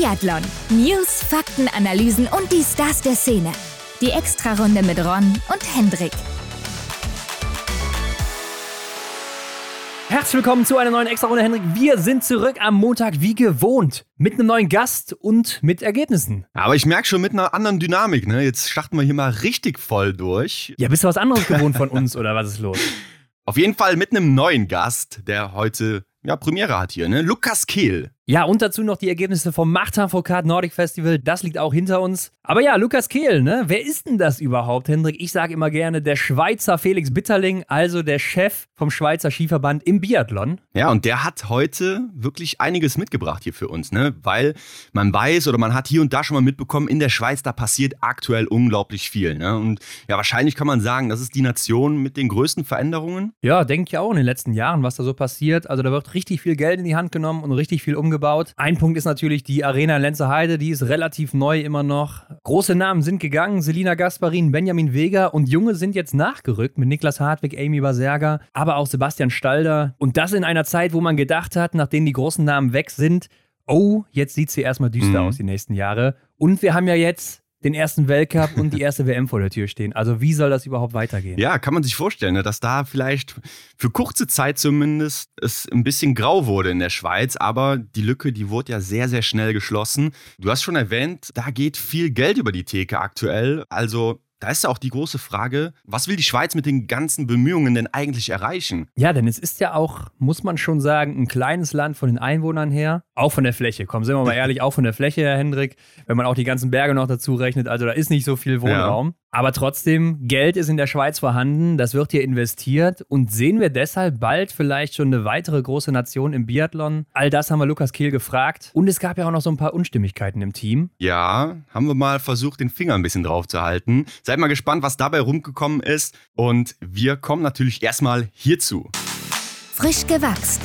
Biathlon. News, Fakten, Analysen und die Stars der Szene. Die Extrarunde mit Ron und Hendrik. Herzlich willkommen zu einer neuen Extra-Runde, Henrik. Wir sind zurück am Montag wie gewohnt. Mit einem neuen Gast und mit Ergebnissen. Aber ich merke schon mit einer anderen Dynamik, ne? Jetzt starten wir hier mal richtig voll durch. Ja, bist du was anderes gewohnt von uns oder was ist los? Auf jeden Fall mit einem neuen Gast, der heute ja, Premiere hat hier, ne? Lukas Kehl. Ja, und dazu noch die Ergebnisse vom Macht HVK Nordic Festival. Das liegt auch hinter uns. Aber ja, Lukas Kehl, ne? Wer ist denn das überhaupt, Hendrik? Ich sage immer gerne der Schweizer Felix Bitterling, also der Chef vom Schweizer Skiverband im Biathlon. Ja, und der hat heute wirklich einiges mitgebracht hier für uns, ne? Weil man weiß oder man hat hier und da schon mal mitbekommen, in der Schweiz, da passiert aktuell unglaublich viel, ne? Und ja, wahrscheinlich kann man sagen, das ist die Nation mit den größten Veränderungen. Ja, denke ich auch in den letzten Jahren, was da so passiert. Also da wird richtig viel Geld in die Hand genommen und richtig viel umgebaut gebaut. Ein Punkt ist natürlich die Arena in Lenzerheide, die ist relativ neu immer noch. Große Namen sind gegangen, Selina Gasparin, Benjamin Vega und Junge sind jetzt nachgerückt mit Niklas Hartwig, Amy Baserga, aber auch Sebastian Stalder. Und das in einer Zeit, wo man gedacht hat, nachdem die großen Namen weg sind, oh, jetzt sieht sie erstmal düster mhm. aus die nächsten Jahre. Und wir haben ja jetzt den ersten Weltcup und die erste WM vor der Tür stehen. Also wie soll das überhaupt weitergehen? Ja, kann man sich vorstellen, ne, dass da vielleicht für kurze Zeit zumindest es ein bisschen grau wurde in der Schweiz, aber die Lücke, die wurde ja sehr, sehr schnell geschlossen. Du hast schon erwähnt, da geht viel Geld über die Theke aktuell. Also da ist ja auch die große Frage, was will die Schweiz mit den ganzen Bemühungen denn eigentlich erreichen? Ja, denn es ist ja auch, muss man schon sagen, ein kleines Land von den Einwohnern her. Auch von der Fläche. Komm, sind wir mal ehrlich, auch von der Fläche, Herr Hendrik. Wenn man auch die ganzen Berge noch dazu rechnet, also da ist nicht so viel Wohnraum. Ja. Aber trotzdem, Geld ist in der Schweiz vorhanden, das wird hier investiert und sehen wir deshalb bald vielleicht schon eine weitere große Nation im Biathlon? All das haben wir Lukas Kehl gefragt und es gab ja auch noch so ein paar Unstimmigkeiten im Team. Ja, haben wir mal versucht, den Finger ein bisschen drauf zu halten. Seid mal gespannt, was dabei rumgekommen ist und wir kommen natürlich erstmal hierzu. Frisch gewachst.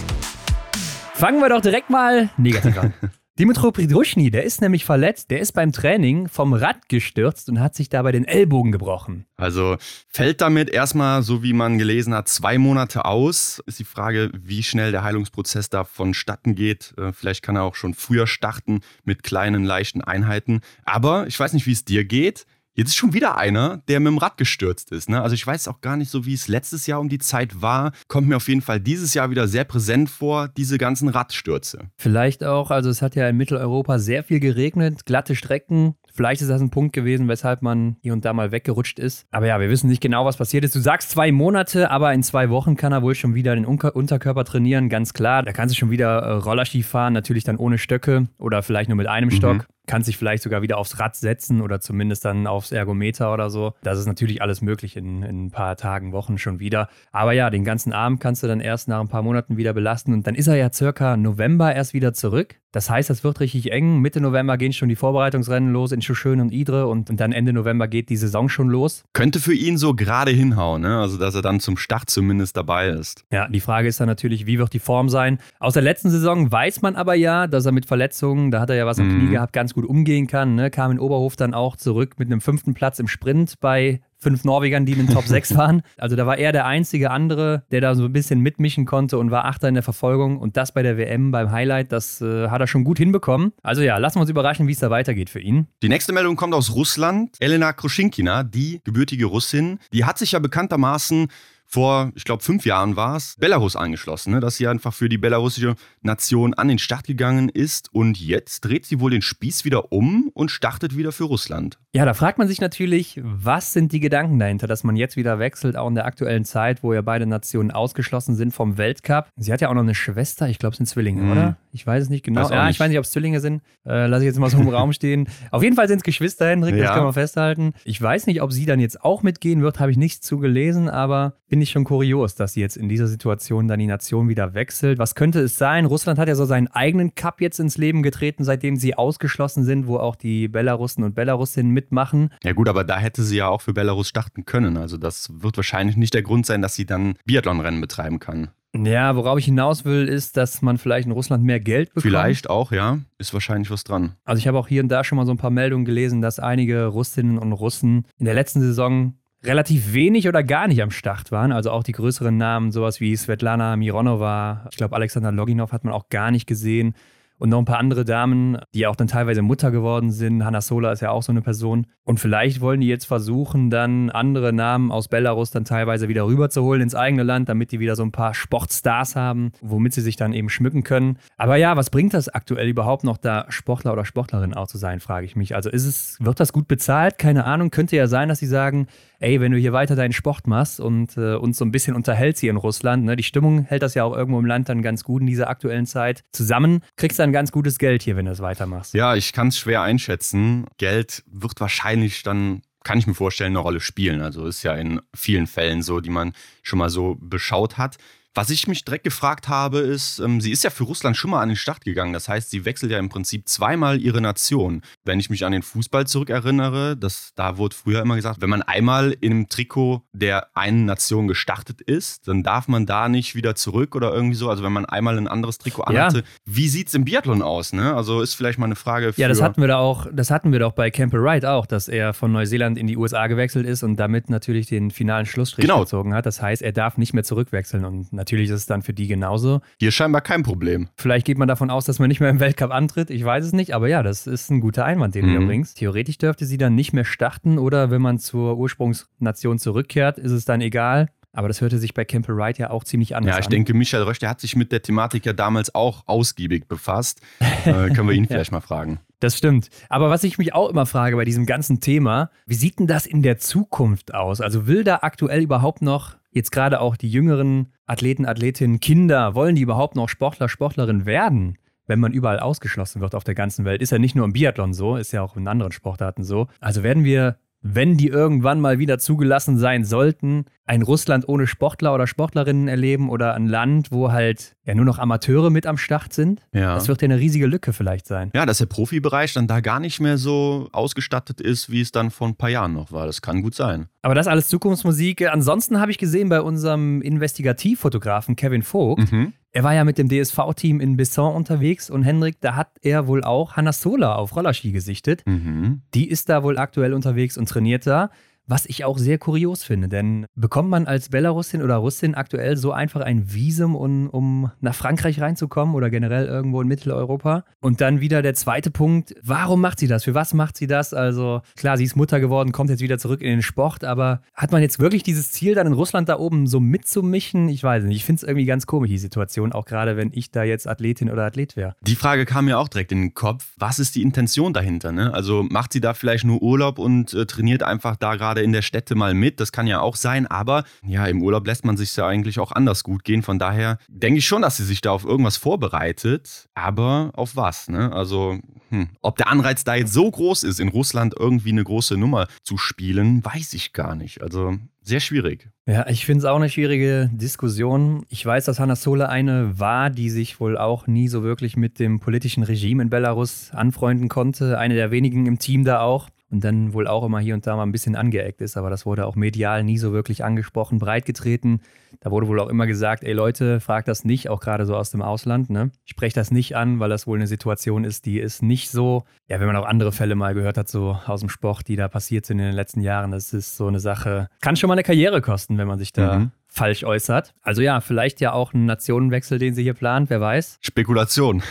Fangen wir doch direkt mal negativ an. Dimitro Pridruschny, der ist nämlich verletzt, der ist beim Training vom Rad gestürzt und hat sich dabei den Ellbogen gebrochen. Also fällt damit erstmal, so wie man gelesen hat, zwei Monate aus. Ist die Frage, wie schnell der Heilungsprozess da vonstatten geht. Äh, vielleicht kann er auch schon früher starten mit kleinen, leichten Einheiten. Aber ich weiß nicht, wie es dir geht. Jetzt ist schon wieder einer, der mit dem Rad gestürzt ist. Ne? Also ich weiß auch gar nicht so, wie es letztes Jahr um die Zeit war. Kommt mir auf jeden Fall dieses Jahr wieder sehr präsent vor, diese ganzen Radstürze. Vielleicht auch, also es hat ja in Mitteleuropa sehr viel geregnet, glatte Strecken. Vielleicht ist das ein Punkt gewesen, weshalb man hier und da mal weggerutscht ist. Aber ja, wir wissen nicht genau, was passiert ist. Du sagst zwei Monate, aber in zwei Wochen kann er wohl schon wieder den Unterkörper trainieren, ganz klar. Da kannst du schon wieder äh, Rollerski fahren, natürlich dann ohne Stöcke oder vielleicht nur mit einem mhm. Stock kann sich vielleicht sogar wieder aufs Rad setzen oder zumindest dann aufs Ergometer oder so. Das ist natürlich alles möglich in, in, ein paar Tagen, Wochen schon wieder. Aber ja, den ganzen Arm kannst du dann erst nach ein paar Monaten wieder belasten und dann ist er ja circa November erst wieder zurück. Das heißt, das wird richtig eng. Mitte November gehen schon die Vorbereitungsrennen los in Schuschön und Idre und, und dann Ende November geht die Saison schon los. Könnte für ihn so gerade hinhauen, ne? also dass er dann zum Start zumindest dabei ist. Ja, die Frage ist dann natürlich, wie wird die Form sein? Aus der letzten Saison weiß man aber ja, dass er mit Verletzungen, da hat er ja was am mhm. Knie gehabt, ganz gut umgehen kann. Ne? Kam in Oberhof dann auch zurück mit einem fünften Platz im Sprint bei fünf Norwegern, die in den Top 6 waren. Also da war er der einzige andere, der da so ein bisschen mitmischen konnte und war Achter in der Verfolgung. Und das bei der WM beim Highlight, das äh, hat er schon gut hinbekommen. Also ja, lassen wir uns überraschen, wie es da weitergeht für ihn. Die nächste Meldung kommt aus Russland. Elena Kruschinkina, die gebürtige Russin, die hat sich ja bekanntermaßen vor, ich glaube, fünf Jahren war es, Belarus angeschlossen, ne? dass sie einfach für die belarussische Nation an den Start gegangen ist. Und jetzt dreht sie wohl den Spieß wieder um und startet wieder für Russland. Ja, da fragt man sich natürlich, was sind die Gedanken dahinter, dass man jetzt wieder wechselt, auch in der aktuellen Zeit, wo ja beide Nationen ausgeschlossen sind vom Weltcup. Sie hat ja auch noch eine Schwester, ich glaube, es sind Zwillinge, mhm. oder? Ich weiß es nicht genau. Ja, nicht. ich weiß nicht, ob es Zwillinge sind. Äh, lasse ich jetzt mal so im Raum stehen. Auf jeden Fall sind es Geschwister, Hendrik, ja. das kann man festhalten. Ich weiß nicht, ob sie dann jetzt auch mitgehen wird, habe ich nichts zu gelesen, aber finde ich schon kurios, dass sie jetzt in dieser Situation dann die Nation wieder wechselt. Was könnte es sein? Russland hat ja so seinen eigenen Cup jetzt ins Leben getreten, seitdem sie ausgeschlossen sind, wo auch die Belarussen und Belarusinnen mitmachen. Ja gut, aber da hätte sie ja auch für Belarus starten können. Also das wird wahrscheinlich nicht der Grund sein, dass sie dann Biathlonrennen betreiben kann. Ja, worauf ich hinaus will, ist, dass man vielleicht in Russland mehr Geld bekommt. Vielleicht auch, ja. Ist wahrscheinlich was dran. Also ich habe auch hier und da schon mal so ein paar Meldungen gelesen, dass einige Russinnen und Russen in der letzten Saison relativ wenig oder gar nicht am Start waren. Also auch die größeren Namen, sowas wie Svetlana Mironova, ich glaube Alexander Loginov hat man auch gar nicht gesehen. Und noch ein paar andere Damen, die auch dann teilweise Mutter geworden sind. Hanna Sola ist ja auch so eine Person. Und vielleicht wollen die jetzt versuchen, dann andere Namen aus Belarus dann teilweise wieder rüberzuholen ins eigene Land, damit die wieder so ein paar Sportstars haben, womit sie sich dann eben schmücken können. Aber ja, was bringt das aktuell überhaupt noch, da Sportler oder Sportlerin auch zu sein, frage ich mich. Also ist es, wird das gut bezahlt? Keine Ahnung. Könnte ja sein, dass sie sagen, ey, wenn du hier weiter deinen Sport machst und äh, uns so ein bisschen unterhältst hier in Russland, ne, die Stimmung hält das ja auch irgendwo im Land dann ganz gut in dieser aktuellen Zeit zusammen, kriegst dann ganz gutes Geld hier, wenn du es weitermachst. Ja, ich kann es schwer einschätzen. Geld wird wahrscheinlich dann kann ich mir vorstellen, eine Rolle spielen. Also ist ja in vielen Fällen so, die man schon mal so beschaut hat. Was ich mich direkt gefragt habe, ist, ähm, sie ist ja für Russland schon mal an den Start gegangen. Das heißt, sie wechselt ja im Prinzip zweimal ihre Nation. Wenn ich mich an den Fußball zurückerinnere, das, da wurde früher immer gesagt, wenn man einmal in einem Trikot der einen Nation gestartet ist, dann darf man da nicht wieder zurück oder irgendwie so. Also wenn man einmal ein anderes Trikot anhatte. Ja. Wie sieht es im Biathlon aus? Ne? Also ist vielleicht mal eine Frage für... Ja, das hatten wir da auch, das hatten wir doch bei Campbell Wright auch, dass er von Neuseeland in die USA gewechselt ist und damit natürlich den finalen Schlussstrich genau. gezogen hat. Das heißt, er darf nicht mehr zurückwechseln und natürlich ist es dann für die genauso. Hier scheinbar kein Problem. Vielleicht geht man davon aus, dass man nicht mehr im Weltcup antritt. Ich weiß es nicht, aber ja, das ist ein guter Einwand, den mhm. du bringst. Theoretisch dürfte sie dann nicht mehr starten oder wenn man zur Ursprungsnation zurückkehrt, ist es dann egal. Aber das hörte sich bei Campbell Wright ja auch ziemlich anders an. Ja, ich an. denke, Michael Rösch, der hat sich mit der Thematik ja damals auch ausgiebig befasst. äh, können wir ihn vielleicht mal fragen. Das stimmt. Aber was ich mich auch immer frage bei diesem ganzen Thema, wie sieht denn das in der Zukunft aus? Also will da aktuell überhaupt noch jetzt gerade auch die jüngeren Athleten, Athletinnen, Kinder, wollen die überhaupt noch Sportler, Sportlerin werden? wenn man überall ausgeschlossen wird auf der ganzen Welt. Ist ja nicht nur im Biathlon so, ist ja auch in anderen Sportarten so. Also werden wir wenn die irgendwann mal wieder zugelassen sein sollten, ein Russland ohne Sportler oder Sportlerinnen erleben oder ein Land, wo halt ja nur noch Amateure mit am Start sind. Ja. Das wird ja eine riesige Lücke vielleicht sein. Ja, dass der Profibereich dann da gar nicht mehr so ausgestattet ist, wie es dann vor ein paar Jahren noch war. Das kann gut sein. Aber das alles Zukunftsmusik. Ansonsten habe ich gesehen bei unserem Investigativfotografen Kevin Vogt, mhm. Er war ja mit dem DSV-Team in Besson unterwegs und Hendrik, da hat er wohl auch Hanna Sola auf Rollerski gesichtet. Mhm. Die ist da wohl aktuell unterwegs und trainiert da. Was ich auch sehr kurios finde, denn bekommt man als Belarusin oder Russin aktuell so einfach ein Visum, um, um nach Frankreich reinzukommen oder generell irgendwo in Mitteleuropa? Und dann wieder der zweite Punkt, warum macht sie das? Für was macht sie das? Also klar, sie ist Mutter geworden, kommt jetzt wieder zurück in den Sport, aber hat man jetzt wirklich dieses Ziel, dann in Russland da oben so mitzumischen? Ich weiß nicht, ich finde es irgendwie ganz komisch, die Situation, auch gerade wenn ich da jetzt Athletin oder Athlet wäre. Die Frage kam mir auch direkt in den Kopf, was ist die Intention dahinter? Ne? Also macht sie da vielleicht nur Urlaub und äh, trainiert einfach da gerade gerade in der Städte mal mit. Das kann ja auch sein, aber ja, im Urlaub lässt man sich ja eigentlich auch anders gut gehen. Von daher denke ich schon, dass sie sich da auf irgendwas vorbereitet. Aber auf was? Ne? Also, hm. ob der Anreiz da jetzt so groß ist, in Russland irgendwie eine große Nummer zu spielen, weiß ich gar nicht. Also, sehr schwierig. Ja, ich finde es auch eine schwierige Diskussion. Ich weiß, dass Hanna Sohle eine war, die sich wohl auch nie so wirklich mit dem politischen Regime in Belarus anfreunden konnte. Eine der wenigen im Team da auch und dann wohl auch immer hier und da mal ein bisschen angeeckt ist, aber das wurde auch medial nie so wirklich angesprochen, breitgetreten. Da wurde wohl auch immer gesagt, ey Leute, fragt das nicht, auch gerade so aus dem Ausland, ne? Sprecht das nicht an, weil das wohl eine Situation ist, die ist nicht so, ja, wenn man auch andere Fälle mal gehört hat, so aus dem Sport, die da passiert sind in den letzten Jahren, das ist so eine Sache, kann schon mal eine Karriere kosten, wenn man sich da mhm falsch äußert. Also ja, vielleicht ja auch ein Nationenwechsel, den sie hier plant, wer weiß. Spekulation.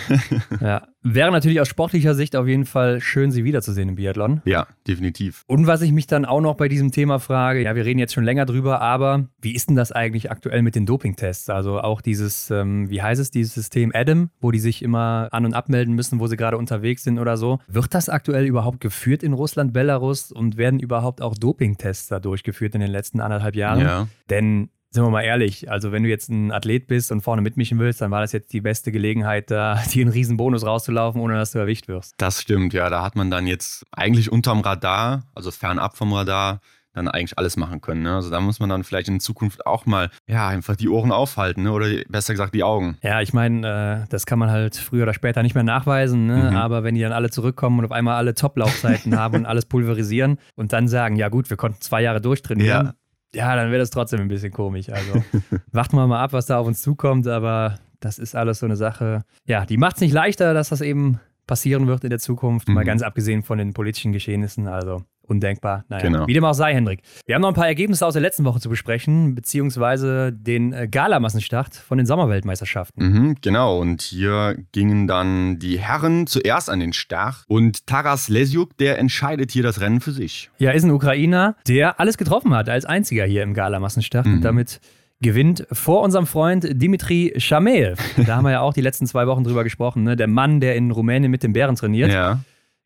ja. Wäre natürlich aus sportlicher Sicht auf jeden Fall schön, sie wiederzusehen im Biathlon. Ja, definitiv. Und was ich mich dann auch noch bei diesem Thema frage, ja, wir reden jetzt schon länger drüber, aber wie ist denn das eigentlich aktuell mit den Dopingtests? Also auch dieses, ähm, wie heißt es, dieses System Adam, wo die sich immer an- und abmelden müssen, wo sie gerade unterwegs sind oder so. Wird das aktuell überhaupt geführt in Russland, Belarus und werden überhaupt auch Dopingtests da durchgeführt in den letzten anderthalb Jahren? Ja. Denn sind wir mal ehrlich, also wenn du jetzt ein Athlet bist und vorne mitmischen willst, dann war das jetzt die beste Gelegenheit, da dir einen riesen Bonus rauszulaufen, ohne dass du erwischt wirst. Das stimmt, ja. Da hat man dann jetzt eigentlich unterm Radar, also fernab vom Radar, dann eigentlich alles machen können. Ne? Also da muss man dann vielleicht in Zukunft auch mal, ja, einfach die Ohren aufhalten ne? oder besser gesagt die Augen. Ja, ich meine, äh, das kann man halt früher oder später nicht mehr nachweisen, ne? mhm. aber wenn die dann alle zurückkommen und auf einmal alle Top-Laufzeiten haben und alles pulverisieren und dann sagen, ja gut, wir konnten zwei Jahre durchtrainieren, ja ja, dann wäre das trotzdem ein bisschen komisch. Also warten wir mal ab, was da auf uns zukommt, aber das ist alles so eine Sache. Ja, die macht es nicht leichter, dass das eben passieren wird in der Zukunft, mhm. mal ganz abgesehen von den politischen Geschehnissen. Also undenkbar. Naja, Genau. wie dem auch sei, Hendrik. Wir haben noch ein paar Ergebnisse aus der letzten Woche zu besprechen, beziehungsweise den äh, Galamassenstart von den Sommerweltmeisterschaften. Mhm, genau, und hier gingen dann die Herren zuerst an den Start und Taras Lesiuk, der entscheidet hier das Rennen für sich. Ja, ist ein Ukrainer, der alles getroffen hat, als einziger hier im Galamassenstart Mhm. und damit gewinnt vor unserem Freund Dimitri Shameev. Da haben wir ja auch die letzten zwei Wochen drüber gesprochen, ne? Der Mann, der in Rumänien mit den Bären trainiert. Ja.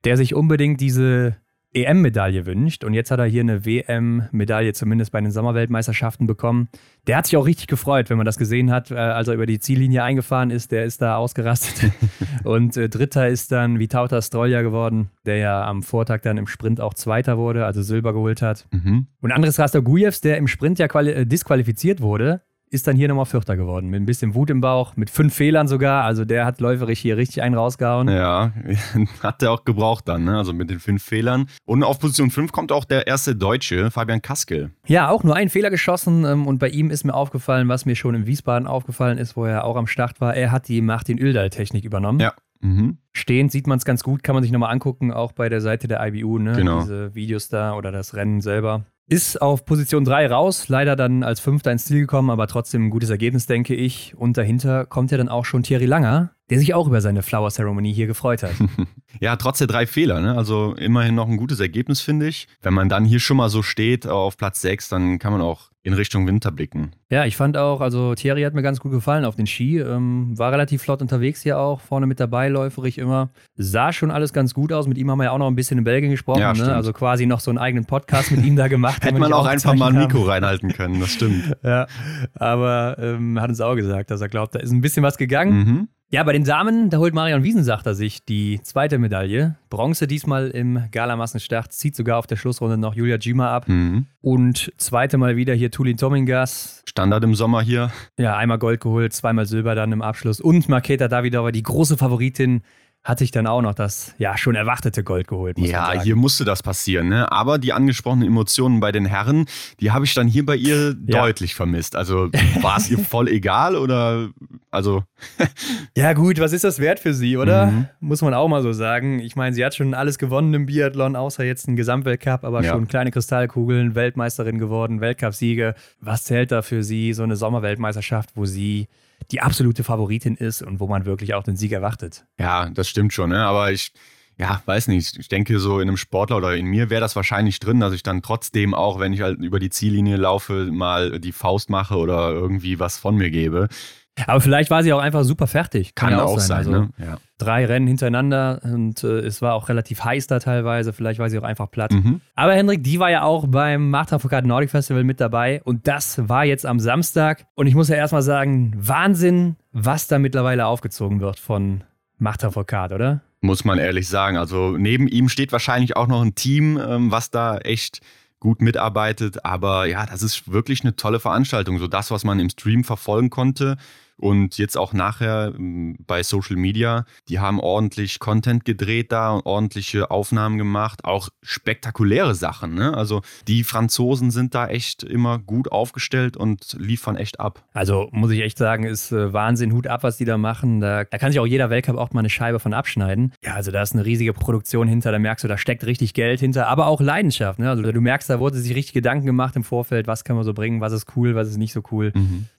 der sich unbedingt diese EM-Medaille wünscht. Und jetzt hat er hier eine WM-Medaille zumindest bei den Sommerweltmeisterschaften bekommen. Der hat sich auch richtig gefreut, wenn man das gesehen hat, äh, als er über die Ziellinie eingefahren ist. Der ist da ausgerastet. und äh, Dritter ist dann Vitautas Strolja geworden, der ja am Vortag dann im Sprint auch Zweiter wurde, also Silber geholt hat. Mhm. Und Andres Rastogujevs, der im Sprint ja äh, disqualifiziert wurde, ist dann hier nochmal Vierter geworden. Mit ein bisschen Wut im Bauch, mit fünf Fehlern sogar. Also der hat läuferisch hier richtig einen rausgehauen. Ja, hat er auch gebraucht dann, ne? also mit den fünf Fehlern. Und auf Position 5 kommt auch der erste Deutsche, Fabian Kaskel. Ja, auch nur einen Fehler geschossen ähm, und bei ihm ist mir aufgefallen, was mir schon in Wiesbaden aufgefallen ist, wo er auch am Start war. Er hat die Martin-Öldal-Technik übernommen. Ja. Mhm. Stehend sieht man es ganz gut, kann man sich nochmal angucken, auch bei der Seite der IBU, ne? Genau. diese Videos da oder das Rennen selber. Ist auf Position 3 raus, leider dann als Fünfter ins Ziel gekommen, aber trotzdem ein gutes Ergebnis, denke ich. Und dahinter kommt ja dann auch schon Thierry Langer, der sich auch über seine Flower Ceremony hier gefreut hat. Ja, trotz der drei Fehler, ne? also immerhin noch ein gutes Ergebnis, finde ich. Wenn man dann hier schon mal so steht äh, auf Platz 6, dann kann man auch in Richtung Winter blicken. Ja, ich fand auch, also Thierry hat mir ganz gut gefallen auf den Ski. Ähm, war relativ flott unterwegs hier auch, vorne mit dabei, läuferig immer. Sah schon alles ganz gut aus. Mit ihm haben wir ja auch noch ein bisschen in Belgien gesprochen. Ja, ne? Also quasi noch so einen eigenen Podcast mit ihm da gemacht. Hätte man auch einfach mal ein Mikro reinhalten können, das stimmt. Ja, aber ähm, hat uns auch gesagt, dass er glaubt, da ist ein bisschen was gegangen. Mhm. Ja, bei den Damen, da holt Marion Wiesensachter sich die zweite Medaille. Bronze diesmal im Galamassenstart, zieht sogar auf der Schlussrunde noch Julia Gima ab. Mhm. Und zweite Mal wieder hier Tulin Tomingas, Standard im Sommer hier. Ja, einmal Gold geholt, zweimal Silber dann im Abschluss. Und Marketa Davidova, die große Favoritin, hat sich dann auch noch das ja schon erwartete Gold geholt. Muss Ja, hier musste das passieren. Ne? Aber die angesprochenen Emotionen bei den Herren, die habe ich dann hier bei ihr Ja. deutlich vermisst. Also war es ihr voll egal oder also Ja, gut, was ist das wert für sie, oder? Mhm. Muss man auch mal so sagen. Ich meine, sie hat schon alles gewonnen im Biathlon, außer jetzt einen Gesamtweltcup, aber Ja. schon kleine Kristallkugeln, Weltmeisterin geworden, Weltcupsiege. Was zählt da für sie? So eine Sommerweltmeisterschaft, wo sie die absolute Favoritin ist und wo man wirklich auch den Sieg erwartet. ja, das stimmt schon. Ne? Aber ich ja, weiß nicht. Ich denke, so in einem Sportler oder in mir wäre das wahrscheinlich drin, dass ich dann trotzdem auch, wenn ich halt über die Ziellinie laufe, mal die Faust mache oder irgendwie was von mir gebe. Aber vielleicht war sie auch einfach super fertig. Kann, ja auch sein. Also, ne? ja. drei Rennen hintereinander und äh, es war auch relativ heiß da teilweise. Vielleicht war sie auch einfach platt. Mhm. Aber Hendrik, die war ja auch beim Martin Nordic Festival mit dabei und das war jetzt am Samstag. Und ich muss ja erstmal sagen, Wahnsinn, was da mittlerweile aufgezogen wird von Foucault, oder? Muss man ehrlich sagen. Also neben ihm steht wahrscheinlich auch noch ein Team, ähm, was da echt gut mitarbeitet. Aber ja, das ist wirklich eine tolle Veranstaltung. So das, was man im Stream verfolgen konnte. Und jetzt auch nachher ähm, bei Social Media, die haben ordentlich Content gedreht da und ordentliche Aufnahmen gemacht, auch spektakuläre Sachen. Ne? Also die Franzosen sind da echt immer gut aufgestellt und liefern echt ab. Also muss ich echt sagen, ist äh, Wahnsinn, Hut ab, was die da machen. Da, da kann sich auch jeder Weltcup auch mal eine Scheibe von abschneiden. Ja, also da ist eine riesige Produktion hinter, da merkst du, da steckt richtig Geld hinter, aber auch Leidenschaft. Ne? Also du merkst, da wurde sich richtig Gedanken gemacht im Vorfeld, was kann man so bringen, was ist cool, was ist nicht so cool.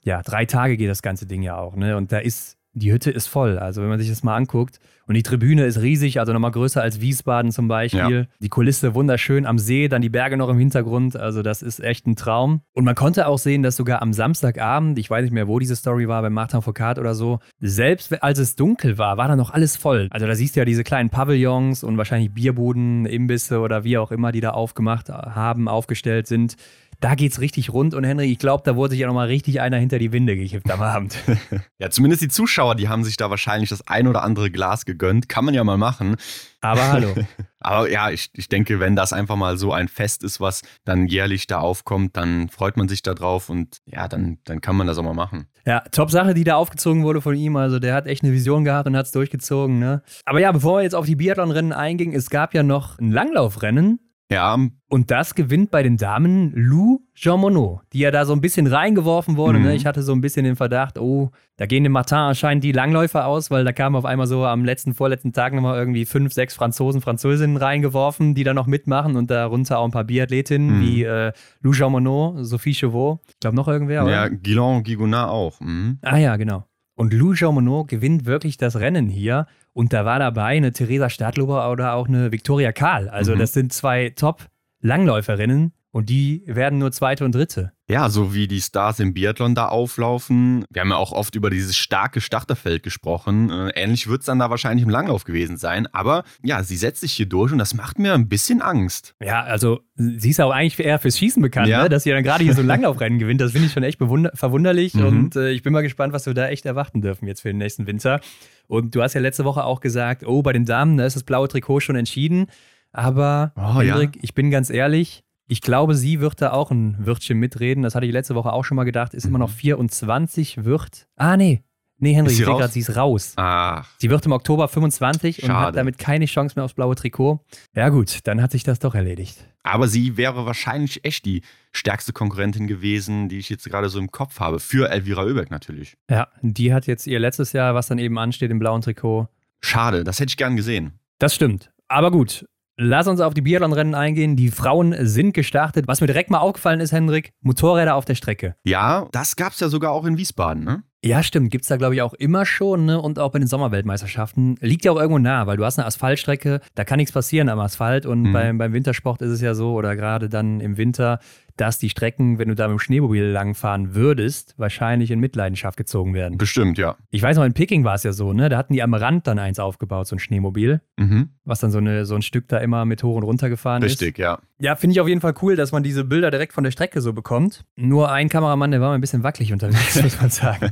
Ja, drei Tage geht das ganze Ding ja auch. Ne? Und da ist, die Hütte ist voll. Also wenn man sich das mal anguckt. Und die Tribüne ist riesig, also nochmal größer als Wiesbaden zum Beispiel. Ja. Die Kulisse wunderschön am See, dann die Berge noch im Hintergrund. Also das ist echt ein Traum. Und man konnte auch sehen, dass sogar am Samstagabend, ich weiß nicht mehr, wo diese Story war, bei Martin Foucault oder so, selbst als es dunkel war, war da noch alles voll. Also da siehst du ja diese kleinen Pavillons und wahrscheinlich Bierbuden, Imbisse oder wie auch immer, die da aufgemacht haben, aufgestellt sind. Da geht's richtig rund und Henry, ich glaube, da wurde sich ja nochmal richtig einer hinter die Winde gekippt am Abend. Ja, zumindest die Zuschauer, die haben sich da wahrscheinlich das ein oder andere Glas gegönnt. Kann man ja mal machen. Aber hallo. Aber ja, ich, ich denke, wenn das einfach mal so ein Fest ist, was dann jährlich da aufkommt, dann freut man sich da drauf und ja, dann, dann kann man das auch mal machen. Ja, Top-Sache, die da aufgezogen wurde von ihm. Also der hat echt eine Vision gehabt und hat es durchgezogen. Ne? Aber ja, bevor wir jetzt auf die Biathlon-Rennen eingingen, es gab ja noch ein Langlaufrennen Ja. Und das gewinnt bei den Damen Lou Jean Monod, die ja da so ein bisschen reingeworfen wurde. Mhm. Ne? Ich hatte so ein bisschen den Verdacht, oh, da gehen dem Martin anscheinend die Langläufer aus, weil da kamen auf einmal so am letzten, vorletzten Tag nochmal irgendwie fünf, sechs Franzosen, Französinnen reingeworfen, die da noch mitmachen und darunter auch ein paar Biathletinnen Mhm. wie äh, Lou Jean Monod, Sophie Chauveau, ich glaube noch irgendwer, oder? Ja, Guillaume Gigonard auch. Mhm. Ah ja, genau. Und Lou Jean Monod gewinnt wirklich das Rennen hier. Und da war dabei eine Theresa Stadlober oder auch eine Viktoria Kahl. Also Mhm. das sind zwei Top-Langläuferinnen und die werden nur Zweite und Dritte. Ja, so wie die Stars im Biathlon da auflaufen. Wir haben ja auch oft über dieses starke Starterfeld gesprochen. Äh, ähnlich wird es dann da wahrscheinlich im Langlauf gewesen sein. Aber ja, sie setzt sich hier durch und das macht mir ein bisschen Angst. Ja, also sie ist ja auch eigentlich eher fürs Schießen bekannt, Ja. ne? dass sie dann gerade hier so ein Langlaufrennen gewinnt. Das finde ich schon echt verwunderlich Mhm. und äh, ich bin mal gespannt, was wir da echt erwarten dürfen jetzt für den nächsten Winter. Und du hast ja letzte Woche auch gesagt, oh, bei den Damen, da ist das blaue Trikot schon entschieden. Aber Oh, ja. Hendrik, ich bin ganz ehrlich, ich glaube, sie wird da auch ein Wörtchen mitreden. Das hatte ich letzte Woche auch schon mal gedacht. Ist immer Mhm. noch 24, wird. Ah, nee. Nee, Henry, ich sie sehe gerade, sie ist raus. Ach, Sie wird im Oktober 25 und Schade. hat damit keine Chance mehr aufs blaue Trikot. Ja, gut, dann hat sich das doch erledigt. aber sie wäre wahrscheinlich echt die stärkste Konkurrentin gewesen, die ich jetzt gerade so im Kopf habe. Für Elvira Oeberg natürlich. Ja, die hat jetzt ihr letztes Jahr, was dann eben ansteht, im blauen Trikot. Schade, das hätte ich gern gesehen. Das stimmt. Aber gut, lass uns auf die Biathlon-Rennen eingehen. Die Frauen sind gestartet. Was mir direkt mal aufgefallen ist, Hendrik, Motorräder auf der Strecke. Ja, das gab es ja sogar auch in Wiesbaden, ne? Ja, stimmt. Gibt es da, glaube ich, auch immer schon. Ne? Und auch bei den Sommerweltmeisterschaften. Liegt ja auch irgendwo nah, weil du hast eine Asphaltstrecke, da kann nichts passieren am Asphalt. Und Mhm. beim, beim Wintersport ist es ja so, oder gerade dann im Winter, dass die Strecken, wenn du da mit dem Schneemobil langfahren würdest, wahrscheinlich in Mitleidenschaft gezogen werden. Bestimmt, ja. Ich weiß noch, in Peking war es ja so, ne? Da hatten die am Rand dann eins aufgebaut, so ein Schneemobil, Mhm. was dann so, eine, so ein Stück da immer mit hoch und runter gefahren ist. Richtig, ja. Ja, finde ich auf jeden Fall cool, dass man diese Bilder direkt von der Strecke so bekommt. Nur ein Kameramann, der war mal ein bisschen wackelig unterwegs, muss man sagen.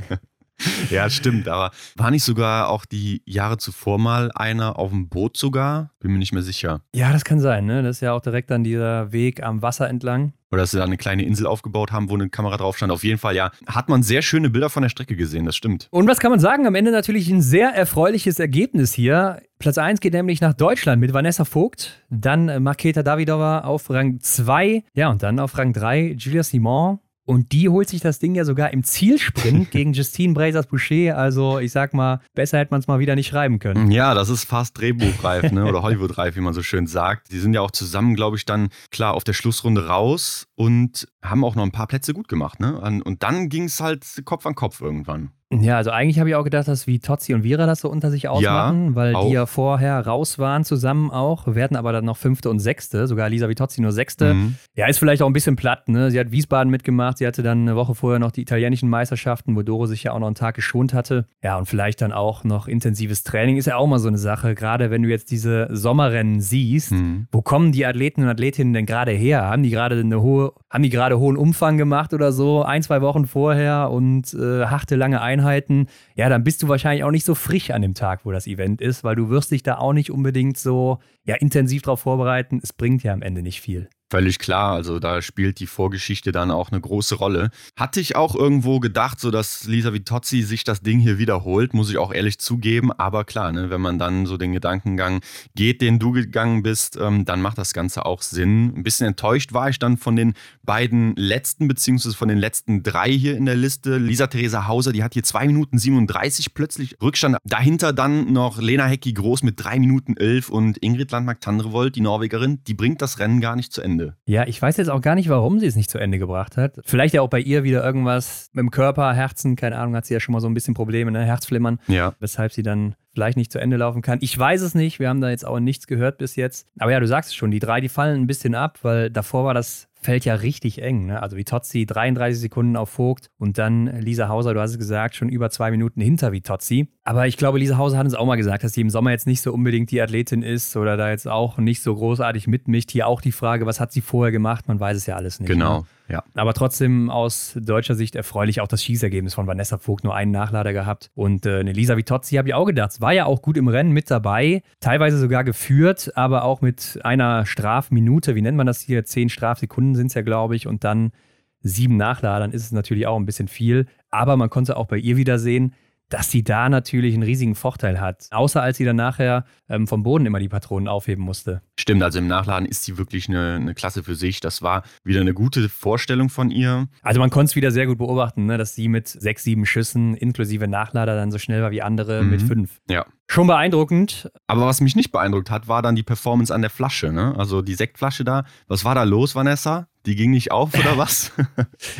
Ja, stimmt, aber war nicht sogar auch die Jahre zuvor mal einer auf dem Boot sogar? Bin mir nicht mehr sicher. Ja, das kann sein, ne? Das ist ja auch direkt dann dieser Weg am Wasser entlang. Oder dass sie da eine kleine Insel aufgebaut haben, wo eine Kamera drauf stand. Auf jeden Fall, ja. Hat man sehr schöne Bilder von der Strecke gesehen, das stimmt. Und was kann man sagen? Am Ende natürlich ein sehr erfreuliches Ergebnis hier. Platz 1 geht nämlich nach Deutschland mit Vanessa Vogt, dann Marketa Davidova auf Rang 2, ja, und dann auf Rang 3 Julia Simon. Und die holt sich das Ding ja sogar im Zielsprint gegen Justine Brazers-Boucher. Also, ich sag mal, besser hätte man es mal wieder nicht schreiben können. Ja, das ist fast Drehbuchreif, ne? Oder Hollywood-reif, wie man so schön sagt. Die sind ja auch zusammen, glaube ich, dann klar auf der Schlussrunde raus und haben auch noch ein paar Plätze gut gemacht, ne? Und dann ging es halt Kopf an Kopf irgendwann. Ja, also eigentlich habe ich auch gedacht, dass wie Tozzi und Vira das so unter sich ausmachen, weil auch. die ja vorher raus waren zusammen auch, werden aber dann noch Fünfte und Sechste, sogar Lisa Vitozzi nur Sechste. Mhm. Ja, ist vielleicht auch ein bisschen platt, ne? Sie hat Wiesbaden mitgemacht, sie hatte dann eine Woche vorher noch die italienischen Meisterschaften, wo Doro sich ja auch noch einen Tag geschont hatte. Ja, und vielleicht dann auch noch intensives Training ist ja auch mal so eine Sache, gerade wenn du jetzt diese Sommerrennen siehst. Mhm. Wo kommen die Athleten und Athletinnen denn gerade her? Haben die gerade eine hohe, haben die gerade hohen Umfang gemacht oder so, ein, zwei Wochen vorher und äh, harte lange Einheiten? Ja, dann bist du wahrscheinlich auch nicht so frisch an dem Tag, wo das Event ist, weil du wirst dich da auch nicht unbedingt so ja, intensiv drauf vorbereiten. Es bringt ja am Ende nicht viel. Völlig klar, also da spielt die Vorgeschichte dann auch eine große Rolle. Hatte ich auch irgendwo gedacht, so dass Lisa Vitozzi sich das Ding hier wiederholt, muss ich auch ehrlich zugeben. Aber klar, ne, wenn man dann so den Gedankengang geht, den du gegangen bist, ähm, dann macht das Ganze auch Sinn. Ein bisschen enttäuscht war ich dann von den beiden letzten, beziehungsweise von den letzten drei hier in der Liste. Lisa Theresa Hauser, die hat hier 2 Minuten 37 plötzlich Rückstand. Dahinter dann noch Lena Hecki Groß mit 3 Minuten 11 und Ingrid Landmark-Tandrevold, die Norwegerin, die bringt das Rennen gar nicht zu Ende. Ja, ich weiß jetzt auch gar nicht, warum sie es nicht zu Ende gebracht hat. Vielleicht ja auch bei ihr wieder irgendwas mit dem Körper, Herzen, keine Ahnung, hat sie ja schon mal so ein bisschen Probleme, ne? Herzflimmern, Ja. weshalb sie dann vielleicht nicht zu Ende laufen kann. Ich weiß es nicht, wir haben da jetzt auch nichts gehört bis jetzt. Aber ja, du sagst es schon, die drei, die fallen ein bisschen ab, weil davor war das Feld ja richtig eng. Ne? Also Vitozzi 33 Sekunden auf Vogt und dann Lisa Hauser, du hast es gesagt, schon über zwei Minuten hinter Vitozzi. Aber ich glaube, Lisa Hauser hat uns auch mal gesagt, dass sie im Sommer jetzt nicht so unbedingt die Athletin ist oder da jetzt auch nicht so großartig mitmischt. Hier auch die Frage, was hat sie vorher gemacht? Man weiß es ja alles nicht. Genau, Ne? Ja. Aber trotzdem aus deutscher Sicht erfreulich auch das Schießergebnis von Vanessa Vogt, nur einen Nachlader gehabt. Und äh, eine Lisa Vitozzi habe ich auch gedacht, war ja auch gut im Rennen mit dabei, teilweise sogar geführt, aber auch mit einer Strafminute, wie nennt man das hier? Zehn Strafsekunden sind es ja, glaube ich, und dann sieben Nachladern ist es natürlich auch ein bisschen viel. Aber man konnte auch bei ihr wieder sehen, dass sie da natürlich einen riesigen Vorteil hat. Außer als sie dann nachher ähm, vom Boden immer die Patronen aufheben musste. Stimmt, also im Nachladen ist sie wirklich eine, eine Klasse für sich. Das war wieder eine gute Vorstellung von ihr. Also man konnte es wieder sehr gut beobachten, ne, dass sie mit sechs, sieben Schüssen inklusive Nachlader dann so schnell war wie andere mhm. mit fünf. Ja. Schon beeindruckend. Aber was mich nicht beeindruckt hat, war dann die Performance an der Flasche. Ne? Also die Sektflasche da. Was war da los, Vanessa? Die ging nicht auf oder was?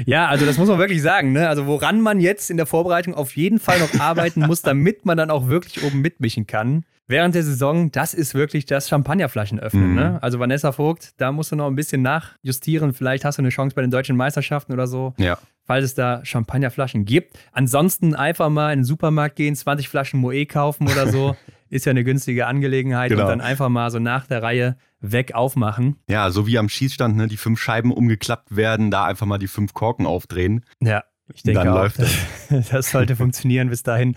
ja, also das muss man wirklich sagen. Ne? Also woran man jetzt in der Vorbereitung auf jeden Fall noch arbeiten muss, damit man dann auch wirklich oben mitmischen kann. Während der Saison, das ist wirklich das Champagnerflaschen öffnen. Mhm. Ne? Also Vanessa Vogt, da musst du noch ein bisschen nachjustieren. Vielleicht hast du eine Chance bei den deutschen Meisterschaften oder so. Ja falls es da Champagnerflaschen gibt. Ansonsten einfach mal in den Supermarkt gehen, 20 Flaschen Moe kaufen oder so. Ist ja eine günstige Angelegenheit genau. und dann einfach mal so nach der Reihe weg aufmachen. Ja, so wie am Schießstand, ne, die fünf Scheiben umgeklappt werden, da einfach mal die fünf Korken aufdrehen. Ja, ich denke dann auch, läuft das, das sollte funktionieren bis dahin.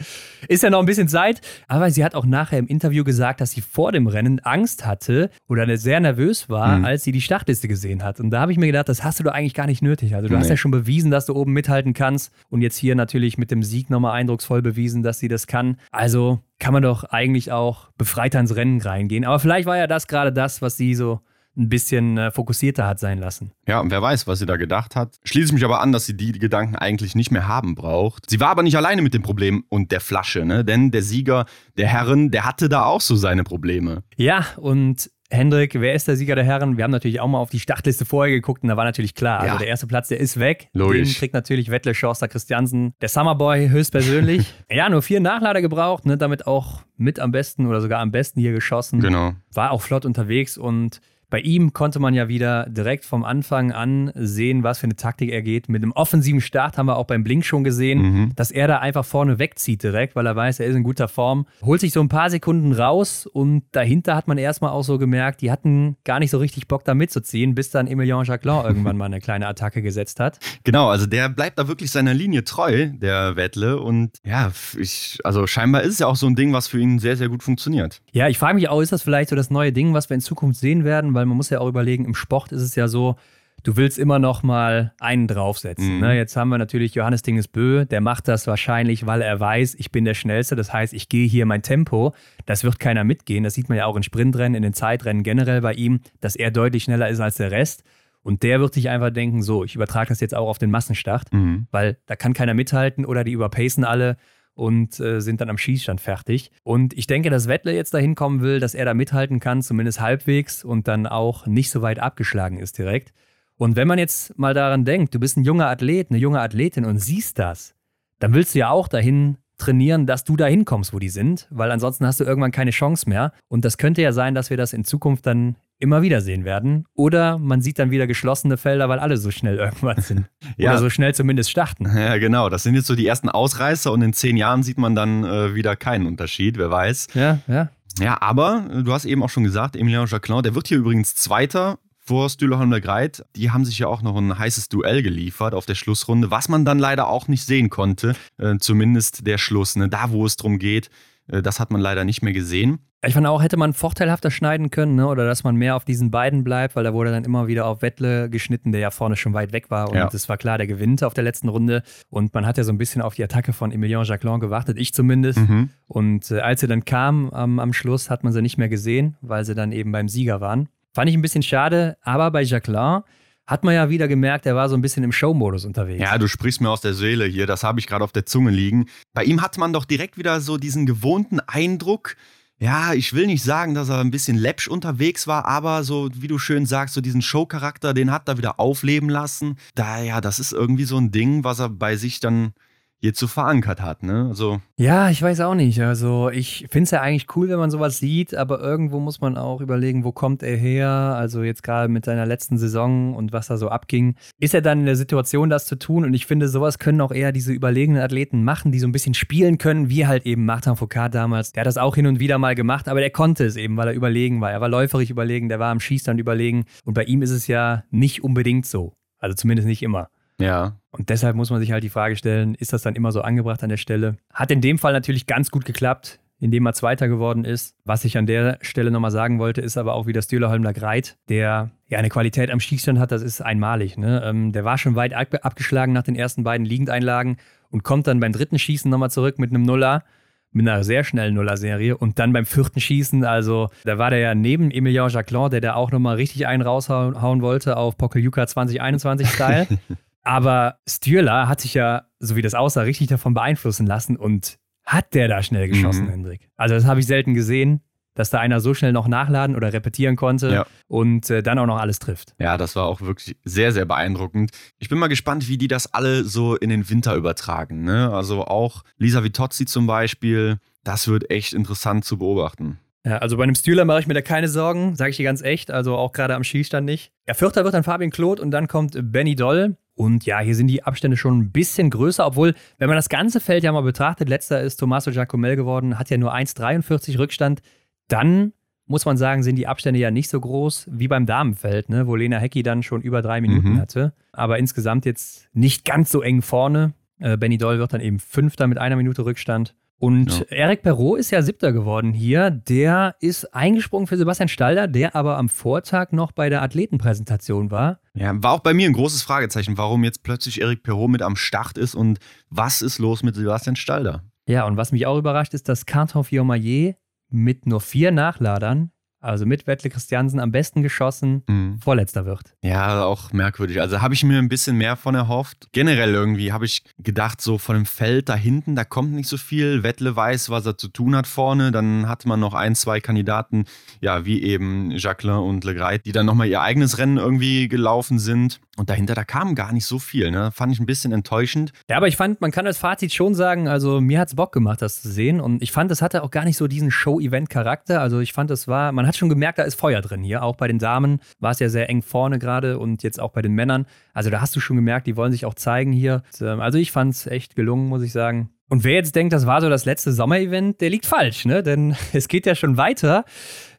Ist ja noch ein bisschen Zeit, aber sie hat auch nachher im Interview gesagt, dass sie vor dem Rennen Angst hatte oder sehr nervös war, mhm. als sie die Startliste gesehen hat. Und da habe ich mir gedacht, das hast du doch eigentlich gar nicht nötig. Also du nee. hast ja schon bewiesen, dass du oben mithalten kannst und jetzt hier natürlich mit dem Sieg nochmal eindrucksvoll bewiesen, dass sie das kann. Also kann man doch eigentlich auch befreiter ins Rennen reingehen. Aber vielleicht war ja das gerade das, was sie so ein bisschen äh, fokussierter hat sein lassen. Ja, und wer weiß, was sie da gedacht hat. Schließe ich mich aber an, dass sie die Gedanken eigentlich nicht mehr haben braucht. Sie war aber nicht alleine mit dem Problem und der Flasche, ne? Denn der Sieger der Herren, der hatte da auch so seine Probleme. Ja, und Hendrik, wer ist der Sieger der Herren? Wir haben natürlich auch mal auf die Startliste vorher geguckt und da war natürlich klar, also ja. also der erste Platz, der ist weg. Logisch. Den kriegt natürlich Wettle Schorster Christiansen, der Summerboy höchstpersönlich. ja, nur vier Nachlader gebraucht, ne, damit auch mit am besten oder sogar am besten hier geschossen. Genau. War auch flott unterwegs und bei ihm konnte man ja wieder direkt vom Anfang an sehen, was für eine Taktik er geht. Mit einem offensiven Start haben wir auch beim Blink schon gesehen, mhm. dass er da einfach vorne wegzieht direkt, weil er weiß, er ist in guter Form. Holt sich so ein paar Sekunden raus und dahinter hat man erstmal auch so gemerkt, die hatten gar nicht so richtig Bock da mitzuziehen, bis dann Emilien Jacquelin irgendwann mal eine kleine Attacke gesetzt hat. Genau, also der bleibt da wirklich seiner Linie treu, der Wettle. Und ja, ich, also scheinbar ist es ja auch so ein Ding, was für ihn sehr, sehr gut funktioniert. Ja, ich frage mich auch, ist das vielleicht so das neue Ding, was wir in Zukunft sehen werden? Weil weil man muss ja auch überlegen, im Sport ist es ja so, du willst immer noch mal einen draufsetzen. Mhm. Ne? Jetzt haben wir natürlich Johannes Dingesbö, der macht das wahrscheinlich, weil er weiß, ich bin der Schnellste. Das heißt, ich gehe hier mein Tempo. Das wird keiner mitgehen. Das sieht man ja auch in Sprintrennen, in den Zeitrennen generell bei ihm, dass er deutlich schneller ist als der Rest. Und der wird sich einfach denken, so, ich übertrage das jetzt auch auf den Massenstart, mhm. weil da kann keiner mithalten oder die überpacen alle und äh, sind dann am Schießstand fertig. Und ich denke, dass Wettle jetzt dahin kommen will, dass er da mithalten kann, zumindest halbwegs und dann auch nicht so weit abgeschlagen ist direkt. Und wenn man jetzt mal daran denkt, du bist ein junger Athlet, eine junge Athletin und siehst das, dann willst du ja auch dahin trainieren, dass du dahin kommst, wo die sind, weil ansonsten hast du irgendwann keine Chance mehr. Und das könnte ja sein, dass wir das in Zukunft dann immer wieder sehen werden. Oder man sieht dann wieder geschlossene Felder, weil alle so schnell irgendwann sind. ja. Oder so schnell zumindest starten. Ja, genau. Das sind jetzt so die ersten Ausreißer und in zehn Jahren sieht man dann äh, wieder keinen Unterschied, wer weiß. Ja, ja. Ja, aber äh, du hast eben auch schon gesagt, Emilien Jacquelin, der wird hier übrigens Zweiter vor Stühleholm der Greit. Die haben sich ja auch noch ein heißes Duell geliefert auf der Schlussrunde, was man dann leider auch nicht sehen konnte. Äh, zumindest der Schluss, ne? da wo es drum geht. Äh, das hat man leider nicht mehr gesehen. Ich fand auch, hätte man vorteilhafter schneiden können, ne? oder dass man mehr auf diesen beiden bleibt, weil da wurde dann immer wieder auf Wettle geschnitten, der ja vorne schon weit weg war. Und es ja. war klar, der gewinnt auf der letzten Runde. Und man hat ja so ein bisschen auf die Attacke von Emilien Jacquelin gewartet, ich zumindest. Mhm. Und äh, als sie dann kam ähm, am Schluss, hat man sie nicht mehr gesehen, weil sie dann eben beim Sieger waren. Fand ich ein bisschen schade, aber bei Jacquelin hat man ja wieder gemerkt, er war so ein bisschen im Show-Modus unterwegs. Ja, du sprichst mir aus der Seele hier, das habe ich gerade auf der Zunge liegen. Bei ihm hat man doch direkt wieder so diesen gewohnten Eindruck, ja, ich will nicht sagen, dass er ein bisschen läppsch unterwegs war, aber so, wie du schön sagst, so diesen Showcharakter, den hat er wieder aufleben lassen. Da, ja, das ist irgendwie so ein Ding, was er bei sich dann jetzt so verankert hat, ne? Also ja, ich weiß auch nicht. Also ich finde es ja eigentlich cool, wenn man sowas sieht, aber irgendwo muss man auch überlegen, wo kommt er her? Also jetzt gerade mit seiner letzten Saison und was da so abging. Ist er dann in der Situation, das zu tun? Und ich finde, sowas können auch eher diese überlegenen Athleten machen, die so ein bisschen spielen können, wie halt eben Martin Foucault damals. Der hat das auch hin und wieder mal gemacht, aber der konnte es eben, weil er überlegen war. Er war läuferig überlegen, der war am Schießstand überlegen. Und bei ihm ist es ja nicht unbedingt so. Also zumindest nicht immer. Ja. Und deshalb muss man sich halt die Frage stellen, ist das dann immer so angebracht an der Stelle? Hat in dem Fall natürlich ganz gut geklappt, indem er Zweiter geworden ist. Was ich an der Stelle nochmal sagen wollte, ist aber auch wie der Stühlerholmler Greit, der ja eine Qualität am Schießstand hat, das ist einmalig. Ne? Ähm, der war schon weit abgeschlagen nach den ersten beiden Liegendeinlagen und kommt dann beim dritten Schießen nochmal zurück mit einem Nuller mit einer sehr schnellen Nuller-Serie. Und dann beim vierten Schießen, also da war der ja neben Emilien Jacquelin, der da auch nochmal richtig einen raushauen wollte auf Pokeljuka 2021-Style. Aber Stürler hat sich ja, so wie das aussah, richtig davon beeinflussen lassen und hat der da schnell geschossen, mhm. Hendrik. Also das habe ich selten gesehen dass da einer so schnell noch nachladen oder repetieren konnte ja. und äh, dann auch noch alles trifft. Ja, das war auch wirklich sehr, sehr beeindruckend. Ich bin mal gespannt, wie die das alle so in den Winter übertragen. Ne? Also auch Lisa Vitozzi zum Beispiel, das wird echt interessant zu beobachten. Ja, also bei einem Stühler mache ich mir da keine Sorgen, sage ich dir ganz echt, also auch gerade am Schießstand nicht. Ja, Vierter wird dann Fabian Claude und dann kommt Benny Doll. Und ja, hier sind die Abstände schon ein bisschen größer, obwohl, wenn man das ganze Feld ja mal betrachtet, letzter ist Tommaso Giacomel geworden, hat ja nur 1,43 Rückstand. Dann muss man sagen, sind die Abstände ja nicht so groß wie beim Damenfeld, ne, wo Lena Hecki dann schon über drei Minuten mhm. hatte. Aber insgesamt jetzt nicht ganz so eng vorne. Äh, Benny Doll wird dann eben Fünfter mit einer Minute Rückstand. Und ja. Eric Perrault ist ja Siebter geworden hier. Der ist eingesprungen für Sebastian Stalder, der aber am Vortag noch bei der Athletenpräsentation war. Ja, war auch bei mir ein großes Fragezeichen, warum jetzt plötzlich Eric Perrault mit am Start ist und was ist los mit Sebastian Stalder? Ja, und was mich auch überrascht, ist, dass Canton Fiormaillet mit nur vier Nachladern also mit Wettle Christiansen am besten geschossen, mhm. vorletzter wird. Ja, auch merkwürdig. Also habe ich mir ein bisschen mehr von erhofft. Generell irgendwie habe ich gedacht, so von dem Feld da hinten, da kommt nicht so viel. Wettle weiß, was er zu tun hat vorne. Dann hatte man noch ein, zwei Kandidaten, ja, wie eben Jacqueline und Legreit, die dann nochmal ihr eigenes Rennen irgendwie gelaufen sind. Und dahinter, da kam gar nicht so viel. Ne? Fand ich ein bisschen enttäuschend. Ja, aber ich fand, man kann als Fazit schon sagen, also mir hat es Bock gemacht, das zu sehen. Und ich fand, es hatte auch gar nicht so diesen Show-Event-Charakter. Also ich fand, es war, man hat schon gemerkt, da ist Feuer drin hier. Auch bei den Damen war es ja sehr eng vorne gerade und jetzt auch bei den Männern. Also da hast du schon gemerkt, die wollen sich auch zeigen hier. Ähm, also ich fand es echt gelungen, muss ich sagen. Und wer jetzt denkt, das war so das letzte Sommerevent, der liegt falsch, ne? Denn es geht ja schon weiter.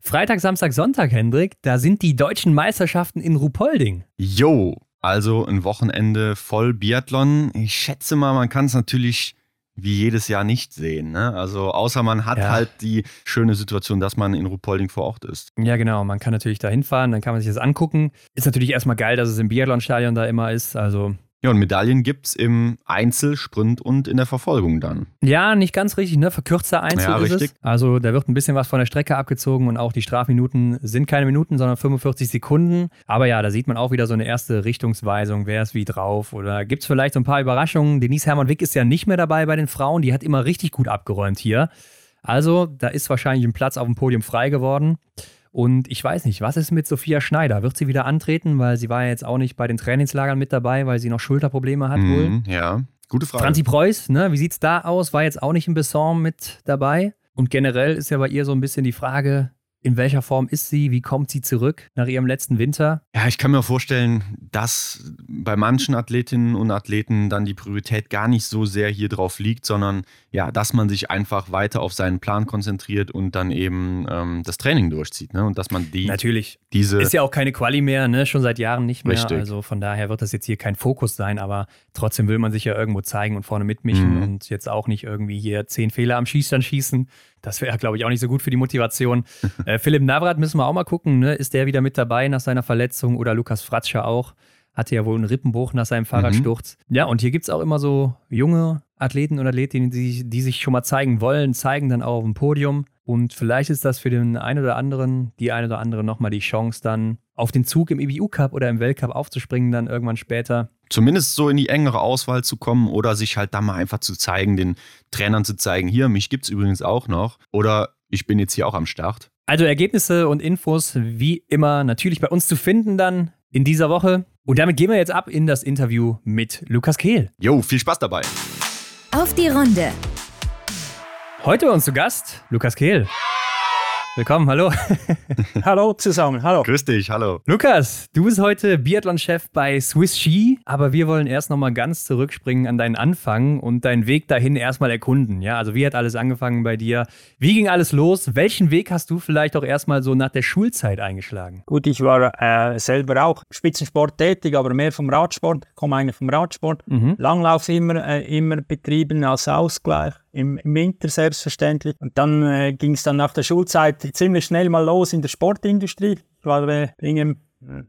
Freitag, Samstag, Sonntag, Hendrik, da sind die deutschen Meisterschaften in Rupolding. Jo, also ein Wochenende voll Biathlon. Ich schätze mal, man kann es natürlich wie jedes Jahr nicht sehen. Ne? Also außer man hat ja. halt die schöne Situation, dass man in Ruhpolding vor Ort ist. Ja, genau. Man kann natürlich da hinfahren, dann kann man sich das angucken. Ist natürlich erstmal geil, dass es im Biathlon-Stadion da immer ist. Also ja, und Medaillen gibt es im Einzel, Sprint und in der Verfolgung dann. Ja, nicht ganz richtig, ne? Verkürzter Einzel ja, ist richtig. es. Also da wird ein bisschen was von der Strecke abgezogen und auch die Strafminuten sind keine Minuten, sondern 45 Sekunden. Aber ja, da sieht man auch wieder so eine erste Richtungsweisung, wer ist wie drauf. Oder gibt es vielleicht so ein paar Überraschungen. Denise Hermann-Wick ist ja nicht mehr dabei bei den Frauen, die hat immer richtig gut abgeräumt hier. Also, da ist wahrscheinlich ein Platz auf dem Podium frei geworden. Und ich weiß nicht, was ist mit Sophia Schneider? Wird sie wieder antreten? Weil sie war ja jetzt auch nicht bei den Trainingslagern mit dabei, weil sie noch Schulterprobleme hat mhm, wohl. Ja, gute Frage. Franzi Preuß, ne? wie sieht's da aus? War jetzt auch nicht im Besson mit dabei. Und generell ist ja bei ihr so ein bisschen die Frage, in welcher Form ist sie? Wie kommt sie zurück nach ihrem letzten Winter? Ja, ich kann mir vorstellen, dass bei manchen Athletinnen und Athleten dann die Priorität gar nicht so sehr hier drauf liegt, sondern ja, dass man sich einfach weiter auf seinen Plan konzentriert und dann eben ähm, das Training durchzieht. Ne? Und dass man die. Natürlich. Diese ist ja auch keine Quali mehr, ne? schon seit Jahren nicht mehr. Richtig. Also von daher wird das jetzt hier kein Fokus sein, aber trotzdem will man sich ja irgendwo zeigen und vorne mitmischen mhm. und jetzt auch nicht irgendwie hier zehn Fehler am Schießstand schießen. Das wäre, glaube ich, auch nicht so gut für die Motivation. äh, Philipp Navrat müssen wir auch mal gucken. Ne? Ist der wieder mit dabei nach seiner Verletzung oder Lukas Fratscher auch? Hatte ja wohl einen Rippenbruch nach seinem Fahrradsturz. Mhm. Ja, und hier gibt es auch immer so junge Athleten und Athletinnen, die, die sich schon mal zeigen wollen, zeigen dann auch auf dem Podium. Und vielleicht ist das für den einen oder anderen, die eine oder andere nochmal die Chance, dann auf den Zug im EBU Cup oder im Weltcup aufzuspringen, dann irgendwann später. Zumindest so in die engere Auswahl zu kommen oder sich halt da mal einfach zu zeigen, den Trainern zu zeigen, hier, mich gibt es übrigens auch noch. Oder ich bin jetzt hier auch am Start. Also Ergebnisse und Infos wie immer natürlich bei uns zu finden dann in dieser Woche. Und damit gehen wir jetzt ab in das Interview mit Lukas Kehl. Jo, viel Spaß dabei. Auf die Runde. Heute bei uns zu Gast Lukas Kehl. Willkommen, hallo. hallo zusammen, hallo. Grüß dich, hallo. Lukas, du bist heute Biathlon-Chef bei Swiss Ski, aber wir wollen erst nochmal ganz zurückspringen an deinen Anfang und deinen Weg dahin erstmal erkunden. Ja, also wie hat alles angefangen bei dir? Wie ging alles los? Welchen Weg hast du vielleicht auch erstmal so nach der Schulzeit eingeschlagen? Gut, ich war äh, selber auch Spitzensport tätig, aber mehr vom Radsport, komme eigentlich vom Radsport. Mhm. Langlauf immer, äh, immer betrieben als Ausgleich im, im Winter selbstverständlich. Und dann äh, ging es dann nach der Schulzeit ziemlich schnell mal los in der Sportindustrie. Ich war äh,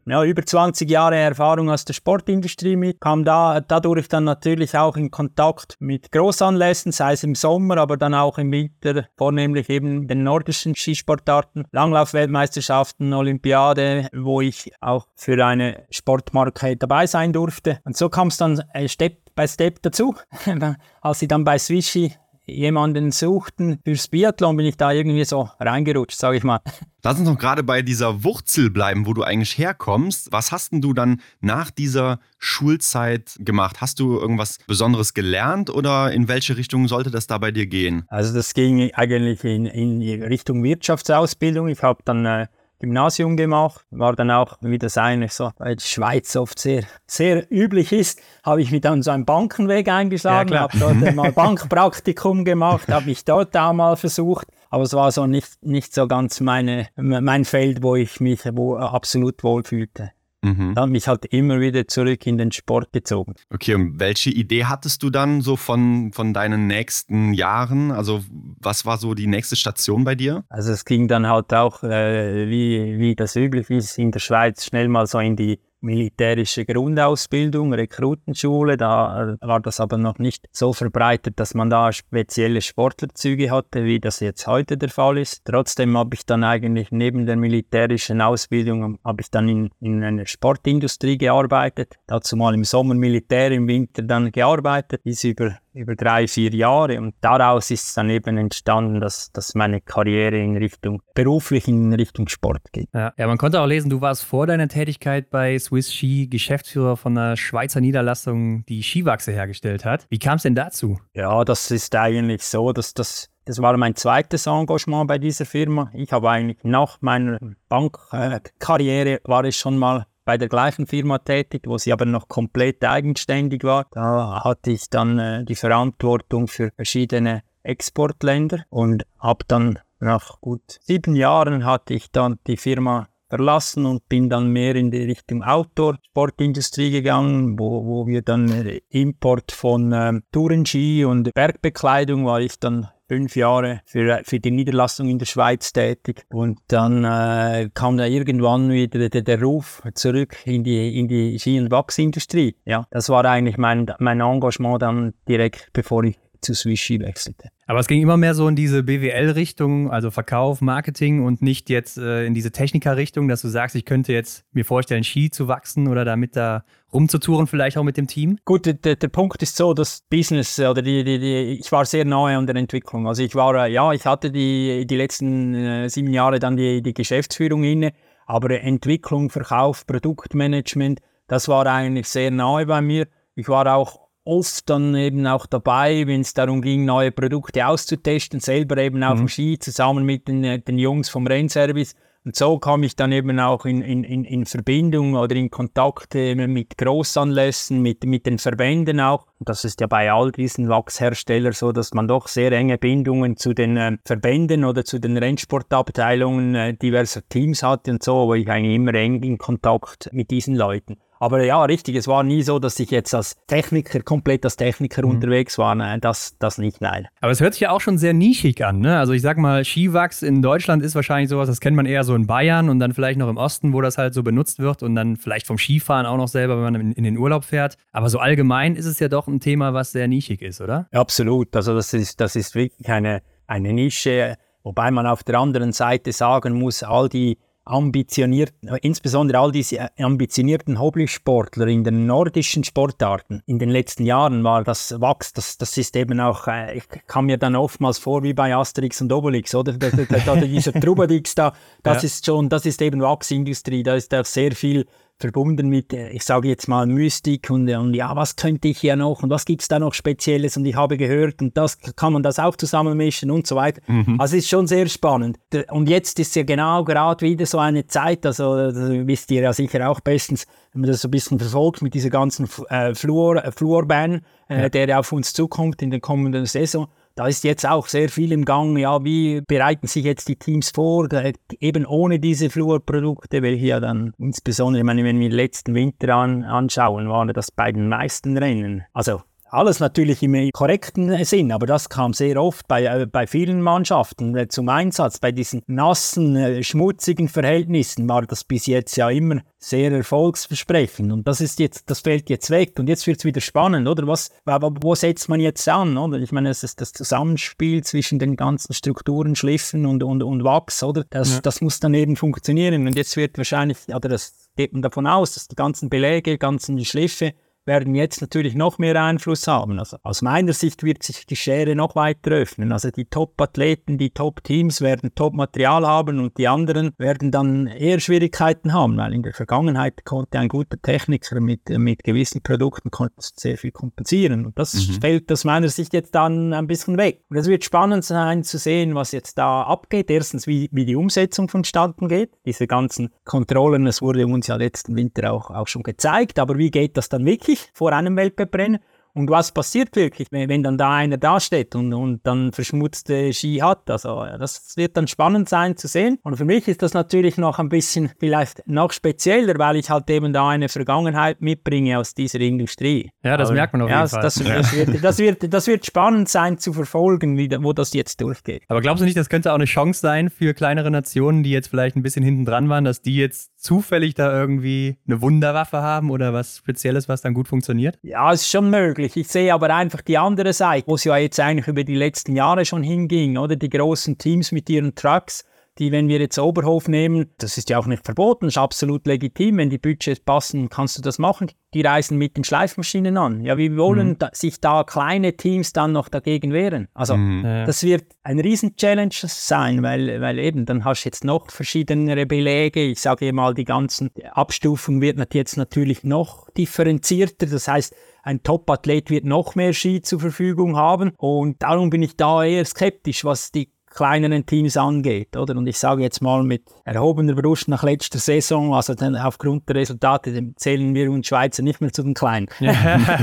ja, über 20 Jahre Erfahrung aus der Sportindustrie mit, kam da dadurch dann natürlich auch in Kontakt mit Großanlässen, sei es im Sommer, aber dann auch im Winter, vornehmlich eben den nordischen Skisportarten, Langlaufweltmeisterschaften, Olympiade, wo ich auch für eine Sportmarke dabei sein durfte. Und so kam es dann äh, Step by Step dazu. Als ich dann bei Swishy jemanden suchten fürs Biathlon, bin ich da irgendwie so reingerutscht, sage ich mal. Lass uns noch gerade bei dieser Wurzel bleiben, wo du eigentlich herkommst. Was hast denn du dann nach dieser Schulzeit gemacht? Hast du irgendwas Besonderes gelernt oder in welche Richtung sollte das da bei dir gehen? Also das ging eigentlich in, in Richtung Wirtschaftsausbildung. Ich habe dann äh, Gymnasium gemacht, war dann auch, wie das eigentlich so bei der Schweiz oft sehr, sehr üblich ist, habe ich mich dann so einen Bankenweg eingeschlagen, ja, habe dort mal Bankpraktikum gemacht, habe mich dort auch mal versucht, aber es war so nicht, nicht so ganz meine, mein Feld, wo ich mich wo absolut wohlfühlte. Mhm. Dann hat mich halt immer wieder zurück in den Sport gezogen. Okay, und welche Idee hattest du dann so von, von deinen nächsten Jahren? Also was war so die nächste Station bei dir? Also es ging dann halt auch, äh, wie, wie das üblich ist, in der Schweiz schnell mal so in die militärische Grundausbildung, Rekrutenschule. Da war das aber noch nicht so verbreitet, dass man da spezielle Sportlerzüge hatte, wie das jetzt heute der Fall ist. Trotzdem habe ich dann eigentlich neben der militärischen Ausbildung habe ich dann in, in einer Sportindustrie gearbeitet. Dazu mal im Sommer Militär, im Winter dann gearbeitet, bis über über drei, vier Jahre und daraus ist es dann eben entstanden, dass, dass meine Karriere in Richtung, beruflich in Richtung Sport geht. Ja, ja, man konnte auch lesen, du warst vor deiner Tätigkeit bei Swiss Ski Geschäftsführer von einer Schweizer Niederlassung, die Skiwachse hergestellt hat. Wie kam es denn dazu? Ja, das ist eigentlich so, dass das das war mein zweites Engagement bei dieser Firma. Ich habe eigentlich nach meiner Bankkarriere war ich schon mal bei der gleichen Firma tätig, wo sie aber noch komplett eigenständig war. Da hatte ich dann äh, die Verantwortung für verschiedene Exportländer und habe dann nach gut sieben Jahren hatte ich dann die Firma verlassen und bin dann mehr in die Richtung Outdoor-Sportindustrie gegangen, wo, wo wir dann äh, Import von ähm, Tourenski und Bergbekleidung war ich dann fünf Jahre für, für die Niederlassung in der Schweiz tätig. Und dann äh, kam da irgendwann wieder der, der Ruf zurück in die, in die Ski- und Wachsindustrie. Ja, das war eigentlich mein, mein Engagement dann direkt, bevor ich zu Swishy wechselte. Aber es ging immer mehr so in diese BWL-Richtung, also Verkauf, Marketing und nicht jetzt äh, in diese Techniker-Richtung, dass du sagst, ich könnte jetzt mir vorstellen, Ski zu wachsen oder damit da rumzutouren, vielleicht auch mit dem Team? Gut, der, der Punkt ist so, das Business oder die, die, die, ich war sehr nahe an der Entwicklung. Also ich war, ja, ich hatte die, die letzten äh, sieben Jahre dann die, die Geschäftsführung inne, aber Entwicklung, Verkauf, Produktmanagement, das war eigentlich sehr nahe bei mir. Ich war auch oft dann eben auch dabei, wenn es darum ging, neue Produkte auszutesten, selber eben auf mhm. dem Ski zusammen mit den, äh, den Jungs vom Rennservice. Und so kam ich dann eben auch in, in, in Verbindung oder in Kontakt mit Großanlässen, mit, mit den Verbänden auch. Und das ist ja bei all diesen Wachsherstellern so, dass man doch sehr enge Bindungen zu den äh, Verbänden oder zu den Rennsportabteilungen äh, diverser Teams hatte und so, wo ich eigentlich immer eng in Kontakt mit diesen Leuten. Aber ja, richtig, es war nie so, dass ich jetzt als Techniker, komplett als Techniker mhm. unterwegs war. Nein, das, das nicht, nein. Aber es hört sich ja auch schon sehr nischig an, ne? Also ich sag mal, Skiwachs in Deutschland ist wahrscheinlich sowas, das kennt man eher so in Bayern und dann vielleicht noch im Osten, wo das halt so benutzt wird und dann vielleicht vom Skifahren auch noch selber, wenn man in, in den Urlaub fährt. Aber so allgemein ist es ja doch ein Thema, was sehr nischig ist, oder? absolut. Also das ist, das ist wirklich eine, eine Nische, wobei man auf der anderen Seite sagen muss, all die ambitionierten, insbesondere all diese ambitionierten Hobbysportler in den nordischen Sportarten. In den letzten Jahren war das Wachs, das, das ist eben auch, äh, ich kam mir dann oftmals vor wie bei Asterix und Obelix, oder? Da, da, da, dieser Trubadix da, das ja. ist schon, das ist eben Wachsindustrie, da ist auch sehr viel verbunden mit, äh, ich sage jetzt mal Mystik und, und ja, was könnte ich hier noch und was gibt es da noch Spezielles und ich habe gehört und das kann man das auch zusammenmischen und so weiter. Mhm. Also ist schon sehr spannend. Und jetzt ist ja genau gerade wieder so eine Zeit, also das wisst ihr ja sicher auch bestens, wenn man das so ein bisschen verfolgt mit dieser ganzen äh, Fluor, äh, Fluorban, äh, ja. der auf uns zukommt in der kommenden Saison da ist jetzt auch sehr viel im Gang. Ja, wie bereiten sich jetzt die Teams vor, eben ohne diese Fluorprodukte, welche ja dann insbesondere, ich meine, wenn wir den letzten Winter an, anschauen, waren das bei den meisten Rennen. Also alles natürlich im korrekten Sinn, aber das kam sehr oft bei, äh, bei vielen Mannschaften äh, zum Einsatz. Bei diesen nassen, äh, schmutzigen Verhältnissen war das bis jetzt ja immer sehr erfolgsversprechend. Und das ist jetzt, das fällt jetzt weg. Und jetzt wird es wieder spannend, oder? Was, wo setzt man jetzt an, oder? Ich meine, es ist das Zusammenspiel zwischen den ganzen Strukturen, Schliffen und, und, und Wachs, oder? Das, ja. das muss dann eben funktionieren. Und jetzt wird wahrscheinlich, oder das geht man davon aus, dass die ganzen Beläge, ganzen Schliffe werden jetzt natürlich noch mehr Einfluss haben. Also aus meiner Sicht wird sich die Schere noch weiter öffnen. Also die Top-Athleten, die Top-Teams werden Top-Material haben und die anderen werden dann eher Schwierigkeiten haben, weil in der Vergangenheit konnte ein guter Techniker mit, mit gewissen Produkten sehr viel kompensieren. Und das mhm. fällt aus meiner Sicht jetzt dann ein bisschen weg. Und es wird spannend sein zu sehen, was jetzt da abgeht. Erstens, wie, wie die Umsetzung vonstatten geht. Diese ganzen Kontrollen, das wurde uns ja letzten Winter auch, auch schon gezeigt, aber wie geht das dann wirklich? Wirklich vor einem Weltcuprennen und was passiert wirklich, wenn, dann da einer dasteht und, und dann verschmutzte Ski hat? Also das wird dann spannend sein zu sehen. Und für mich ist das natürlich noch ein bisschen vielleicht noch spezieller, weil ich halt eben da eine Vergangenheit mitbringe aus dieser Industrie. Ja, das Aber, merkt man auf jeden ja, Fall. Das, das, das, wird, das, wird, das wird spannend sein zu verfolgen, wie, wo das jetzt durchgeht. Aber glaubst du nicht, das könnte auch eine Chance sein für kleinere Nationen, die jetzt vielleicht ein bisschen hinten dran waren, dass die jetzt zufällig da irgendwie eine Wunderwaffe haben oder was Spezielles, was dann gut funktioniert? Ja, ist schon möglich. Ich sehe aber einfach die andere Seite, wo es ja jetzt eigentlich über die letzten Jahre schon hinging, oder? Die großen Teams mit ihren Trucks die, wenn wir jetzt Oberhof nehmen, das ist ja auch nicht verboten, ist absolut legitim, wenn die Budgets passen, kannst du das machen. Die reisen mit den Schleifmaschinen an. Ja, wie wollen mhm. da, sich da kleine Teams dann noch dagegen wehren? Also, mhm. das wird ein Riesen-Challenge sein, weil, weil eben, dann hast du jetzt noch verschiedene Belege. Ich sage mal, die ganzen Abstufung wird jetzt natürlich noch differenzierter. Das heißt, ein Top-Athlet wird noch mehr Ski zur Verfügung haben. Und darum bin ich da eher skeptisch, was die kleineren Teams angeht, oder? Und ich sage jetzt mal mit erhobener Brust nach letzter Saison, also dann aufgrund der Resultate zählen wir uns Schweizer nicht mehr zu den Kleinen.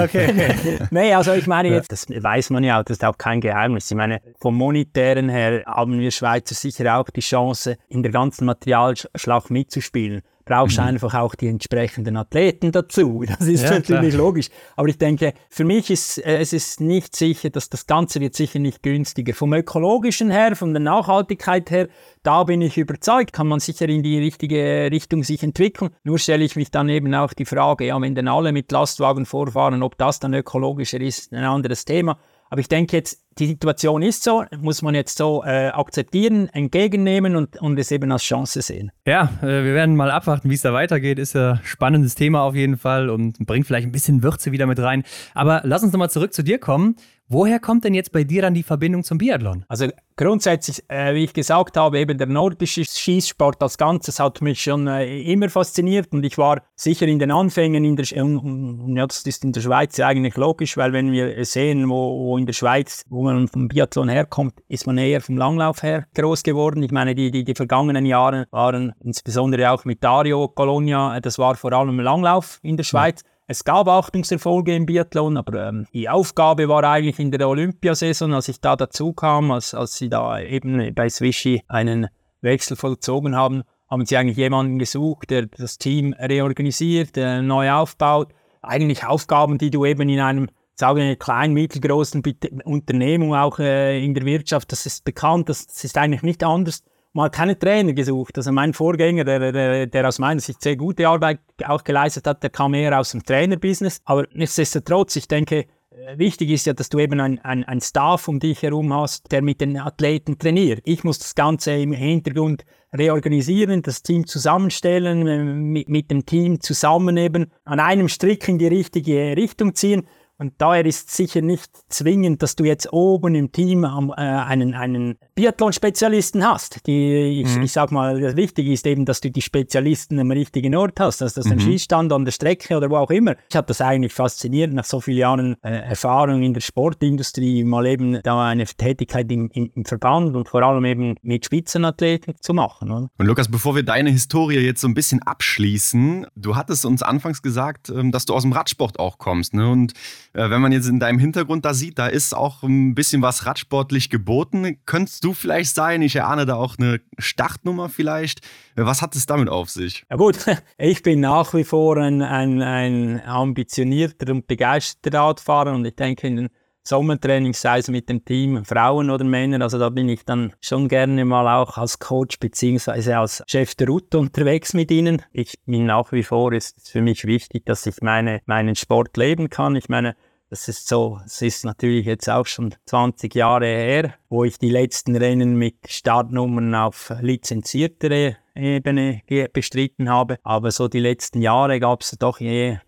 okay. nee, also ich meine jetzt, das weiß man ja, das ist auch kein Geheimnis. Ich meine, vom Monetären her haben wir Schweizer sicher auch die Chance, in der ganzen Materialschlacht mitzuspielen brauchst mhm. einfach auch die entsprechenden Athleten dazu. Das ist ja, natürlich klar. logisch. Aber ich denke, für mich ist äh, es ist nicht sicher, dass das Ganze wird sicher nicht günstiger. Vom ökologischen her, von der Nachhaltigkeit her, da bin ich überzeugt, kann man sicher in die richtige Richtung sich entwickeln. Nur stelle ich mich dann eben auch die Frage, ja, wenn dann alle mit Lastwagen vorfahren, ob das dann ökologischer ist, ein anderes Thema. Aber ich denke jetzt, die Situation ist so, muss man jetzt so äh, akzeptieren, entgegennehmen und, und es eben als Chance sehen. Ja, äh, wir werden mal abwarten, wie es da weitergeht. Ist ja ein spannendes Thema auf jeden Fall und bringt vielleicht ein bisschen Würze wieder mit rein. Aber lass uns nochmal zurück zu dir kommen. Woher kommt denn jetzt bei dir dann die Verbindung zum Biathlon? Also grundsätzlich, äh, wie ich gesagt habe, eben der nordische Schießsport als Ganzes hat mich schon äh, immer fasziniert und ich war sicher in den Anfängen in der, äh, ja, das ist in der Schweiz ja eigentlich logisch, weil wenn wir sehen, wo, wo, in der Schweiz, wo man vom Biathlon herkommt, ist man eher vom Langlauf her groß geworden. Ich meine, die, die, die vergangenen Jahre waren insbesondere auch mit Dario Colonia, das war vor allem Langlauf in der Schweiz. Ja. Es gab Achtungserfolge im Biathlon, aber ähm, die Aufgabe war eigentlich in der Olympiasaison, als ich da dazu kam, als, als sie da eben bei Swishy einen Wechsel vollzogen haben, haben sie eigentlich jemanden gesucht, der das Team reorganisiert, äh, neu aufbaut. Eigentlich Aufgaben, die du eben in einem sagen wir, kleinen, mittelgroßen Unternehmung, auch äh, in der Wirtschaft, das ist bekannt, das, das ist eigentlich nicht anders mal keine Trainer gesucht. Also mein Vorgänger, der, der, der, aus meiner Sicht sehr gute Arbeit auch geleistet hat, der kam eher aus dem Trainerbusiness. Aber nichtsdestotrotz, ich denke, äh, wichtig ist ja, dass du eben ein, ein, ein Staff um dich herum hast, der mit den Athleten trainiert. Ich muss das Ganze im Hintergrund reorganisieren, das Team zusammenstellen, äh, mit, mit dem Team zusammen eben an einem Strick in die richtige Richtung ziehen. Und daher ist sicher nicht zwingend, dass du jetzt oben im Team äh, einen, einen Biathlon-Spezialisten hast. Die, ich, mhm. ich sag mal, das Wichtige ist eben, dass du die Spezialisten am richtigen Ort hast, dass das mhm. ein Schießstand an der Strecke oder wo auch immer. Ich habe das eigentlich faszinierend, nach so vielen Jahren äh, Erfahrung in der Sportindustrie mal eben da eine Tätigkeit im, im, im, Verband und vor allem eben mit Spitzenathleten zu machen. Oder? Und Lukas, bevor wir deine Historie jetzt so ein bisschen abschließen, du hattest uns anfangs gesagt, ähm, dass du aus dem Radsport auch kommst. Ne? Und wenn man jetzt in deinem Hintergrund da sieht, da ist auch ein bisschen was radsportlich geboten. Könntest du vielleicht sein? Ich erahne da auch eine Startnummer vielleicht. Äh, was hat es damit auf sich? Ja gut, ich bin nach wie vor ein, ein, ein ambitionierter und begeisterter Radfahrer und ich denke, in den Sommertraining, sei es mit dem Team, Frauen oder Männer. Also da bin ich dann schon gerne mal auch als Coach bzw. als Chef der Route unterwegs mit ihnen. Ich bin nach wie vor, ist es für mich wichtig, dass ich meine, meinen Sport leben kann. Ich meine, das ist so, es ist natürlich jetzt auch schon 20 Jahre her, wo ich die letzten Rennen mit Startnummern auf lizenziertere Ebene bestritten habe. Aber so die letzten Jahre gab es doch je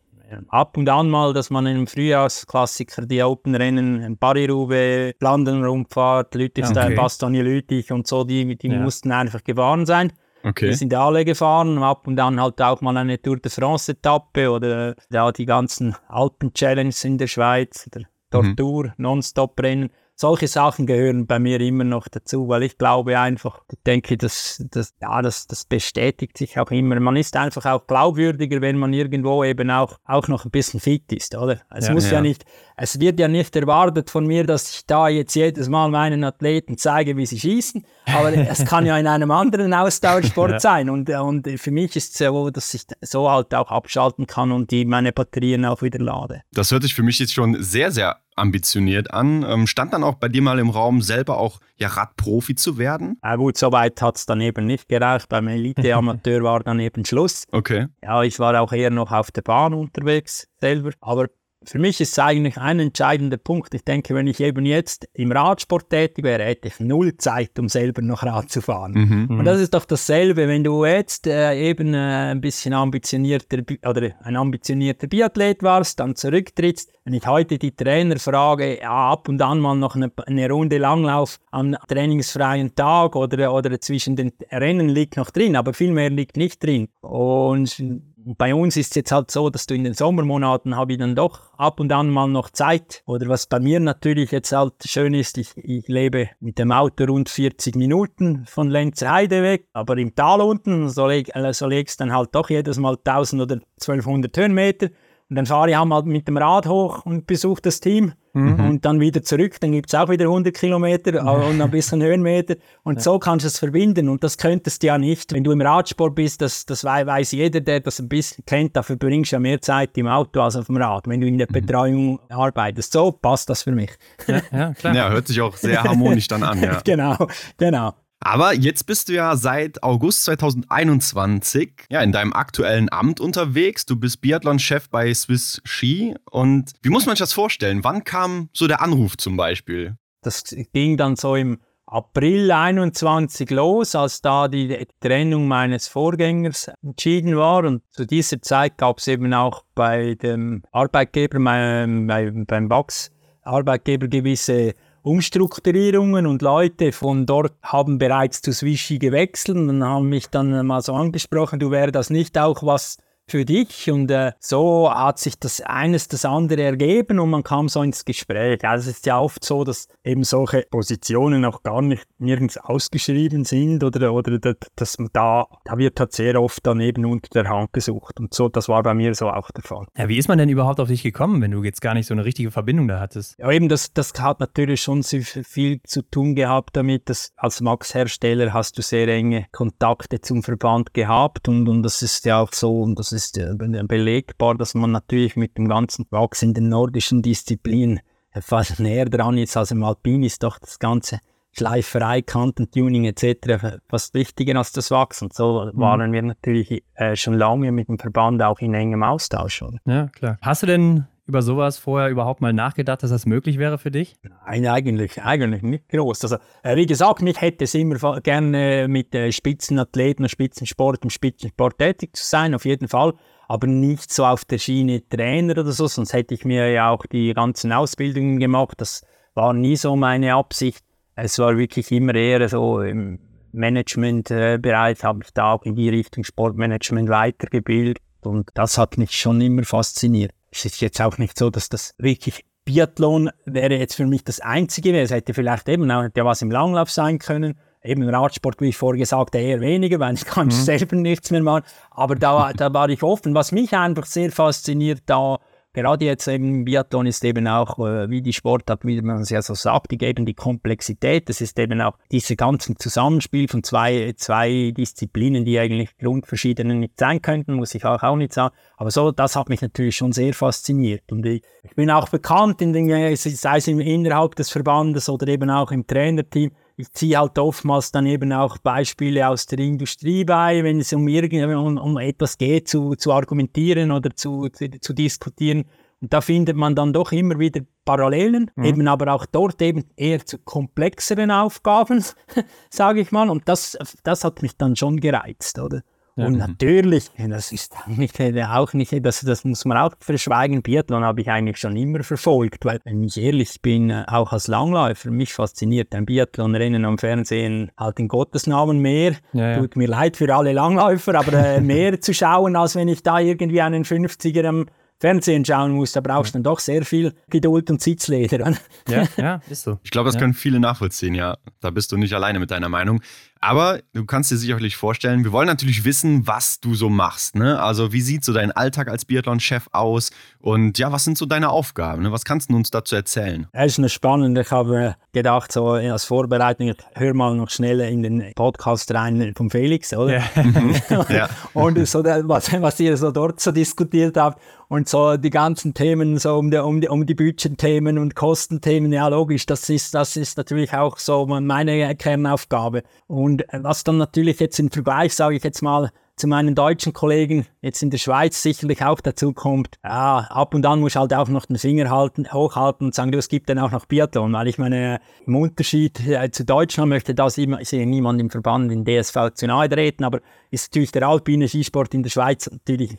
ab und an mal, dass man im Frühjahrsklassiker die Open-Rennen, Paris-Roubaix, Flandern-Rundfahrt, Lüttich-Style, okay. Bastogne-Lüttich und so, die, die ja. mussten einfach gefahren sein. Okay. Wir sind alle gefahren, ab und an halt auch mal eine Tour de France-Etappe oder ja, die ganzen Alpen-Challenges in der Schweiz, der Tortur, mhm. Non-Stop-Rennen solche Sachen gehören bei mir immer noch dazu, weil ich glaube einfach, ich denke, das, das, ja, das, das bestätigt sich auch immer. Man ist einfach auch glaubwürdiger, wenn man irgendwo eben auch, auch noch ein bisschen fit ist, oder? Es ja, muss ja. ja nicht, es wird ja nicht erwartet von mir, dass ich da jetzt jedes Mal meinen Athleten zeige, wie sie schießen, aber es kann ja in einem anderen Austauschsport ja. sein und, und für mich ist es so, dass ich so halt auch abschalten kann und die meine Batterien auch wieder lade. Das hört sich für mich jetzt schon sehr, sehr ambitioniert an. Ähm, stand dann auch bei dir mal im Raum, selber auch ja, Radprofi zu werden? Ja, gut, so weit hat es dann eben nicht gereicht. Beim Elite-Amateur war dann eben Schluss. Okay. Ja, ich war auch eher noch auf der Bahn unterwegs selber. Aber für mich ist es eigentlich ein entscheidender Punkt. Ich denke, wenn ich eben jetzt im Radsport tätig wäre, hätte ich null Zeit, um selber noch Rad zu fahren. Mhm. Und das ist doch dasselbe, wenn du jetzt äh, eben äh, ein bisschen ambitionierter oder ein ambitionierter Biathlet warst, dann zurücktrittst. Wenn ich heute die Trainer frage, ja, ab und an mal noch eine, eine Runde Langlauf am trainingsfreien Tag oder, oder zwischen den Rennen liegt noch drin, aber viel mehr liegt nicht drin. Und bei uns ist es jetzt halt so, dass du in den Sommermonaten habe ich dann doch ab und an mal noch Zeit. Oder was bei mir natürlich jetzt halt schön ist, ich, ich lebe mit dem Auto rund 40 Minuten von Lenzerheide weg, aber im Tal unten, so, leg, äh, so legst dann halt doch jedes Mal 1000 oder 1200 Höhenmeter. Und dann fahre ich auch mal mit dem Rad hoch und besuche das Team. Mhm. Und dann wieder zurück, dann gibt es auch wieder 100 Kilometer und ein bisschen Höhenmeter. Und ja. so kannst du es verbinden. Und das könntest du ja nicht. Wenn du im Radsport bist, das, das weiß jeder, der das ein bisschen kennt, dafür bringst du ja mehr Zeit im Auto als auf dem Rad. Wenn du in der mhm. Betreuung arbeitest, so passt das für mich. Ja, ja, klar. ja hört sich auch sehr harmonisch dann an. Ja. genau, genau. Aber jetzt bist du ja seit August 2021 ja, in deinem aktuellen Amt unterwegs. Du bist Biathlon-Chef bei Swiss Ski. Und wie muss man sich das vorstellen? Wann kam so der Anruf zum Beispiel? Das ging dann so im April 21 los, als da die Trennung meines Vorgängers entschieden war. Und zu dieser Zeit gab es eben auch bei dem Arbeitgeber, beim, Wachs, Arbeitgeber gewisse Umstrukturierungen und Leute von dort haben bereits zu Swishy gewechselt und haben mich dann mal so angesprochen, du wäre das nicht auch was für dich. Und äh, so hat sich das eines das andere ergeben und man kam so ins Gespräch. Also es ist ja oft so, dass eben solche Positionen auch gar nicht nirgends ausgeschrieben sind oder, oder dass man da, da wird halt sehr oft dann eben unter der Hand gesucht. Und so, das war bei mir so auch der Fall. Ja, wie ist man denn überhaupt auf dich gekommen, wenn du jetzt gar nicht so eine richtige Verbindung da hattest? Ja, eben, das, das hat natürlich schon viel zu tun gehabt damit, dass als Max-Hersteller hast du sehr enge Kontakte zum Verband gehabt und, und das ist ja auch so, und das ist äh, belegbar, dass man natürlich mit dem ganzen Wachs in den nordischen Disziplinen fast näher dran ist als im Alpin ist doch das ganze Schleiferei, Kantentuning etc. fast wichtiger als das Wachs. Und so mhm. waren wir natürlich äh, schon lange mit dem Verband auch in engem Austausch. Oder? Ja, klar. Hast du denn über sowas vorher überhaupt mal nachgedacht, dass das möglich wäre für dich? Nein, eigentlich, eigentlich nicht groß. Also, äh, wie gesagt, mich hätte es immer gerne mit äh, Spitzenathleten und Spitzensport im Spitzensport tätig zu sein, auf jeden Fall. Aber nicht so auf der Schiene Trainer oder so, sonst hätte ich mir ja auch die ganzen Ausbildungen gemacht. Das war nie so meine Absicht. Es war wirklich immer eher so im Managementbereich, habe ich da auch in die Richtung Sportmanagement weitergebildet. Und das hat mich schon immer fasziniert es ist jetzt auch nicht so, dass das wirklich Biathlon wäre jetzt für mich das Einzige. Es hätte vielleicht eben auch ja was im Langlauf sein können. Eben Radsport, wie ich vorher gesagt eher weniger, weil ich kann mhm. selber nichts mehr machen. Aber da, da war ich offen. Was mich einfach sehr fasziniert, da gerade jetzt eben Biathlon ist eben auch, äh, wie die Sportart, wie man es ja so sagt, die geben die Komplexität. Das ist eben auch diese ganzen Zusammenspiel von zwei, zwei Disziplinen, die eigentlich grundverschiedene nicht sein könnten, muss ich auch, auch nicht sagen. Aber so, das hat mich natürlich schon sehr fasziniert. Und ich, ich bin auch bekannt, in den, sei es innerhalb des Verbandes oder eben auch im Trainerteam, ich ziehe halt oftmals dann eben auch Beispiele aus der Industrie bei, wenn es um, um, um etwas geht, zu, zu argumentieren oder zu, zu, zu, diskutieren. Und da findet man dann doch immer wieder Parallelen, mhm. eben aber auch dort eben eher zu komplexeren Aufgaben, sage ich mal. Und das, das hat mich dann schon gereizt, oder? Ja. Und natürlich, das ist nicht, auch nicht, das, das muss man auch verschweigen, Biathlon habe ich eigentlich schon immer verfolgt, weil, wenn ich ehrlich bin, äh, auch als Langläufer, mich fasziniert ein Biathlonrennen am Fernsehen halt in Gottes Namen mehr. Ja, ja. Tut mir leid für alle Langläufer, aber äh, mehr zu schauen, als wenn ich da irgendwie einen 50er am Fernsehen schauen muss, da brauchst du dann doch sehr viel Geduld und Sitzleder. Ja, ja, ist so. Ich glaube, das können viele nachvollziehen, ja. Da bist du nicht alleine mit deiner Meinung. Aber du kannst dir sicherlich vorstellen, wir wollen natürlich wissen, was du so machst. Ne? Also wie sieht so dein Alltag als Biathlon-Chef aus? Und ja, was sind so deine Aufgaben? Ne? Was kannst du uns dazu erzählen? Es ist eine spannende. Ich habe gedacht, so als Vorbereitung, ich höre mal noch schnell in den Podcast rein von Felix, oder? Ja. ja. Und so, was, was ihr so dort so diskutiert habt und so die ganzen Themen, so um die, um die, um die Budgetthemen und Kostenthemen, ja logisch, das ist, das ist natürlich auch so meine Kernaufgabe. Und und was dann natürlich jetzt im Vergleich, sage ich jetzt mal, zu meinen deutschen Kollegen jetzt in der Schweiz sicherlich auch dazu kommt, ja, ab und an muss halt auch noch den Finger halten, hochhalten und sagen, du, es gibt dann auch noch Biathlon, weil ich meine, im Unterschied äh, zu Deutschland möchte da ich sehe niemand im Verband in DSV zu nahe treten, aber ist natürlich der alpine Skisport in der Schweiz natürlich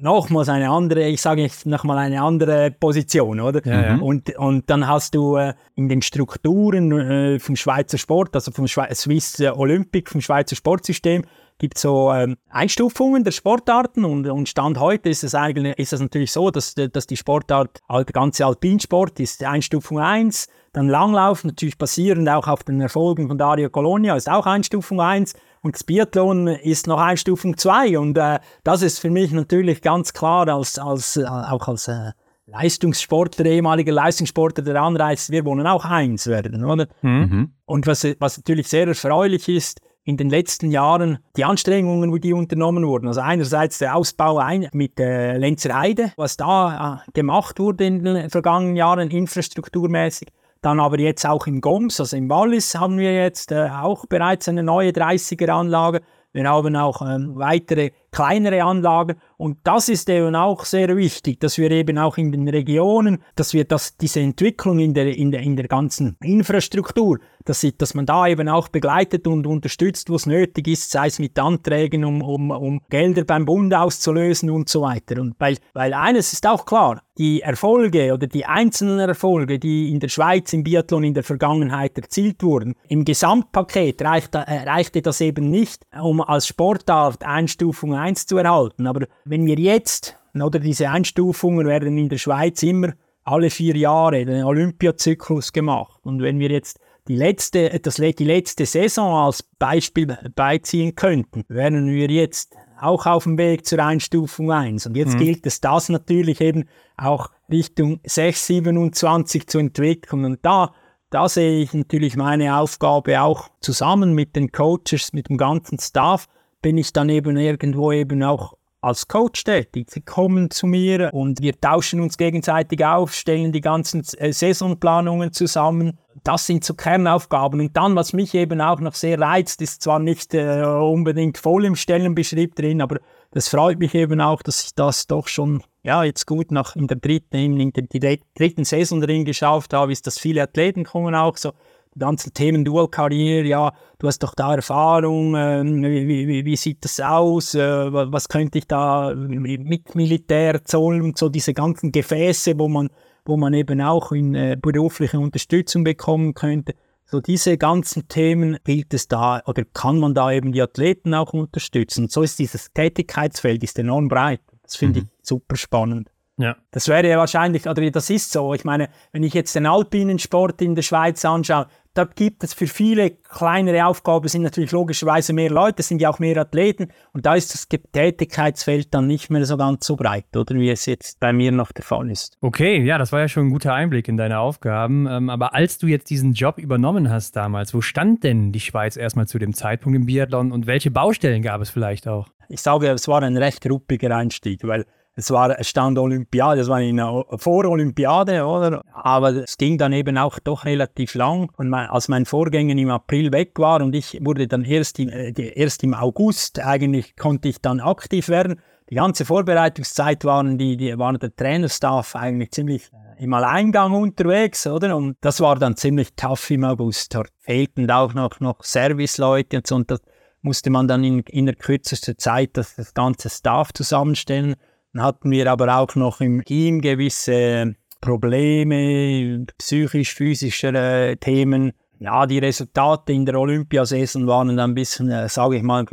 nochmals eine andere, ich sage jetzt nochmal eine andere Position, oder? Ja, ja. Und, und dann hast du äh, in den Strukturen äh, vom Schweizer Sport, also vom Schwe Swiss Olympic, vom Schweizer Sportsystem, gibt es so ähm, Einstufungen der Sportarten und, und Stand heute ist es eigentlich ist es natürlich so, dass, dass die Sportart, der ganze Alpinsport ist Einstufung 1, dann Langlauf, natürlich basierend auch auf den Erfolgen von Dario Colonia, ist auch Einstufung 1 und das Biathlon ist noch Einstufung 2 und äh, das ist für mich natürlich ganz klar als, als, äh, auch als äh, Leistungssportler, ehemaliger Leistungssportler der Anreiz, wir wollen auch eins werden, oder? Mhm. Und was, was natürlich sehr erfreulich ist, in den letzten Jahren die Anstrengungen, die unternommen wurden. Also einerseits der Ausbau ein mit äh, Lenzerheide, was da äh, gemacht wurde in den vergangenen Jahren infrastrukturmäßig. Dann aber jetzt auch im Goms, also im Wallis haben wir jetzt äh, auch bereits eine neue 30er-Anlage. Wir haben auch ähm, weitere kleinere Anlagen. Und das ist eben auch sehr wichtig, dass wir eben auch in den Regionen, dass wir das, diese Entwicklung in der, in der, in der ganzen Infrastruktur, dass, dass man da eben auch begleitet und unterstützt, wo es nötig ist, sei es mit Anträgen, um, um, um Gelder beim Bund auszulösen und so weiter. Und weil, weil eines ist auch klar, die Erfolge oder die einzelnen Erfolge, die in der Schweiz im Biathlon in der Vergangenheit erzielt wurden, im Gesamtpaket reicht, äh, reichte das eben nicht, um als Sportart Einstufung 1 zu erhalten. Aber wenn wir jetzt, oder diese Einstufungen werden in der Schweiz immer alle vier Jahre den Olympiazyklus gemacht. Und wenn wir jetzt die letzte, das, die letzte Saison als Beispiel beiziehen könnten, wären wir jetzt auch auf dem Weg zur Einstufung 1. Und jetzt mhm. gilt es, das natürlich eben auch Richtung 6, 27 zu entwickeln. Und da, da sehe ich natürlich meine Aufgabe auch zusammen mit den Coaches, mit dem ganzen Staff, bin ich dann eben irgendwo eben auch als Coach tätig. Sie kommen zu mir und wir tauschen uns gegenseitig auf, stellen die ganzen äh, Saisonplanungen zusammen. Das sind so Kernaufgaben. Und dann, was mich eben auch noch sehr reizt, ist zwar nicht äh, unbedingt voll im Stellenbeschrieb drin, aber das freut mich eben auch, dass ich das doch schon, ja, jetzt gut nach in der dritten, in der, dritten Saison drin geschafft habe, ist, dass viele Athleten kommen auch so ganzen Themen Dual-Karriere, ja, du hast doch da Erfahrung, äh, wie, wie, wie, sieht das aus, äh, was könnte ich da mit Militär, Zoll und so diese ganzen Gefäße, wo man, wo man eben auch in äh, berufliche Unterstützung bekommen könnte. So diese ganzen Themen gilt es da oder kann man da eben die Athleten auch unterstützen. Und so ist dieses Tätigkeitsfeld ist enorm breit. Das finde mhm. ich super spannend. Ja. Das wäre wahrscheinlich, oder das ist so. Ich meine, wenn ich jetzt den alpinen Sport in der Schweiz anschaue, da gibt es für viele kleinere Aufgaben, sind natürlich logischerweise mehr Leute, sind ja auch mehr Athleten und da ist das Tätigkeitsfeld dann nicht mehr so ganz so breit, oder wie es jetzt bei mir noch der Fall ist. Okay, ja, das war ja schon ein guter Einblick in deine Aufgaben. Ähm, aber als du jetzt diesen Job übernommen hast damals, wo stand denn die Schweiz erstmal zu dem Zeitpunkt im Biathlon und welche Baustellen gab es vielleicht auch? Ich sage, es war ein recht ruppiger Einstieg, weil es war Stand Olympiade, das war eine Vorolympiade, oder? Aber es ging dann eben auch doch relativ lang. Und mein, als mein Vorgänger im April weg war und ich wurde dann erst im, äh, erst im August, eigentlich konnte ich dann aktiv werden. Die ganze Vorbereitungszeit waren die, die waren der Trainerstaff eigentlich ziemlich äh, im Alleingang unterwegs, oder? Und das war dann ziemlich tough im August. Dort fehlten auch noch, noch Serviceleute und so. Und das musste man dann in, in der kürzesten Zeit das, das ganze Staff zusammenstellen. Dann hatten wir aber auch noch im Team gewisse Probleme, psychisch, physische äh, Themen. Ja, die Resultate in der Olympiasaison waren dann ein bisschen, äh, sage ich mal,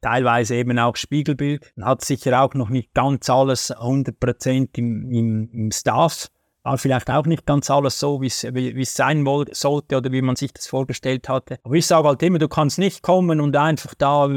teilweise eben auch Spiegelbild. Man hat sicher auch noch nicht ganz alles 100% im, im, im Staff. War vielleicht auch nicht ganz alles so, wie es sein sollte oder wie man sich das vorgestellt hatte. Aber ich sage halt immer, du kannst nicht kommen und einfach da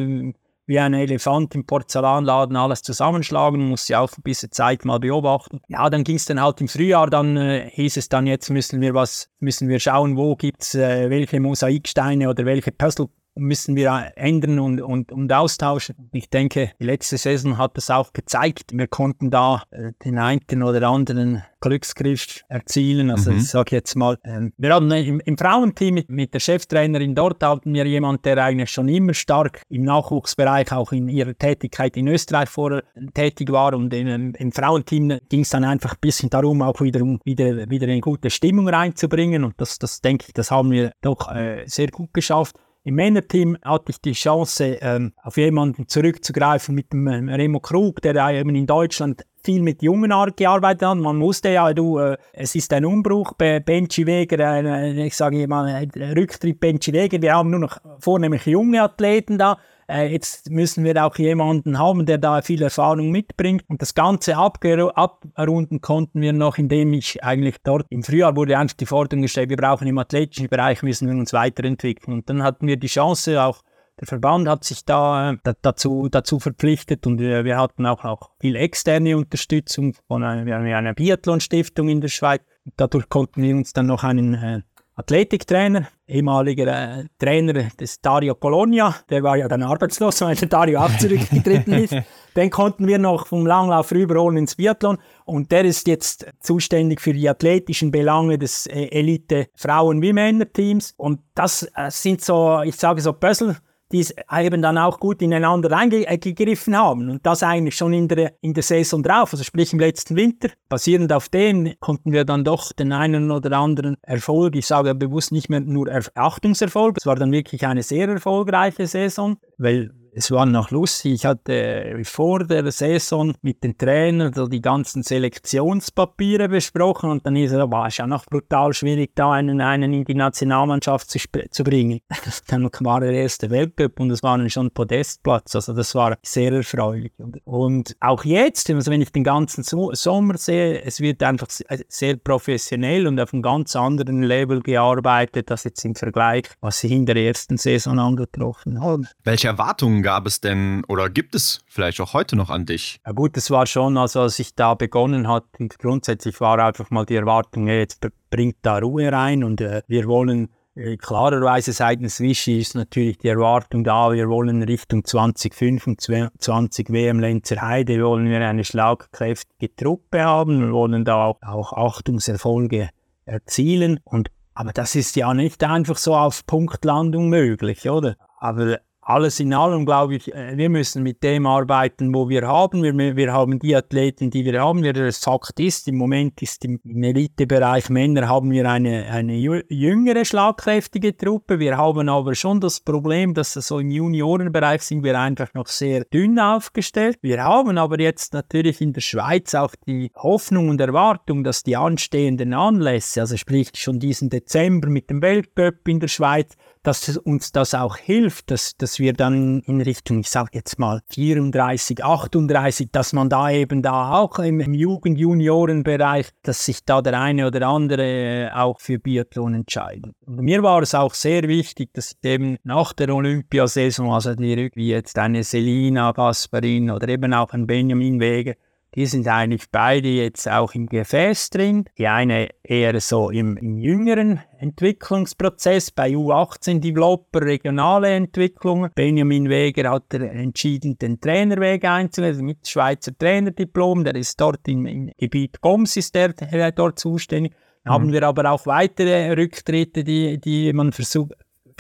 wie ein Elefant im Porzellanladen alles zusammenschlagen, muss ja auch ein bisschen Zeit mal beobachten. Ja, dann ging es dann halt im Frühjahr, dann äh, hieß es dann, jetzt müssen wir was, müssen wir schauen, wo gibt's äh, welche Mosaiksteine oder welche Puzzle müssen wir ändern und, und, und austauschen. Ich denke, die letzte Saison hat das auch gezeigt. Wir konnten da äh, den einen oder anderen Glücksgriff erzielen. Also mhm. ich sage jetzt mal, äh, wir hatten im, im Frauenteam mit, mit, der Cheftrainerin dort hatten wir jemanden, der eigentlich schon immer stark im Nachwuchsbereich, auch in ihrer Tätigkeit in Österreich vorher tätig war. Und in, im Frauenteam ging es dann einfach ein bisschen darum, auch wieder, wieder, wieder eine gute Stimmung reinzubringen. Und das, das denke ich, das haben wir doch äh, sehr gut geschafft. Im Männerteam hatte ich die Chance, ähm, auf jemanden zurückzugreifen mit dem ähm, Remo Krug, der eben in Deutschland viel mit Jungen gearbeitet hat. Man wusste ja, du, äh, es ist ein Umbruch bei Benji Weger, äh, ich sage mal, Rücktritt Benji Weger. Wir haben nur noch vornehmlich junge Athleten da äh, jetzt müssen wir auch jemanden haben, der da viel Erfahrung mitbringt. Und das Ganze abrunden konnten wir noch, indem ich eigentlich dort im Frühjahr wurde einfach die Forderung gestellt, wir brauchen im athletischen Bereich, müssen wir uns weiterentwickeln. Und dann hatten wir die Chance, auch der Verband hat sich da, äh, dazu, dazu verpflichtet und wir, wir hatten auch, auch viel externe Unterstützung von einer, einer Biathlon-Stiftung in der Schweiz. Dadurch konnten wir uns dann noch einen äh, Athletiktrainer, ehemaliger äh, Trainer des Dario Colonia, der war ja dann arbeitslos, weil der Dario auch zurückgetreten ist. Den konnten wir noch vom Langlauf rüberholen ins Biathlon. Und der ist jetzt zuständig für die athletischen Belange des äh, Elite Frauen- wie Männerteams und das äh, sind so, ich sage so Puzzle die eben dann auch gut ineinander eingegriffen haben. Und das eigentlich schon in der, in der Saison drauf, also sprich im letzten Winter. Basierend auf dem konnten wir dann doch den einen oder anderen Erfolg, ich sage bewusst nicht mehr nur Achtungserfolg, es war dann wirklich eine sehr erfolgreiche Saison, weil es war noch lustig. Ich hatte äh, vor der Saison mit den Trainern so die ganzen Selektionspapiere besprochen und dann ist es, war es ja noch brutal schwierig, da einen, einen in die Nationalmannschaft zu, zu bringen. dann war der erste Weltcup und es war dann schon Podestplatz. Also das war sehr erfreulich. Und, und auch jetzt, also wenn ich den ganzen so Sommer sehe, es wird einfach sehr professionell und auf einem ganz anderen Level gearbeitet, als jetzt im Vergleich, was sie in der ersten Saison angetroffen haben. Welche Erwartungen gab es denn oder gibt es vielleicht auch heute noch an dich? Ja gut, es war schon, also als ich da begonnen hatte, grundsätzlich war einfach mal die Erwartung, jetzt bringt da Ruhe rein und äh, wir wollen äh, Klarerweise seitens Vichy ist natürlich die Erwartung da, wir wollen Richtung 2025 WM Lenzer Heide, wollen wir eine schlagkräftige Truppe haben, wir wollen da auch, auch Achtungserfolge erzielen. Und, aber das ist ja nicht einfach so auf Punktlandung möglich, oder? Aber alles in allem glaube ich, äh, wir müssen mit dem arbeiten, wo wir haben. Wir, wir haben die Athleten, die wir haben. Wie der Fakt ist, im Moment ist im, Elitebereich Männer haben wir eine, eine jüngere, schlagkräftige Truppe. Wir haben aber schon das Problem, dass so im Juniorenbereich sind wir einfach noch sehr dünn aufgestellt. Wir haben aber jetzt natürlich in der Schweiz auch die Hoffnung und Erwartung, dass die anstehenden Anlässe, also sprich schon diesen Dezember mit dem Weltcup in der Schweiz, dass uns das auch hilft, dass, dass wir dann in Richtung, ich sage jetzt mal 34, 38, dass man da eben da auch im, im Jugend-Juniorenbereich, dass sich da der eine oder andere äh, auch für Biathlon entscheidet. Und mir war es auch sehr wichtig, dass eben nach der Olympiasaison, also die wie jetzt eine Selina Gasparin oder eben auch ein Benjamin Weger, die sind eigentlich beide jetzt auch im Gefäß drin. Die eine eher so im, im jüngeren Entwicklungsprozess bei U18 Developer, regionale Entwicklung. Benjamin Weger hat entschieden, den Trainerweg einzulegen mit Schweizer Trainerdiplom. Der ist dort im, im Gebiet GOMS ist der, der dort zuständig. Mhm. Haben wir aber auch weitere Rücktritte, die, die man versuch,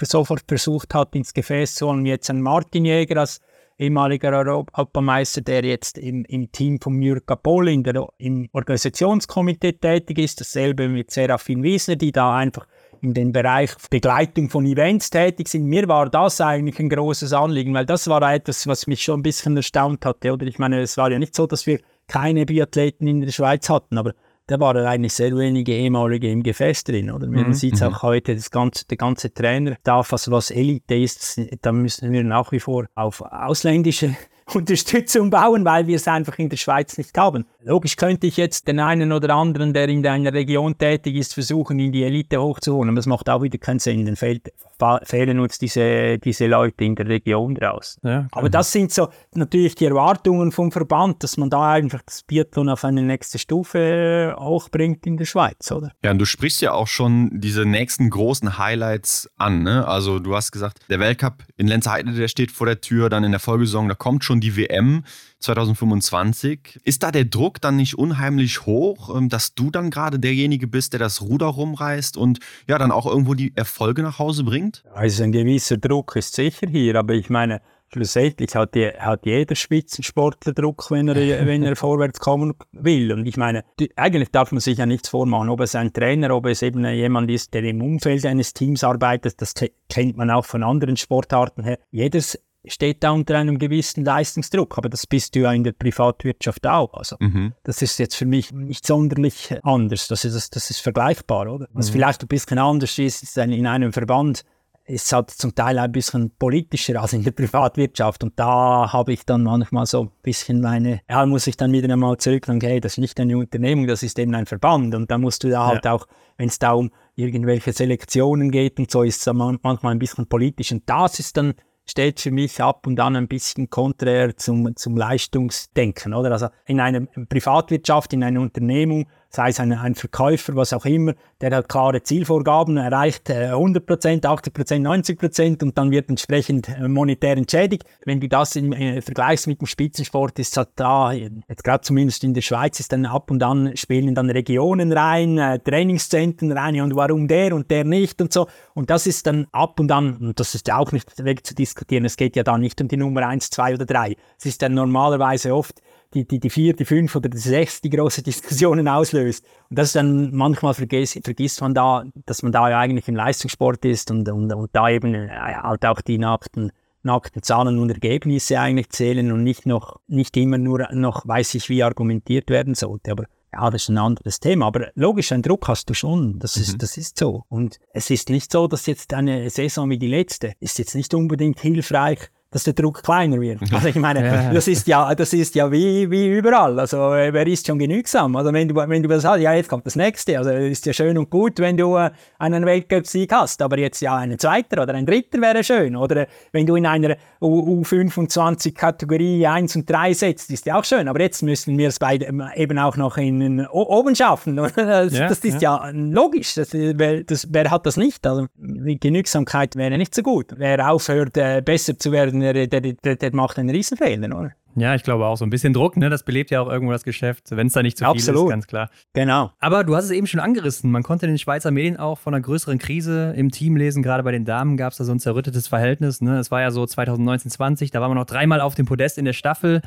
sofort versucht hat, ins Gefäß zu holen. Jetzt ein Martin Jäger als ehemaliger Europameister, der jetzt im, im Team von Jürgen Poll in der, im Organisationskomitee tätig ist. Dasselbe mit Serafin Wiesner, die da einfach in den Bereich Begleitung von Events tätig sind. Mir war das eigentlich ein großes Anliegen, weil das war etwas, was mich schon ein bisschen erstaunt hatte. Oder ich meine, es war ja nicht so, dass wir keine Biathleten in der Schweiz hatten, aber da waren eigentlich sehr wenige ehemalige im Gefäß drin. Oder? Man mhm. sieht es mhm. auch heute, das ganze, der ganze Trainer darf, also was Elite ist, da müssen wir nach wie vor auf ausländische Unterstützung bauen, weil wir es einfach in der Schweiz nicht haben. Logisch könnte ich jetzt den einen oder anderen, der in einer Region tätig ist, versuchen, in die Elite hochzuholen. Aber das macht auch wieder keinen Sinn. Dann fehlt, fehlen uns diese, diese Leute in der Region raus. Ja, Aber das sind so natürlich die Erwartungen vom Verband, dass man da einfach das Biathlon auf eine nächste Stufe hochbringt in der Schweiz, oder? Ja, und du sprichst ja auch schon diese nächsten großen Highlights an. Ne? Also du hast gesagt, der Weltcup in Lenzerheide, der steht vor der Tür, dann in der Folgesaison, da kommt schon die WM. 2025. Ist da der Druck dann nicht unheimlich hoch, ähm, dass du dann gerade derjenige bist, der das Ruder rumreißt und ja dann auch irgendwo die Erfolge nach Hause bringt? Also ein gewisser Druck ist sicher hier, aber ich meine, schlussendlich hat, die, hat jeder Spitzensportler Druck, wenn er, wenn er vorwärts kommen will. Und ich meine, eigentlich darf man sich ja nichts vormachen, ob es ein Trainer, ob es eben jemand ist, der im Umfeld eines Teams arbeitet, das kennt man auch von anderen Sportarten her. Jedes steht da unter einem gewissen Leistungsdruck, aber das bist du ja in der Privatwirtschaft auch. Also mhm. das ist jetzt für mich nicht sonderlich anders. Das ist, das ist vergleichbar, oder? Was mhm. vielleicht ein bisschen anders ist, ist in einem Verband ist halt zum Teil ein bisschen politischer als in der Privatwirtschaft. Und da habe ich dann manchmal so ein bisschen meine, ja, muss ich dann wieder einmal zurück und hey, das ist nicht eine Unternehmung, das ist eben ein Verband. Und da musst du da halt auch, wenn es da um irgendwelche Selektionen geht und so, ist es manchmal ein bisschen politisch. Und das ist dann stellt für mich ab und an ein bisschen konträr zum, zum Leistungsdenken. Oder? Also in einer Privatwirtschaft, in einer Unternehmung sei es ein, ein Verkäufer, was auch immer, der hat klare Zielvorgaben, erreicht 100% 80% 90% und dann wird entsprechend äh, monetär entschädigt. Wenn du das im äh, Vergleich mit dem Spitzensport ist, halt da, jetzt gerade zumindest in der Schweiz, ist dann ab und an spielen dann Regionen rein, äh, Trainingszentren rein und warum der und der nicht und so. Und das ist dann ab und an, und das ist ja auch nicht wegzudiskutieren, es geht ja da nicht um die Nummer 1, 2 oder 3. Es ist dann normalerweise oft die, die, die vierte, fünfte oder die sechste große Diskussionen auslöst. Und das ist dann manchmal vergisst, vergisst man da, dass man da ja eigentlich im Leistungssport ist und, und, und da eben äh, halt auch die nackten, nackten Zahlen und Ergebnisse eigentlich zählen und nicht noch, nicht immer nur noch weiß ich, wie argumentiert werden sollte. Aber ja, das ist ein anderes Thema. Aber logisch, einen Druck hast du schon. Das, mhm. ist, das ist so. Und es ist nicht so, dass jetzt eine Saison wie die letzte ist jetzt nicht unbedingt hilfreich dass der Druck kleiner wird. Also ich meine, ja. das ist ja, das ist ja wie, wie überall. Also äh, wer ist schon genügsam? Also wenn du, wenn du das hast, ja jetzt kommt das nächste. Also ist ja schön und gut, wenn du äh, einen Weltcup-Sieg hast, aber jetzt ja einen zweiter oder ein dritter wäre schön. Oder wenn du in einer U25 Kategorie 1 und 3 setzt, ist ja auch schön. Aber jetzt müssen wir es beide ähm, eben auch noch in, in oben schaffen. Das, ja, das ist ja, ja logisch. Das, das, wer hat das nicht? Also die Genügsamkeit wäre nicht so gut. Wer aufhört, äh, besser zu werden, der, der, der, der macht einen Riesenfehler, oder? Ja, ich glaube auch. So ein bisschen Druck, ne? Das belebt ja auch irgendwo das Geschäft, wenn es da nicht zu viel Absolut. ist, ganz klar. Genau. Aber du hast es eben schon angerissen. Man konnte in den Schweizer Medien auch von einer größeren Krise im Team lesen. Gerade bei den Damen gab es da so ein zerrüttetes Verhältnis. Ne? Es war ja so 2019, 20, da waren wir noch dreimal auf dem Podest in der Staffel.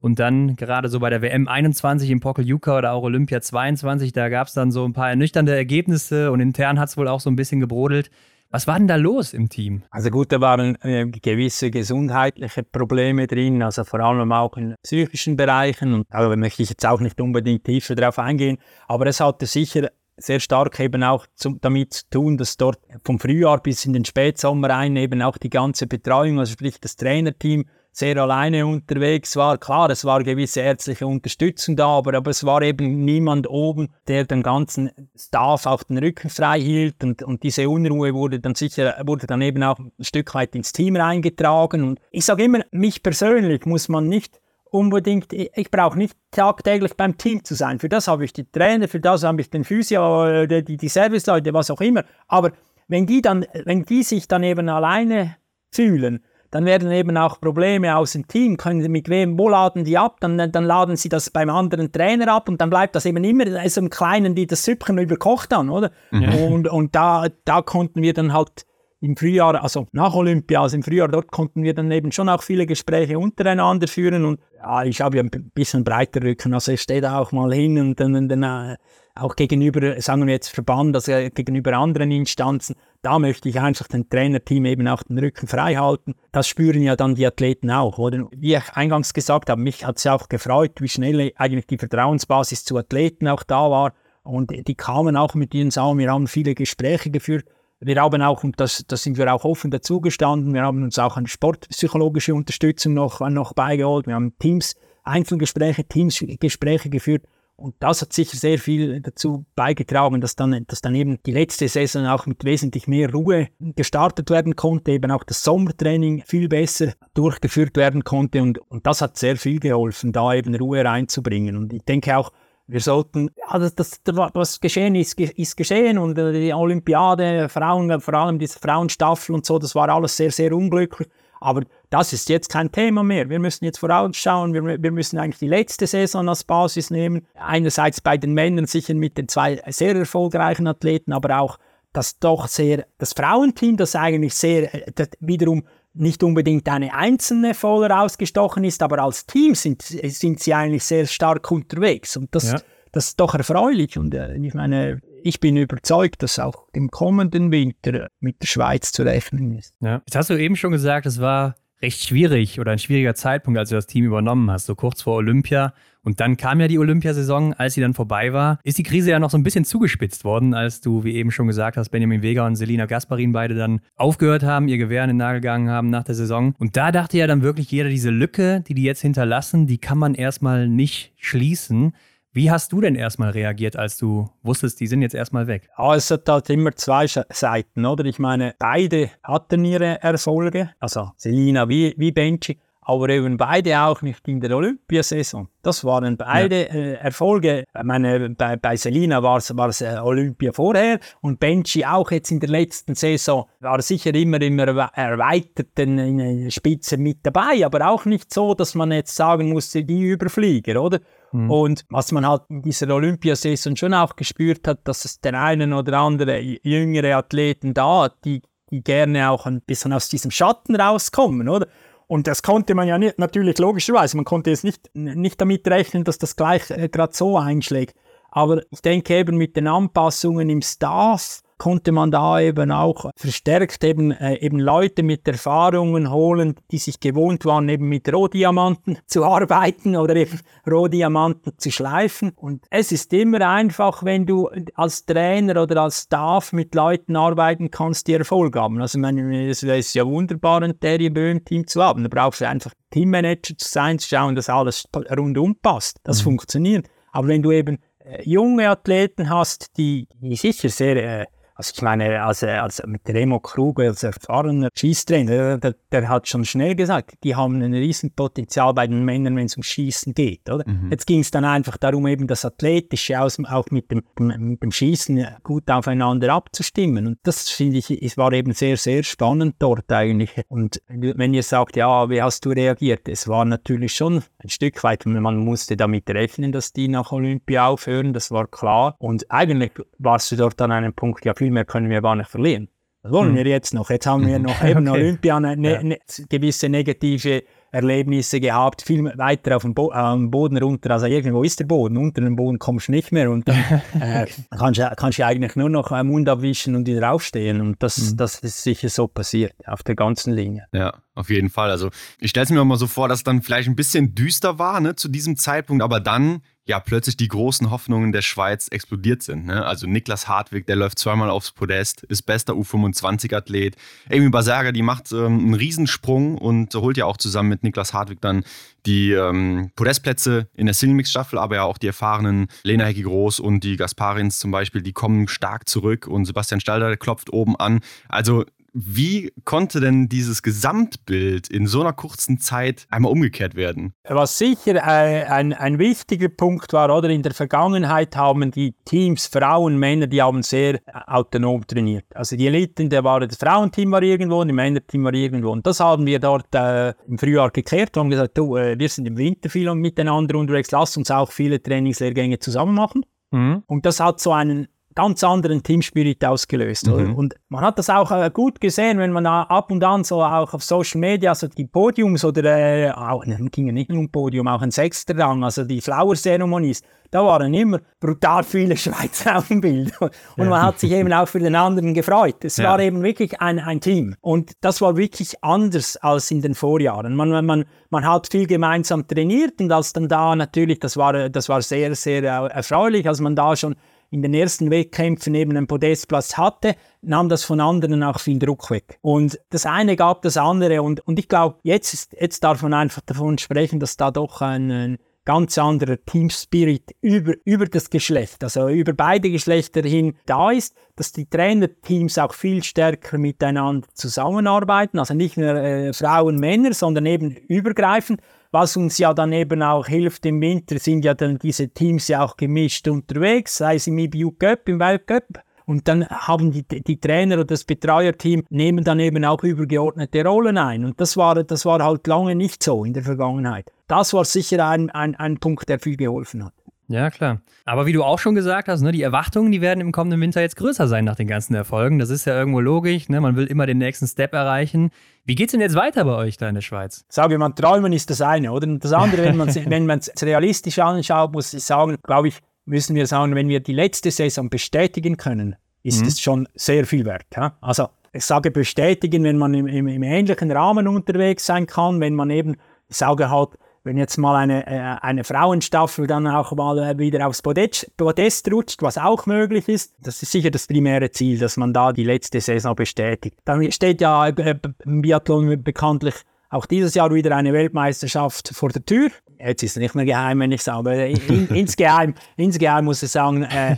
Und dann gerade so bei der WM 21 im Pokeljuka oder auch Olympia 22, da gab es dann so ein paar ernüchternde Ergebnisse und intern hat es wohl auch so ein bisschen gebrodelt. Was war denn da los im Team? Also gut, da waren äh, gewisse gesundheitliche Probleme drin, also vor allem auch in psychischen Bereichen. Und da möchte ich jetzt auch nicht unbedingt tiefer drauf eingehen. Aber es hatte sicher sehr stark eben auch zum, damit zu tun, dass dort vom Frühjahr bis in den Spätsommer rein eben auch die ganze Betreuung, also sprich das Trainerteam, sehr alleine unterwegs war. Klar, es war gewisse ärztliche Unterstützung da, aber, aber es war eben niemand oben, der den ganzen Staff auf den Rücken frei hielt und, und diese Unruhe wurde dann sicher, wurde dann eben auch ein Stück weit ins Team reingetragen und ich sage immer, mich persönlich muss man nicht unbedingt, ich brauche nicht tagtäglich beim Team zu sein. Für das habe ich die Trainer, für das habe ich den Physio, die, die Serviceleute, was auch immer. Aber wenn die dann, wenn die sich dann eben alleine fühlen, dann werden eben auch Probleme aus dem Team. Können mit wem, wo laden die ab? Dann, dann laden sie das beim anderen Trainer ab und dann bleibt das eben immer so im Kleinen, die das Süppchen überkocht dann, oder? Mhm. Und, und da, da konnten wir dann halt im Frühjahr, also nach Olympia, also im Frühjahr, dort konnten wir dann eben schon auch viele Gespräche untereinander führen und ja, ich habe ja ein bisschen breiter Rücken, also ich stehe da auch mal hin und dann, dann äh, auch gegenüber, sagen wir jetzt Verband, also gegenüber anderen Instanzen, da möchte ich einfach dem Trainerteam eben auch den Rücken frei halten. Das spüren ja dann die Athleten auch, oder? Wie ich eingangs gesagt habe, mich hat es auch gefreut, wie schnell eigentlich die Vertrauensbasis zu Athleten auch da war. Und die kamen auch mit ihnen zusammen. Wir haben viele Gespräche geführt. Wir haben auch, und das, das sind wir auch offen dazugestanden, wir haben uns auch eine sportpsychologische Unterstützung noch, noch beigeholt. Wir haben Teams, Einzelgespräche, Teamsgespräche geführt. Und das hat sicher sehr viel dazu beigetragen, dass dann, dass dann eben die letzte Saison auch mit wesentlich mehr Ruhe gestartet werden konnte, eben auch das Sommertraining viel besser durchgeführt werden konnte. Und, und das hat sehr viel geholfen, da eben Ruhe reinzubringen. Und ich denke auch, wir sollten, ja, das, das, was geschehen ist, ist geschehen und äh, die Olympiade, Frauen, vor allem diese Frauenstaffel und so, das war alles sehr, sehr unglücklich. Aber das ist jetzt kein Thema mehr. Wir müssen jetzt vorausschauen. Wir, wir müssen eigentlich die letzte Saison als Basis nehmen. Einerseits bei den Männern sicher mit den zwei sehr erfolgreichen Athleten, aber auch das doch sehr, das Frauenteam, das eigentlich sehr, äh, das wiederum nicht unbedingt eine einzelne voller ausgestochen ist, aber als Team sind, sind sie eigentlich sehr stark unterwegs. Und das, ja. das ist doch erfreulich. Und äh, ich meine, ich bin überzeugt, dass auch im kommenden Winter mit der Schweiz zu rechnen ist. Ja. Jetzt hast du eben schon gesagt, es war recht schwierig oder ein schwieriger Zeitpunkt, als du das Team übernommen hast, so kurz vor Olympia. Und dann kam ja die Olympiasaison, als sie dann vorbei war, ist die Krise ja noch so ein bisschen zugespitzt worden, als du, wie eben schon gesagt hast, Benjamin Vega und Selina Gasparin beide dann aufgehört haben, ihr Gewehr in den Nagel gegangen haben nach der Saison. Und da dachte ja dann wirklich jeder, diese Lücke, die die jetzt hinterlassen, die kann man erstmal nicht schließen. Wie hast du denn erstmal reagiert, als du wusstest, die sind jetzt erstmal weg? Ja, es hat halt immer zwei Seiten, oder? Ich meine, beide hatten ihre Erfolge, also Selina wie, wie Benji aber eben beide auch nicht in der Olympiasaison. Das waren beide ja. äh, Erfolge. Ich meine, bei, bei Selina war es äh, Olympia vorher und Benji auch jetzt in der letzten Saison war sicher immer im erweiterten Spitze mit dabei, aber auch nicht so, dass man jetzt sagen musste, die Überflieger, oder? Mhm. Und was man halt in dieser Olympiasaison schon auch gespürt hat, dass es den einen oder anderen jüngere Athleten da hat, die, die gerne auch ein bisschen aus diesem Schatten rauskommen, oder? Und das konnte man ja nicht, natürlich logischerweise, man konnte jetzt nicht, nicht damit rechnen, dass das gleich äh, gerade so einschlägt. Aber ich denke eben mit den Anpassungen im Staff konnte man da eben auch verstärkt eben, äh, eben Leute mit Erfahrungen holen, die sich gewohnt waren, eben mit Rohdiamanten zu arbeiten oder eben Rohdiamanten zu schleifen. Und es ist immer einfach, wenn du als Trainer oder als Staff mit Leuten arbeiten kannst, die Erfolg haben. Also ich meine, es ist ja wunderbar, ein Terry Böhm-Team zu haben. Da brauchst du einfach Teammanager zu sein, zu schauen, dass alles rundum passt. Das mhm. funktioniert. Aber wenn du eben äh, junge Athleten hast, die, die sicher sehr äh, also ich meine, als, als mit Remo Krug als erfahrener Schießtrainer, der, der, hat schon schnell gesagt, die haben ein Riesenpotenzial bei den Männern, wenn es um Schießen geht. Oder? Mhm. Jetzt ging es dann einfach darum, eben das Athletische aus, auch mit dem, mit dem Schießen gut aufeinander abzustimmen. Und das finde ich, es war eben sehr, sehr spannend dort eigentlich. Und wenn ihr sagt, ja, wie hast du reagiert? Es war natürlich schon ein Stück weit, man musste damit rechnen, dass die nach Olympia aufhören, das war klar. Und eigentlich warst du dort an einem Punkt, ja, viel mehr können wir gar nicht verlieren. Das wollen hm. wir jetzt noch. Jetzt haben wir noch okay. eben Olympia eine, ne, ne, gewisse negative Erlebnisse gehabt, viel weiter auf dem Bo äh, Boden runter. Also irgendwo ist der Boden, unter dem Boden kommst du nicht mehr und dann äh, kannst, du, kannst du eigentlich nur noch einen Mund abwischen und wieder aufstehen. Und das, mhm. das ist sicher so passiert auf der ganzen Linie. Ja, auf jeden Fall. Also ich stelle es mir mal so vor, dass dann vielleicht ein bisschen düster war ne, zu diesem Zeitpunkt, aber dann ja plötzlich die großen Hoffnungen der Schweiz explodiert sind. Ne? Also Niklas Hartwig, der läuft zweimal aufs Podest, ist bester U25-Athlet. Amy Basaga, die macht ähm, einen Riesensprung und holt ja auch zusammen mit Niklas Hartwig dann die ähm, Podestplätze in der Single-Mix-Staffel, aber ja auch die erfahrenen Lena Hecki Groß und die Gasparins zum Beispiel, die kommen stark zurück und Sebastian Stalder klopft oben an. Also wie konnte denn dieses Gesamtbild in so einer kurzen Zeit einmal umgekehrt werden? Was sicher äh, ein, ein wichtiger Punkt war, oder in der Vergangenheit haben die Teams, Frauen, Männer, die haben sehr autonom trainiert. Also die Eliten, der war, das Frauenteam war irgendwo, das Männerteam war irgendwo. Und das haben wir dort äh, im Frühjahr gekehrt und haben gesagt, du, äh, wir sind im Winter viel miteinander unterwegs, lass uns auch viele Trainingslehrgänge zusammen machen. Mhm. Und das hat so einen ganz anderen Teamspirit ausgelöst. Mhm. Und man hat das auch äh, gut gesehen, wenn man ab und an so auch auf Social Media so die Podiums oder äh, auch, ging ja nicht nur um Podium, auch ein sechster Rang, also die Flower-Ceremonies, da waren immer brutal viele Schweizer auf dem Bild. Und ja. man hat sich eben auch für den anderen gefreut. Es ja. war eben wirklich ein, ein Team. Und das war wirklich anders als in den Vorjahren. Man, man, man hat viel gemeinsam trainiert und als dann da natürlich, das war, das war sehr, sehr erfreulich, als man da schon in den ersten Wettkämpfen eben einen Podestplatz hatte, nahm das von anderen auch viel Druck weg. Und das eine gab das andere. Und, und ich glaube, jetzt, jetzt darf man einfach davon sprechen, dass da doch ein, ein ganz anderer Teamspirit über, über das Geschlecht, also über beide Geschlechter hin da ist, dass die Trainerteams auch viel stärker miteinander zusammenarbeiten, also nicht nur äh, Frauen, Männer, sondern eben übergreifend. Was uns ja dann eben auch hilft im Winter, sind ja dann diese Teams ja auch gemischt unterwegs, sei es im IBU Cup, im Weltcup. Und dann haben die, die Trainer oder das Betreuerteam nehmen dann eben auch übergeordnete Rollen ein. Und das war, das war halt lange nicht so in der Vergangenheit. Das war sicher ein, ein, ein Punkt, der viel geholfen hat. Ja, klar. Aber wie du auch schon gesagt hast, ne, die Erwartungen, die werden im kommenden Winter jetzt größer sein nach den ganzen Erfolgen. Das ist ja irgendwo logisch. Ne? Man will immer den nächsten Step erreichen. Wie geht's denn jetzt weiter bei euch da in der Schweiz? Sage man, träumen ist das eine, oder? Und das andere, wenn man es wenn realistisch anschaut, muss ich sagen, glaube ich, müssen wir sagen, wenn wir die letzte Saison bestätigen können, ist es mhm. schon sehr viel wert. Ja? Also ich sage bestätigen, wenn man im, im, im ähnlichen Rahmen unterwegs sein kann, wenn man eben, ich sage halt, wenn jetzt mal eine, äh, eine Frauenstaffel dann auch mal äh, wieder aufs Podest, Podest rutscht, was auch möglich ist, das ist sicher das primäre Ziel, dass man da die letzte Saison bestätigt. Dann steht ja äh, im Biathlon bekanntlich auch dieses Jahr wieder eine Weltmeisterschaft vor der Tür. Jetzt ist es nicht mehr geheim, wenn ich sage. In, insgeheim, insgeheim muss ich sagen, äh,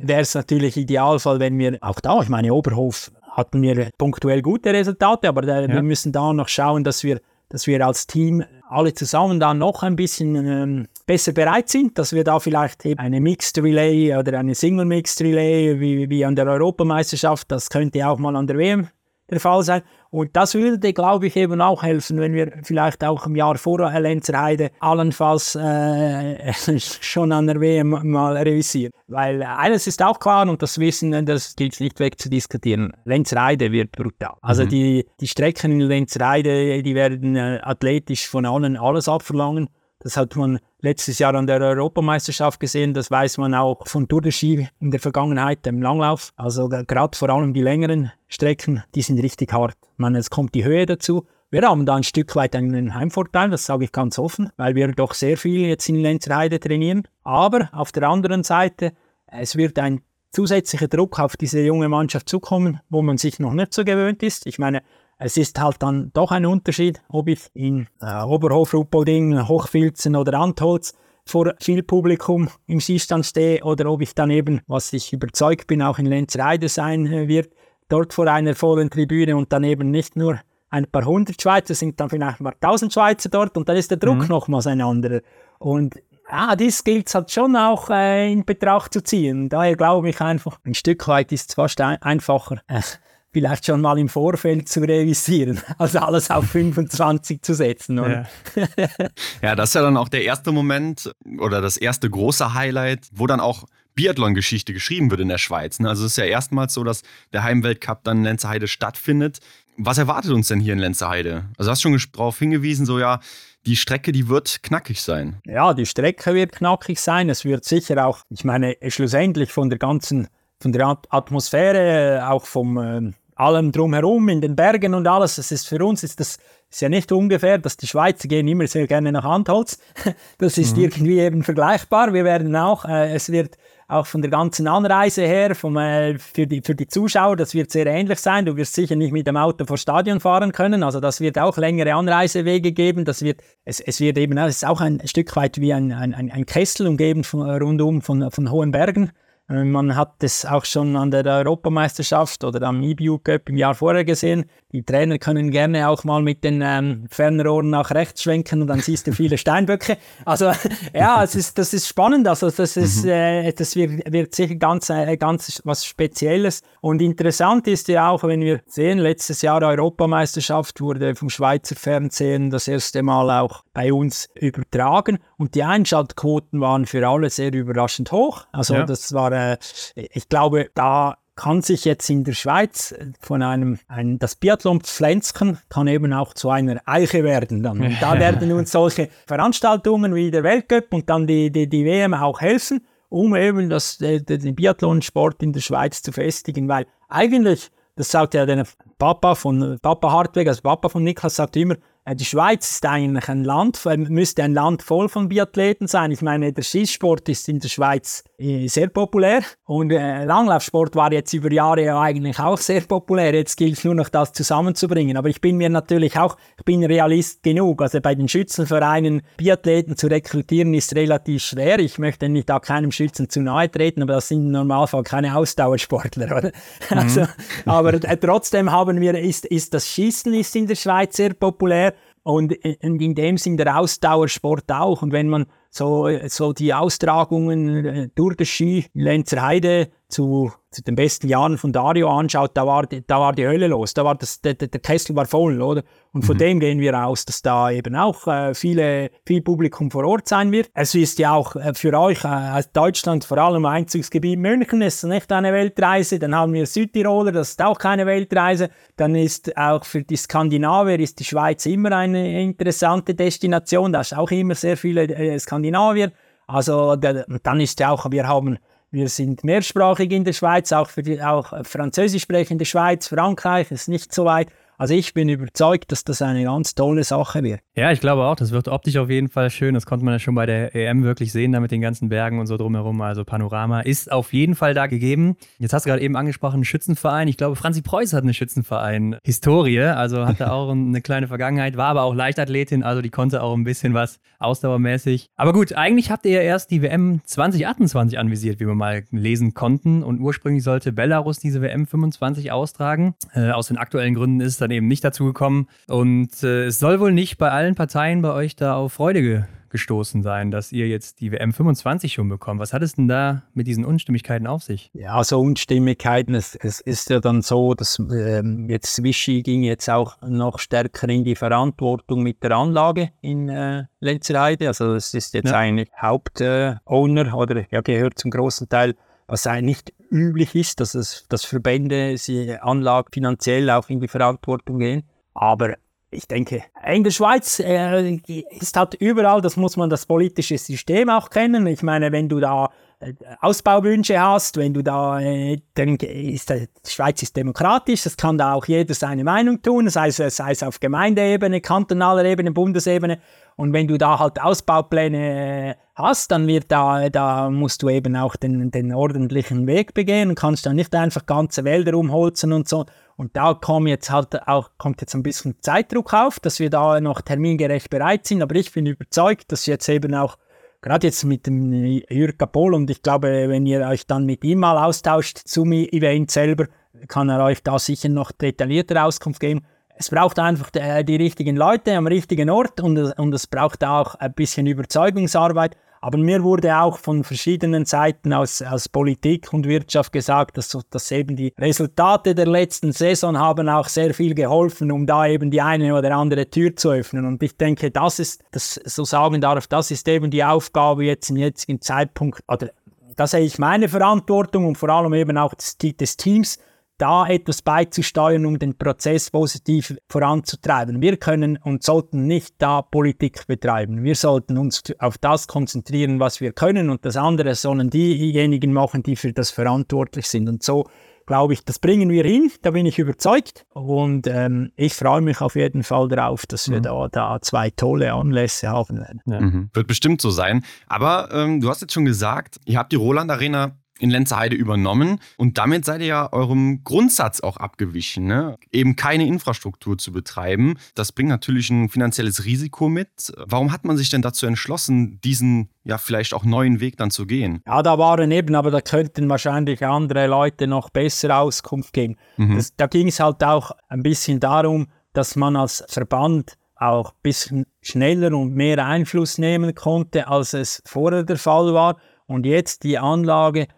wäre es natürlich Idealfall, wenn wir auch da, ich meine, Oberhof hatten wir punktuell gute Resultate, aber äh, ja. wir müssen da noch schauen, dass wir, dass wir als Team alle zusammen dann noch ein bisschen ähm, besser bereit sind, dass wir da vielleicht eben eine Mixed Relay oder eine Single Mixed Relay wie, wie an der Europameisterschaft, das könnte auch mal an der WM der Fall sein. Und das würde, glaube ich, eben auch helfen, wenn wir vielleicht auch im Jahr vor Lenzerheide allenfalls äh, schon an der WM mal revisieren. Weil eines ist auch klar, und das Wissen, das gilt nicht wegzudiskutieren, Lenzerheide wird brutal. Also mhm. die, die Strecken in Lenzerheide, die werden äh, athletisch von allen alles abverlangen. Das hat man letztes Jahr an der Europameisterschaft gesehen. Das weiß man auch von Tour de Ski in der Vergangenheit, im Langlauf. Also gerade vor allem die längeren Strecken, die sind richtig hart. Man, es kommt die Höhe dazu. Wir haben da ein Stück weit einen Heimvorteil, das sage ich ganz offen, weil wir doch sehr viel jetzt in Lenzerheide trainieren. Aber auf der anderen Seite, es wird ein zusätzlicher Druck auf diese junge Mannschaft zukommen, wo man sich noch nicht so gewöhnt ist. Ich meine, es ist halt dann doch ein Unterschied, ob ich in äh, Oberhof, Ruppolding, Hochfilzen oder Antholz vor viel Publikum im Skistand stehe oder ob ich dann eben, was ich überzeugt bin, auch in Lenzerheide sein äh, wird, dort vor einer vollen Tribüne und dann eben nicht nur ein paar hundert Schweizer, sind dann vielleicht mal tausend Schweizer dort und dann ist der Druck mhm. nochmals ein anderer. Und ja, dies gilt es halt schon auch äh, in Betracht zu ziehen. Daher glaube ich einfach, ein Stück weit ist es fast ein einfacher, äh, vielleicht schon mal im Vorfeld zu revisieren, also alles auf 25 zu setzen. Ja. ja, das ist ja dann auch der erste Moment oder das erste große Highlight, wo dann auch Biathlon-Geschichte geschrieben wird in der Schweiz. Ne? Also es ist ja erstmals so, dass der Heimweltcup dann in Lenzerheide stattfindet. Was erwartet uns denn hier in Lenzerheide? Also du hast schon darauf hingewiesen, so ja, die Strecke, die wird knackig sein. Ja, die Strecke wird knackig sein. Es wird sicher auch, ich meine, schlussendlich von der ganzen, von der Atmosphäre, auch vom, ähm, allem drumherum, in den Bergen und alles. Das ist für uns ist das ist ja nicht ungefähr, dass die Schweizer gehen immer sehr gerne nach Handholz. Das ist mhm. irgendwie eben vergleichbar. Wir werden auch, äh, es wird auch von der ganzen Anreise her, vom, äh, für, die, für die Zuschauer, das wird sehr ähnlich sein. Du wirst sicher nicht mit dem Auto vor Stadion fahren können. Also das wird auch längere Anreisewege geben. Das wird, es, es wird eben, es ist auch ein Stück weit wie ein, ein, ein Kessel umgeben von, rundum von, von hohen Bergen. Äh, man hat es auch schon an der Europameisterschaft oder am IBU Cup im Jahr vorher gesehen. Die Trainer können gerne auch mal mit den ähm, Fernrohren nach rechts schwenken und dann siehst du viele Steinböcke. Also ja, es ist, das ist spannend. Also das, ist, mhm. äh, das wird, wird sicher ganz, äh, ganz was Spezielles. Und interessant ist ja auch, wenn wir sehen, letztes Jahr Europameisterschaft wurde vom Schweizer Fernsehen das erste Mal auch bei uns übertragen und die Einschaltquoten waren für alle sehr überraschend hoch. Also ja. das war, äh, ich glaube, da kann sich jetzt in der Schweiz von einem, ein, das Biathlon Pflänzchen kann eben auch zu einer Eiche werden dann. Und da werden uns solche Veranstaltungen wie der Weltcup und dann die, die, die WM auch helfen, um eben das, den Biathlonsport in der Schweiz zu festigen, weil eigentlich, das sagt ja der Papa von Papa Hartweg, also Papa von Niklas sagt immer, äh, die Schweiz ist eigentlich ein Land, müsste ein Land voll von Biathleten sein. Ich meine, der Schießsport ist in der Schweiz äh, sehr populär und äh, Langlaufsport war jetzt über Jahre ja eigentlich auch sehr populär. Jetzt gilt es nur noch, das zusammenzubringen. Aber ich bin mir natürlich auch, ich bin Realist genug. Also bei den Schützenvereinen Biathleten zu rekrutieren ist relativ schwer. Ich möchte nicht da keinem Schützen zu nahe treten, aber das sind im Normalfall keine Ausdauersportler, oder? Mhm. Also, aber äh, trotzdem haben wir, ist, ist das Schießen ist in der Schweiz sehr populär und in dem Sinn der Ausdauersport auch. Und wenn man so, so die Austragungen äh, durch das Ski Lenzer Heide zu zu den besten Jahren von Dario anschaut, da war, die, da war die Hölle los. Da war das, der, der Kessel war voll, oder? Und von mhm. dem gehen wir aus, dass da eben auch äh, viele, viel Publikum vor Ort sein wird. Es ist ja auch äh, für euch äh, als Deutschland vor allem Einzugsgebiet München, ist nicht eine Weltreise. Dann haben wir Südtiroler, das ist auch keine Weltreise. Dann ist auch für die Skandinavier ist die Schweiz immer eine interessante Destination. Da ist auch immer sehr viele äh, Skandinavier. Also der, dann ist ja auch, wir haben wir sind mehrsprachig in der Schweiz, auch, für die, auch Französisch sprechende Schweiz, Frankreich ist nicht so weit. Also ich bin überzeugt, dass das eine ganz tolle Sache wird. Ja, ich glaube auch, das wird optisch auf jeden Fall schön. Das konnte man ja schon bei der EM wirklich sehen, da mit den ganzen Bergen und so drumherum. Also Panorama ist auf jeden Fall da gegeben. Jetzt hast du gerade eben angesprochen, Schützenverein. Ich glaube, Franzi Preuß hat eine Schützenverein-Historie, also hatte auch eine kleine Vergangenheit, war aber auch Leichtathletin, also die konnte auch ein bisschen was ausdauermäßig. Aber gut, eigentlich habt ihr ja erst die WM 2028 anvisiert, wie wir mal lesen konnten. Und ursprünglich sollte Belarus diese WM 25 austragen. Äh, aus den aktuellen Gründen ist dann eben nicht dazu gekommen. Und äh, es soll wohl nicht bei allen Parteien bei euch da auf Freude ge gestoßen sein, dass ihr jetzt die WM 25 schon bekommt. Was hat es denn da mit diesen Unstimmigkeiten auf sich? Ja, so Unstimmigkeiten, es, es ist ja dann so, dass ähm, jetzt Vichy ging jetzt auch noch stärker in die Verantwortung mit der Anlage in äh, Lenzerheide. Also das ist jetzt ja. eigentlich Hauptowner äh, oder ja, gehört zum großen Teil was nicht üblich ist, dass, es, dass Verbände sie Anlagen finanziell auch in die Verantwortung gehen. Aber ich denke, in der Schweiz äh, ist halt überall, das muss man das politische System auch kennen. Ich meine, wenn du da äh, Ausbauwünsche hast, wenn du da, äh, dann ist die Schweiz ist demokratisch, das kann da auch jeder seine Meinung tun, sei es, sei es auf Gemeindeebene, kantonaler Ebene, Bundesebene. Und wenn du da halt Ausbaupläne äh, hast, dann wird da, da musst du eben auch den, den ordentlichen Weg begehen und kannst dann nicht einfach ganze Wälder umholzen und so. Und da kommt jetzt halt auch, kommt jetzt ein bisschen Zeitdruck auf, dass wir da noch termingerecht bereit sind. Aber ich bin überzeugt, dass jetzt eben auch, gerade jetzt mit dem Jürg Kapol und ich glaube, wenn ihr euch dann mit ihm mal austauscht zum Event selber, kann er euch da sicher noch detaillierter Auskunft geben es braucht einfach die, äh, die, richtigen Leute am richtigen Ort und, und es braucht auch ein bisschen Überzeugungsarbeit. Aber mir wurde auch von verschiedenen Seiten aus, aus Politik und Wirtschaft gesagt, dass, dass eben die Resultate der letzten Saison haben auch sehr viel geholfen, um da eben die eine oder andere Tür zu öffnen. Und ich denke, das ist, das so sagen darf, das ist eben die Aufgabe jetzt im jetzigen Zeitpunkt, oder da sehe ich meine Verantwortung und vor allem eben auch des, des Teams, da etwas beizusteuern, um den Prozess positiv voranzutreiben. Wir können und sollten nicht da Politik betreiben. Wir sollten uns auf das konzentrieren, was wir können und das andere sollen diejenigen machen, die für das verantwortlich sind. Und so glaube ich, das bringen wir hin, da bin ich überzeugt. Und ähm, ich freue mich auf jeden Fall darauf, dass wir mhm. da, da zwei tolle Anlässe haben werden. Ja. Mhm. Wird bestimmt so sein. Aber ähm, du hast jetzt schon gesagt, ihr habt die Roland Arena in Lenzerheide übernommen und damit seid ihr ja eurem Grundsatz auch abgewichen, ne? eben keine Infrastruktur zu betreiben. Das bringt natürlich ein finanzielles Risiko mit. Warum hat man sich denn dazu entschlossen, diesen ja vielleicht auch neuen Weg dann zu gehen? Ja, da waren eben, aber da könnten wahrscheinlich andere Leute noch bessere Auskunft geben. Mhm. Das, da ging es halt auch ein bisschen darum, dass man als Verband auch ein bisschen schneller und mehr Einfluss nehmen konnte, als es vorher der Fall war. Und jetzt die Anlage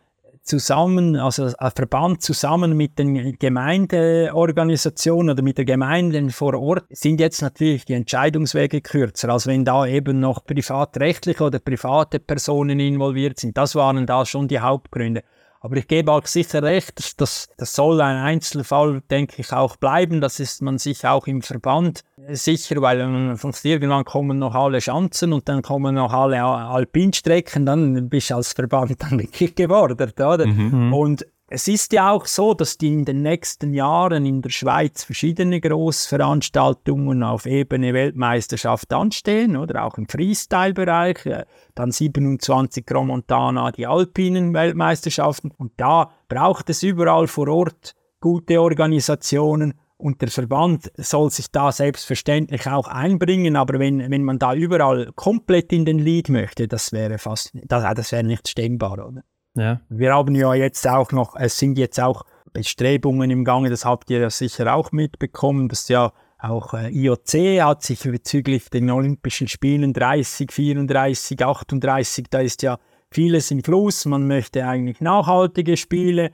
zusammen, also ein Verband zusammen mit den Gemeindeorganisationen oder mit den Gemeinden vor Ort, sind jetzt natürlich die Entscheidungswege kürzer, als wenn da eben noch privatrechtliche oder private Personen involviert sind. Das waren da schon die Hauptgründe. Aber ich gebe auch sicher recht, das, das soll ein Einzelfall, denke ich, auch bleiben. Das ist man sich auch im Verband sicher, weil sonst irgendwann kommen noch alle Schanzen und dann kommen noch alle Alpinstrecken, dann bist du als Verband dann wirklich gewordert, oder? Mhm. Und es ist ja auch so, dass die in den nächsten Jahren in der Schweiz verschiedene Großveranstaltungen auf Ebene Weltmeisterschaft anstehen, oder auch im Freestyle-Bereich, äh, dann 27 Gromontana, die alpinen Weltmeisterschaften. Und da braucht es überall vor Ort gute Organisationen und der Verband soll sich da selbstverständlich auch einbringen, aber wenn, wenn man da überall komplett in den Lead möchte, das wäre fast, das, das wäre nicht stemmbar, oder? Ja. Wir haben ja jetzt auch noch, es sind jetzt auch Bestrebungen im Gange, das habt ihr ja sicher auch mitbekommen, dass ja auch äh, IOC hat sich bezüglich den Olympischen Spielen 30, 34, 38, da ist ja vieles im Fluss. Man möchte eigentlich nachhaltige Spiele,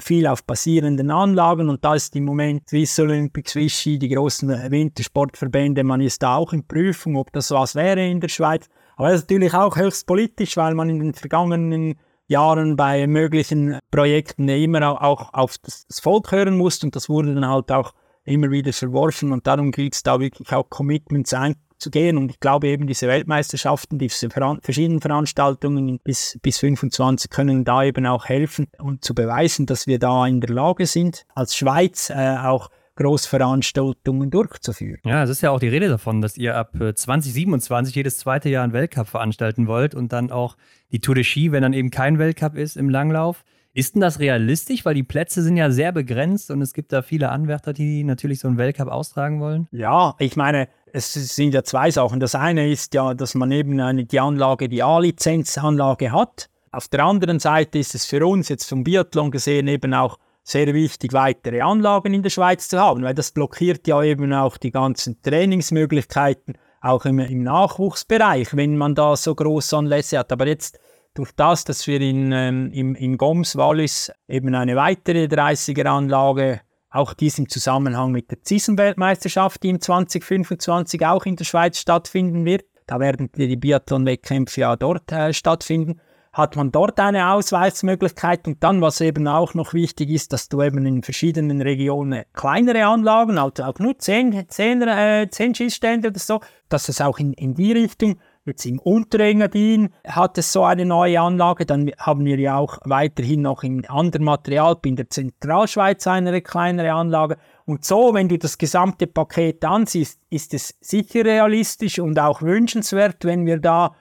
viel auf basierenden Anlagen und da ist im Moment Swiss Olympics, Vichy, die großen Wintersportverbände, man ist da auch in Prüfung, ob das was wäre in der Schweiz. Aber das ist natürlich auch höchst politisch, weil man in den vergangenen Jahren bei möglichen Projekten immer auch auf das Volk hören muss und das wurde dann halt auch immer wieder verworfen und darum gilt es da wirklich auch Commitments einzugehen und ich glaube eben diese Weltmeisterschaften, diese verschiedenen Veranstaltungen bis, bis 25 können da eben auch helfen und zu beweisen, dass wir da in der Lage sind, als Schweiz äh, auch Großveranstaltungen durchzuführen. Ja, es ist ja auch die Rede davon, dass ihr ab 2027 äh, jedes zweite Jahr einen Weltcup veranstalten wollt und dann auch die Tour de Ski, wenn dann eben kein Weltcup ist im Langlauf. Ist denn das realistisch? Weil die Plätze sind ja sehr begrenzt und es gibt da viele Anwärter, die natürlich so einen Weltcup austragen wollen. Ja, ich meine, es sind ja zwei Sachen. Das eine ist ja, dass man eben eine, die Anlage, die A-Lizenzanlage hat. Auf der anderen Seite ist es für uns jetzt vom Biathlon gesehen eben auch sehr wichtig, weitere Anlagen in der Schweiz zu haben, weil das blockiert ja eben auch die ganzen Trainingsmöglichkeiten, auch im, im Nachwuchsbereich, wenn man da so große Anlässe hat. Aber jetzt durch das, dass wir in, ähm, in Goms Wallis eben eine weitere 30er-Anlage, auch dies im Zusammenhang mit der CISM-Weltmeisterschaft, die im 2025 auch in der Schweiz stattfinden wird, da werden die Biathlon-Wettkämpfe ja dort äh, stattfinden, hat man dort eine Ausweismöglichkeit und dann, was eben auch noch wichtig ist, dass du eben in verschiedenen Regionen kleinere Anlagen, also auch nur 10, 10, äh, 10 Schießstände oder so, dass es auch in, in die Richtung Jetzt im Unterengadin hat es so eine neue Anlage. Dann haben wir ja auch weiterhin noch in anderen Material in der Zentralschweiz eine kleinere Anlage. Und so, wenn du das gesamte Paket ansiehst, ist es sicher realistisch und auch wünschenswert, wenn wir da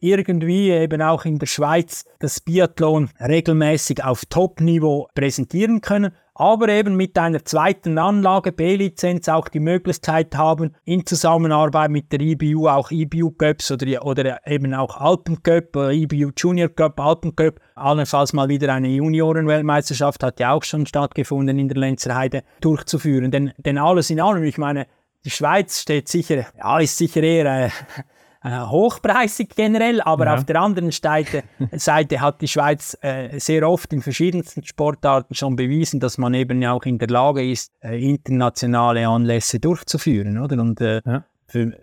irgendwie eben auch in der Schweiz das Biathlon regelmäßig auf Top-Niveau präsentieren können, aber eben mit einer zweiten Anlage B-Lizenz auch die Möglichkeit haben, in Zusammenarbeit mit der IBU auch IBU Cups oder, oder eben auch Alpen Cup, IBU Junior Cup, Alpen Cup, allenfalls mal wieder eine Juniorenweltmeisterschaft hat ja auch schon stattgefunden in der Lenzerheide durchzuführen. Denn, denn alles in allem, ich meine, die Schweiz steht sicher, ja, ist sicher eher äh, äh, hochpreisig generell, aber ja. auf der anderen Seite, Seite hat die Schweiz äh, sehr oft in verschiedensten Sportarten schon bewiesen, dass man eben auch in der Lage ist, äh, internationale Anlässe durchzuführen, oder? Und äh, ja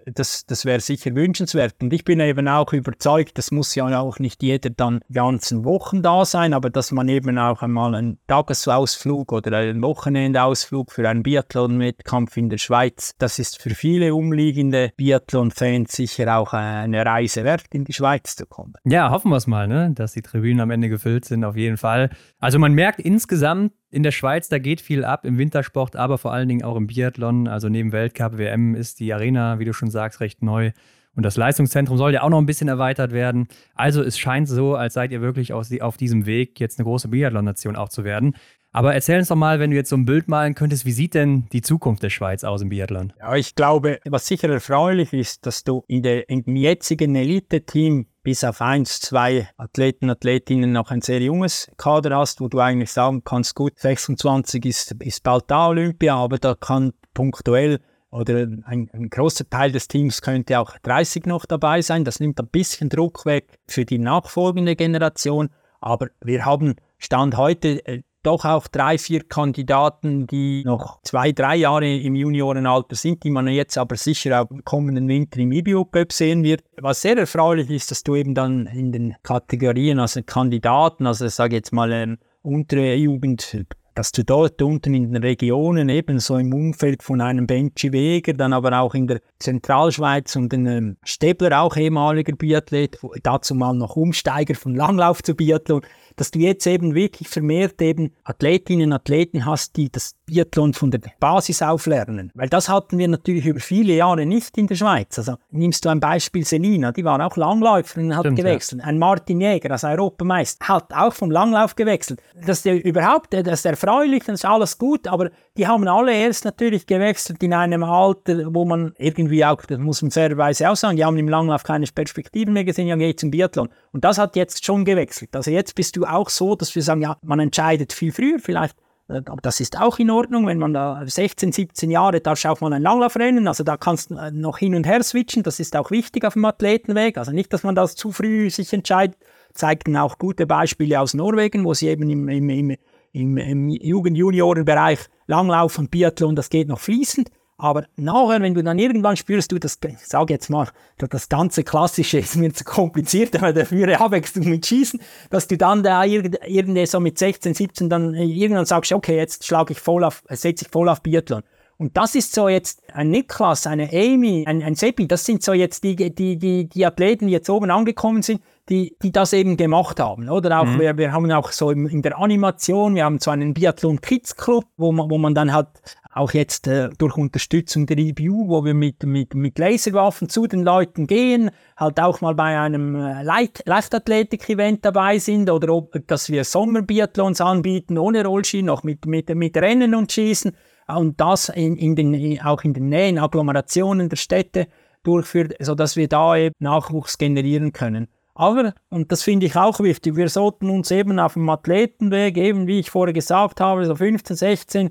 das, das wäre sicher wünschenswert. Und ich bin eben auch überzeugt, das muss ja auch nicht jeder dann ganzen Wochen da sein, aber dass man eben auch einmal einen Tagesausflug oder einen Wochenendausflug für einen Biathlon-Wettkampf in der Schweiz, das ist für viele umliegende Biathlon-Fans sicher auch eine Reise wert, in die Schweiz zu kommen. Ja, hoffen wir es mal, ne? dass die Tribünen am Ende gefüllt sind, auf jeden Fall. Also man merkt insgesamt, in der Schweiz, da geht viel ab im Wintersport, aber vor allen Dingen auch im Biathlon. Also neben Weltcup, WM ist die Arena, wie du schon sagst, recht neu. Und das Leistungszentrum soll ja auch noch ein bisschen erweitert werden. Also es scheint so, als seid ihr wirklich auf diesem Weg, jetzt eine große Biathlon-Nation auch zu werden. Aber erzähl uns doch mal, wenn du jetzt so ein Bild malen könntest, wie sieht denn die Zukunft der Schweiz aus im Biathlon? Ja, ich glaube, was sicher erfreulich ist, dass du in der, im jetzigen Elite-Team bis auf eins, zwei Athleten, Athletinnen noch ein sehr junges Kader hast, wo du eigentlich sagen kannst, gut, 26 ist, ist bald da Olympia, aber da kann punktuell oder ein, ein, großer Teil des Teams könnte auch 30 noch dabei sein. Das nimmt ein bisschen Druck weg für die nachfolgende Generation. Aber wir haben Stand heute äh, doch auch drei, vier Kandidaten, die noch zwei, drei Jahre im Juniorenalter sind, die man jetzt aber sicher auch im kommenden Winter im IBU Cup sehen wird. Was sehr erfreulich ist, dass du eben dann in den Kategorien, also Kandidaten, also ich sage jetzt mal ähm, untere Jugend, dass du dort unten in den Regionen ebenso im Umfeld von einem Benji Weger, dann aber auch in der Zentralschweiz und den ähm, Stäbler, auch ehemaliger Biathlet, dazu mal noch Umsteiger von Langlauf zu Biathlon, dass du jetzt eben wirklich vermehrt eben Athletinnen und Athleten hast, die das Biathlon von der Basis auflernen. Weil das hatten wir natürlich über viele Jahre nicht in der Schweiz. Also nimmst du ein Beispiel Selina, die war auch Langläuferin und hat Stimmt, gewechselt. Ja. Ein Martin Jäger, als Europameister, hat auch vom Langlauf gewechselt. Das ist überhaupt, das ist erfreulich, das ist alles gut, aber die haben alle erst natürlich gewechselt in einem Alter, wo man irgendwie auch, das muss man fairerweise auch sagen, die haben im Langlauf keine Perspektiven mehr gesehen, ja geht zum Biathlon. Und das hat jetzt schon gewechselt. Also jetzt bist du auch so, dass wir sagen, ja, man entscheidet viel früher vielleicht äh, aber das ist auch in Ordnung, wenn man da 16, 17 Jahre, du auch mal ein Langlaufrennen, also da kannst du äh, noch hin und her switchen, das ist auch wichtig auf dem Athletenweg, also nicht, dass man das zu früh sich entscheidet, zeigten auch gute Beispiele aus Norwegen, wo sie eben im, im, im, im Jugend-Junioren-Bereich Langlauf und Biathlon, das geht noch fließend, aber nachher, wenn du dann irgendwann spürst, du das, ich sage jetzt mal, das ganze Klassische ist mir zu kompliziert, aber dafür Abwechslung mit Schießen, dass du dann da irgendwie so mit 16, 17 dann irgendwann sagst, okay, jetzt schlage ich voll auf, setze ich voll auf Biathlon. Und das ist so jetzt ein Niklas, eine Amy, ein, ein Seppi, das sind so jetzt die, die, die, die Athleten, die jetzt oben angekommen sind, die, die das eben gemacht haben. Oder auch, mhm. wir, wir haben auch so in, in der Animation, wir haben so einen Biathlon Kids Club, wo man, wo man dann halt auch jetzt äh, durch Unterstützung der IBU, wo wir mit, mit, mit Laserwaffen zu den Leuten gehen, halt auch mal bei einem äh, Leichtathletik-Event dabei sind oder ob, dass wir Sommerbiathlons anbieten ohne Rollski, noch mit, mit, mit Rennen und Schießen und das in, in den, auch in den Nähen, Agglomerationen der Städte durchführt, sodass wir da eben Nachwuchs generieren können. Aber, und das finde ich auch wichtig, wir sollten uns eben auf dem Athletenweg, eben wie ich vorher gesagt habe, so 15, 16,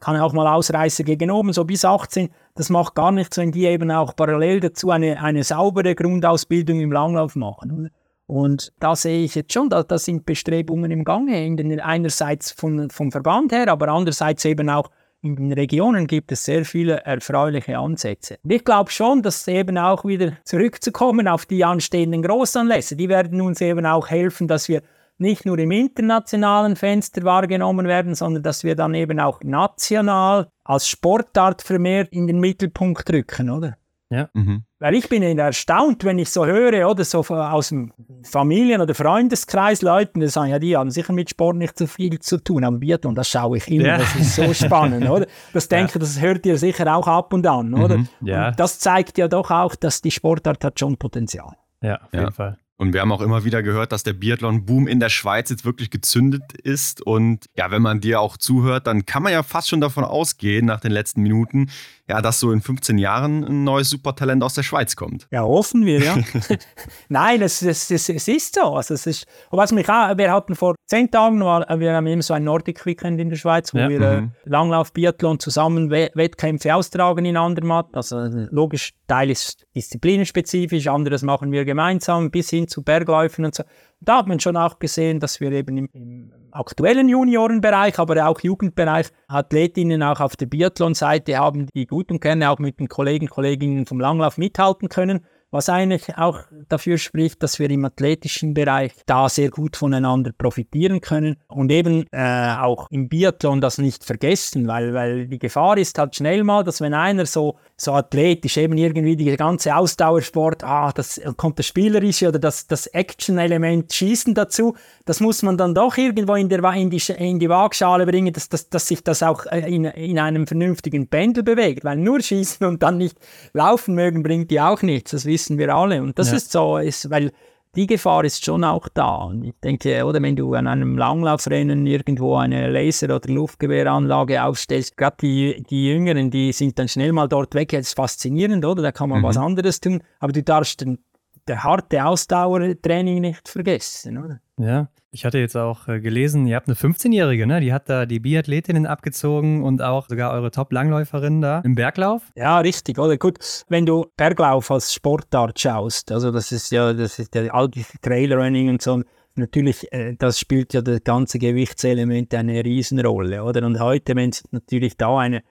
kann auch mal Ausreißer gegen oben, so bis 18. Das macht gar nichts, wenn die eben auch parallel dazu eine, eine saubere Grundausbildung im Langlauf machen. Und da sehe ich jetzt schon, da, da sind Bestrebungen im Gange, in den, einerseits von, vom Verband her, aber andererseits eben auch in den Regionen gibt es sehr viele erfreuliche Ansätze. Und ich glaube schon, dass eben auch wieder zurückzukommen auf die anstehenden Großanlässe, die werden uns eben auch helfen, dass wir nicht nur im internationalen Fenster wahrgenommen werden, sondern dass wir dann eben auch national als Sportart vermehrt in den Mittelpunkt rücken, oder? Ja. Mhm. Weil ich bin erstaunt, wenn ich so höre, oder so aus dem Familien- oder Freundeskreis Leuten, die sagen, ja, die haben sicher mit Sport nicht so viel zu tun, am Biathlon, das schaue ich immer, ja. das ist so spannend, oder? Das denke ja. das hört ihr sicher auch ab und an, oder? Mhm. Ja. Und das zeigt ja doch auch, dass die Sportart hat schon Potenzial. Ja, auf jeden Fall. Und wir haben auch immer wieder gehört, dass der Biathlon-Boom in der Schweiz jetzt wirklich gezündet ist. Und ja, wenn man dir auch zuhört, dann kann man ja fast schon davon ausgehen, nach den letzten Minuten, ja, dass so in 15 Jahren ein neues Supertalent aus der Schweiz kommt. Ja, hoffen wir, ja. Nein, es, es, es, es, ist so. Also es ist, was mich auch, wir hatten vor zehn Tagen, war, wir haben eben so ein Nordic Weekend in der Schweiz, wo ja. wir äh, mhm. äh, Langlauf, Biathlon zusammen Wettkämpfe austragen in Andermatt. Also logisch, Teil ist disziplinenspezifisch, anderes machen wir gemeinsam, bis hin zu Bergläufen und so. Da hat man schon auch gesehen, dass wir eben im, im aktuellen Juniorenbereich, aber auch Jugendbereich Athletinnen auch auf der Biathlon-Seite haben, die gut und gerne auch mit den Kollegen Kolleginnen vom Langlauf mithalten können. Was eigentlich auch dafür spricht, dass wir im athletischen Bereich da sehr gut voneinander profitieren können und eben äh, auch im Biathlon das nicht vergessen, weil, weil die Gefahr ist halt schnell mal, dass wenn einer so, so athletisch eben irgendwie die ganze Ausdauersport, ah, das kommt das Spielerische oder das, das Action-Element Schießen dazu, das muss man dann doch irgendwo in, der, in, die, in die Waagschale bringen, dass, dass, dass sich das auch äh, in, in einem vernünftigen Pendel bewegt, weil nur Schießen und dann nicht laufen mögen bringt ja auch nichts, das wissen wir alle und das ja. ist so, ist, weil die Gefahr ist schon auch da. Und ich denke, oder wenn du an einem Langlaufrennen irgendwo eine Laser- oder Luftgewehranlage aufstellst, gerade die, die Jüngeren, die sind dann schnell mal dort weg. Das ist faszinierend, oder? Da kann man mhm. was anderes tun. Aber du darfst den, der harte Ausdauertraining nicht vergessen, oder? Ja, ich hatte jetzt auch äh, gelesen, ihr habt eine 15-Jährige, ne? Die hat da die Biathletinnen abgezogen und auch sogar eure Top-Langläuferin da im Berglauf. Ja, richtig, oder? Gut, wenn du Berglauf als Sportart schaust, also das ist ja, das ist ja all diese Trailrunning und so, natürlich, äh, das spielt ja das ganze Gewichtselement eine Riesenrolle, oder? Und heute, wenn es natürlich da eine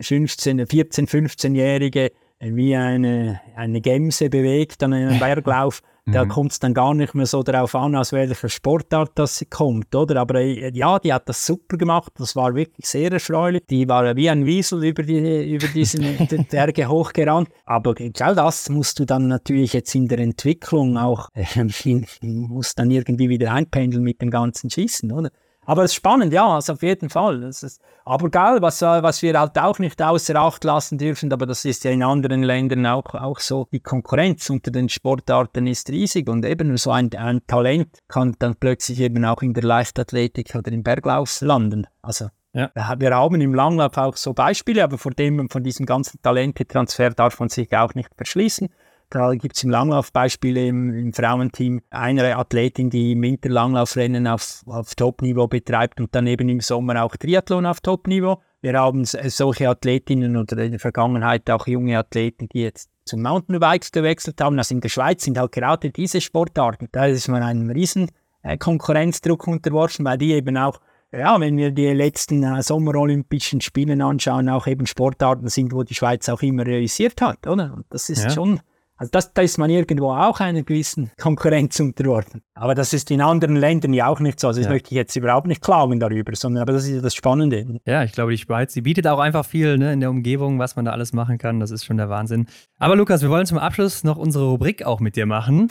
15, 14, 15-Jährige wie eine, eine Gemse bewegt an einem Berglauf, da mhm. kommt es dann gar nicht mehr so darauf an, aus welcher Sportart das sie kommt, oder? Aber äh, ja, die hat das super gemacht, das war wirklich sehr erfreulich. Die war wie ein Wiesel über, die, über diesen Berge hochgerannt. Aber genau das musst du dann natürlich jetzt in der Entwicklung auch, äh, musst dann irgendwie wieder einpendeln mit dem ganzen Schießen, oder? Aber es ist spannend, ja, also auf jeden Fall. Ist, aber geil, was, äh, was wir halt auch nicht außer Acht lassen dürfen, aber das ist ja in anderen Ländern auch, auch so, die Konkurrenz unter den Sportarten ist riesig und eben so ein, ein Talent kann dann plötzlich eben auch in der Leichtathletik oder im Berglauf landen. Also ja. Wir haben im Langlauf auch so Beispiele, aber von, dem, von diesem ganzen Talentetransfer darf man sich auch nicht verschließen. Da gibt es im Langlauf Beispiele im, im, Frauenteam. Eine Athletin, die im Winterlanglaufrennen auf, auf Topniveau betreibt und dann eben im Sommer auch Triathlon auf Topniveau. Wir haben solche Athletinnen oder in der Vergangenheit auch junge Athleten, die jetzt zum Mountainbikes gewechselt haben. Also in der Schweiz sind halt gerade diese Sportarten. Da ist man einem riesen äh, Konkurrenzdruck unterworfen, weil die eben auch ja, wenn wir die letzten äh, Sommerolympischen Spiele anschauen, auch eben Sportarten sind, wo die Schweiz auch immer realisiert hat, oder? Und das ist ja. schon also das, da ist man irgendwo auch einer gewissen Konkurrenz unterworfen. Aber das ist in anderen Ländern ja auch nicht so. Also das möchte ich jetzt überhaupt nicht klagen darüber, sondern aber das ist ja das Spannende. Ja, ich glaube, die Schweiz, die bietet auch einfach viel ne, in der Umgebung, was man da alles machen kann. Das ist schon der Wahnsinn. Aber Lukas, wir wollen zum Abschluss noch unsere Rubrik auch mit dir machen.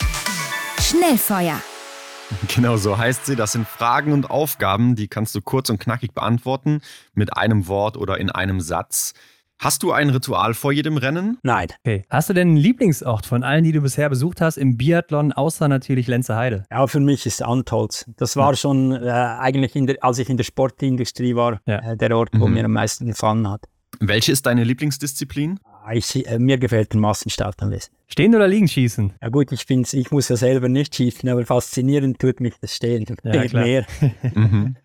Schnellfeuer. Genau so heißt sie. Das sind Fragen und Aufgaben, die kannst du kurz und knackig beantworten mit einem Wort oder in einem Satz. Hast du ein Ritual vor jedem Rennen? Nein. Okay. Hast du denn einen Lieblingsort von allen, die du bisher besucht hast im Biathlon, außer natürlich Lenzerheide? Ja, für mich ist Antolz. Das war ja. schon äh, eigentlich, der, als ich in der Sportindustrie war, ja. äh, der Ort, wo mhm. mir am meisten gefallen hat. Welche ist deine Lieblingsdisziplin? Ich, äh, mir gefällt der Massenstart am besten. Stehen oder liegen schießen? Ja gut, ich bin's, ich muss ja selber nicht schießen, aber faszinierend tut mich das Stehen. Ja, klar. mehr. mhm.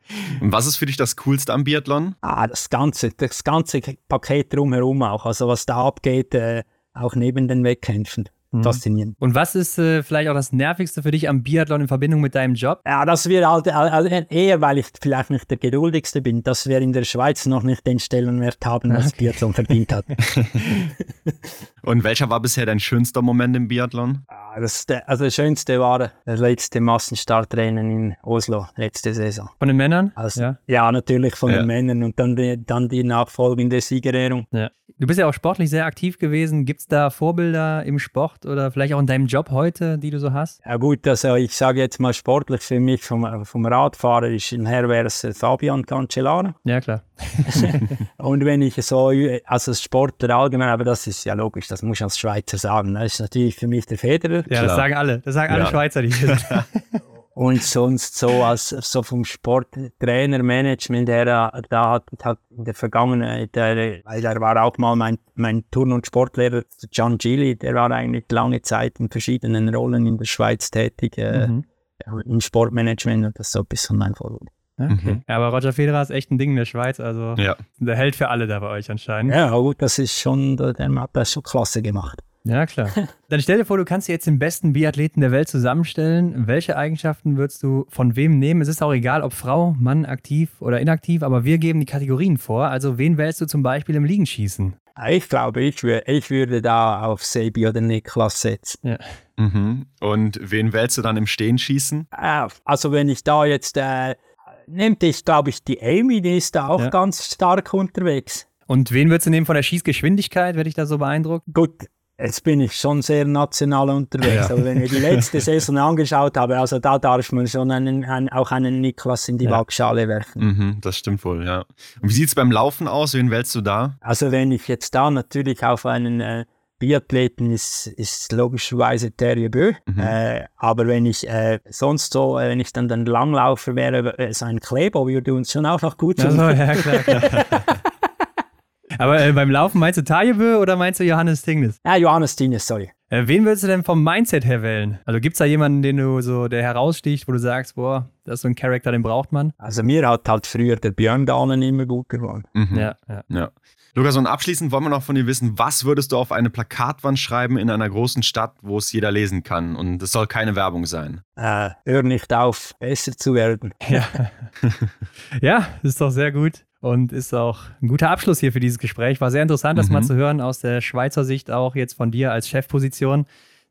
Und was ist für dich das Coolste am Biathlon? Ah, das ganze, das ganze Paket drumherum auch. Also was da abgeht, äh, auch neben den Wettkämpfen. Mhm. faszinierend. Und was ist äh, vielleicht auch das Nervigste für dich am Biathlon in Verbindung mit deinem Job? Ja, dass wir halt also eher, weil ich vielleicht nicht der geduldigste bin, dass wir in der Schweiz noch nicht den Stellenwert haben, was okay. Biathlon verdient hat. Und welcher war bisher dein schönster Moment im Biathlon? Das, also das Schönste war das letzte Massenstartrennen in Oslo, letzte Saison. Von den Männern? Also, ja. ja. natürlich von ja. den Männern und dann die, dann die nachfolgende Siegerehrung. Ja. Du bist ja auch sportlich sehr aktiv gewesen. Gibt es da Vorbilder im Sport oder vielleicht auch in deinem Job heute, die du so hast? Ja gut, also ich sage jetzt mal sportlich für mich vom, vom Radfahrer ist ein Herr wäre es Fabian Cancellara. Ja klar. und wenn ich so, also Sportler allgemein, aber das ist ja logisch, das muss ich als Schweizer sagen. Das ist natürlich für mich der Federer. Ja, das sagen alle. Das sagen ja. alle Schweizer, die hier sind. Und sonst so als so vom Sporttrainer, Management her, da hat, hat in der Vergangenheit, der, weil er war auch mal mein, mein Turn- und Sportlehrer, John Gilly, der war eigentlich lange Zeit in verschiedenen Rollen in der Schweiz tätig, äh, mhm. im Sportmanagement und das ist so ein bisschen mein Vorbild. Okay. Mhm. Ja, aber Roger Federer ist echt ein Ding in der Schweiz, also ja. der hält für alle da bei euch anscheinend. Ja, gut, das ist schon, der hat das schon klasse gemacht. Ja, klar. Dann stell dir vor, du kannst dir jetzt den besten Biathleten der Welt zusammenstellen. Welche Eigenschaften würdest du von wem nehmen? Es ist auch egal, ob Frau, Mann, aktiv oder inaktiv, aber wir geben die Kategorien vor. Also wen wählst du zum Beispiel im Liegenschießen? Ich glaube, ich, wür ich würde da auf Sebi oder Niklas setzen. Ja. Mhm. Und wen wählst du dann im Stehen schießen? Äh, also wenn ich da jetzt, äh, nimmt ich glaube ich die Amy, die ist da auch Ja. ganz stark unterwegs. Und wen würdest du nehmen von der Schießgeschwindigkeit, werde ich da so beeindruckt? Gut, jetzt bin ich schon sehr national unterwegs, aber wenn ich die letzte Saison angeschaut habe, also da darf man schon einen, einen, auch einen Niklas in die Ja. Waagschale werfen. Mhm, das stimmt wohl, ja. Und wie sieht es beim Laufen aus? Wen wählst du da? Also wenn ich jetzt da natürlich auf einen äh, Biathleten ist, ist logischerweise Terje Bö. Mhm. Äh, aber wenn ich äh, sonst so, äh, wenn ich dann den Langlaufer wäre, äh, so ein Kleber würde uns schon auch noch gut tun. Also, ja, klar, klar. Aber äh, beim Laufen meinst du Tajebö oder meinst du Johannes Tingnes? Ah, Johannes Dines, sorry. Äh, wen würdest du denn vom Mindset her wählen? Also gibt es da jemanden, den du so, der heraussticht, wo du sagst, boah, das ist so ein Charakter, den braucht man? Also mir hat halt früher der Björn Dahlen immer gut geworden. Mhm. Ja, ja. Ja. Lukas, und abschließend wollen wir noch von dir wissen, was würdest du auf eine Plakatwand schreiben in einer großen Stadt, wo es jeder lesen kann? Und es soll keine Werbung sein. Äh, hör nicht auf, besser zu werden. Ja. ja, ist doch sehr gut und ist auch ein guter Abschluss hier für dieses Gespräch. War sehr interessant, das Mhm. mal zu hören aus der Schweizer Sicht auch jetzt von dir als Chefposition.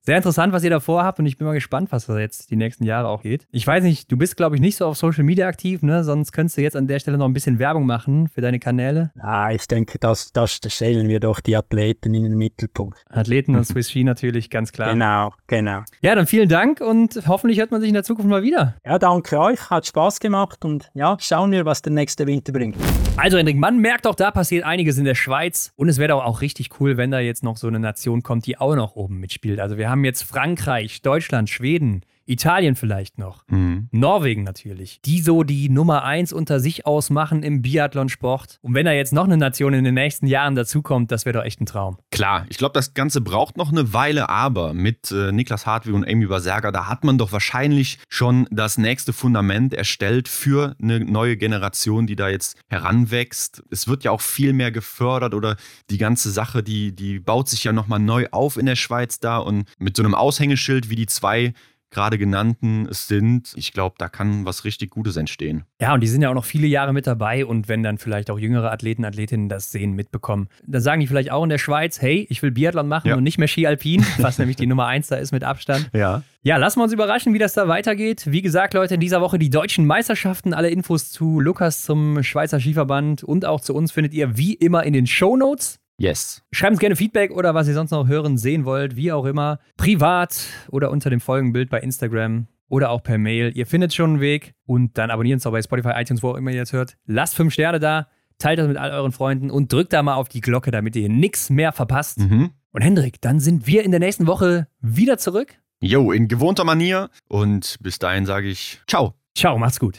Sehr interessant, was ihr da vorhabt und ich bin mal gespannt, was da jetzt die nächsten Jahre auch geht. Ich weiß nicht, du bist, glaube ich, nicht so auf Social Media aktiv, ne? Sonst könntest du jetzt an der Stelle noch ein bisschen Werbung machen für deine Kanäle. Ah, ich denke, das, das stellen wir doch die Athleten in den Mittelpunkt. Athleten und Swiss Ski natürlich, ganz klar. Genau, genau. Ja, dann vielen Dank und hoffentlich hört man sich in der Zukunft mal wieder. Ja, danke euch, hat Spaß gemacht und ja, schauen wir, was der nächste Winter bringt. Also Hendrik, man merkt auch, da passiert einiges in der Schweiz. Und es wäre doch auch richtig cool, wenn da jetzt noch so eine Nation kommt, die auch noch oben mitspielt. Also wir haben jetzt Frankreich, Deutschland, Schweden, Italien vielleicht noch. Mhm. Norwegen natürlich, die so die Nummer eins unter sich ausmachen im Biathlonsport. Und wenn da jetzt noch eine Nation in den nächsten Jahren dazukommt, das wäre doch echt ein Traum. Klar, ich glaube, das Ganze braucht noch eine Weile, aber mit äh, Niklas Hartwig und Amy Berserker, da hat man doch wahrscheinlich schon das nächste Fundament erstellt für eine neue Generation, die da jetzt heranwächst. Es wird ja auch viel mehr gefördert oder die ganze Sache, die, die baut sich ja nochmal neu auf in der Schweiz da und mit so einem Aushängeschild wie die zwei gerade genannten sind, ich glaube, da kann was richtig Gutes entstehen. Ja, und die sind ja auch noch viele Jahre mit dabei und wenn dann vielleicht auch jüngere Athleten, Athletinnen das sehen, mitbekommen, dann sagen die vielleicht auch in der Schweiz, hey, ich will Biathlon machen Ja. und nicht mehr Ski Alpin, was nämlich die Nummer eins da ist mit Abstand. Ja. Ja, lassen wir uns überraschen, wie das da weitergeht. Wie gesagt, Leute, in dieser Woche die deutschen Meisterschaften. Alle Infos zu Lukas zum Schweizer Skiverband und auch zu uns findet ihr wie immer in den Show Notes. Yes. Schreibt uns gerne Feedback oder was ihr sonst noch hören, sehen wollt, wie auch immer. Privat oder unter dem Folgenbild bei Instagram oder auch per Mail. Ihr findet schon einen Weg und dann abonniert uns auch bei Spotify, iTunes, wo auch immer ihr das hört. Lasst fünf Sterne da, teilt das mit all euren Freunden und drückt da mal auf die Glocke, damit ihr nichts mehr verpasst. Mhm. Und Hendrik, dann sind wir in der nächsten Woche wieder zurück. Jo, in gewohnter Manier und bis dahin sage ich Ciao. Ciao, macht's gut.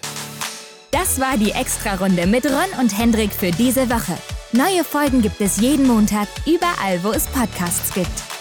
Das war die Extra-Runde mit Ron und Hendrik für diese Woche. Neue Folgen gibt es jeden Montag, überall, wo es Podcasts gibt.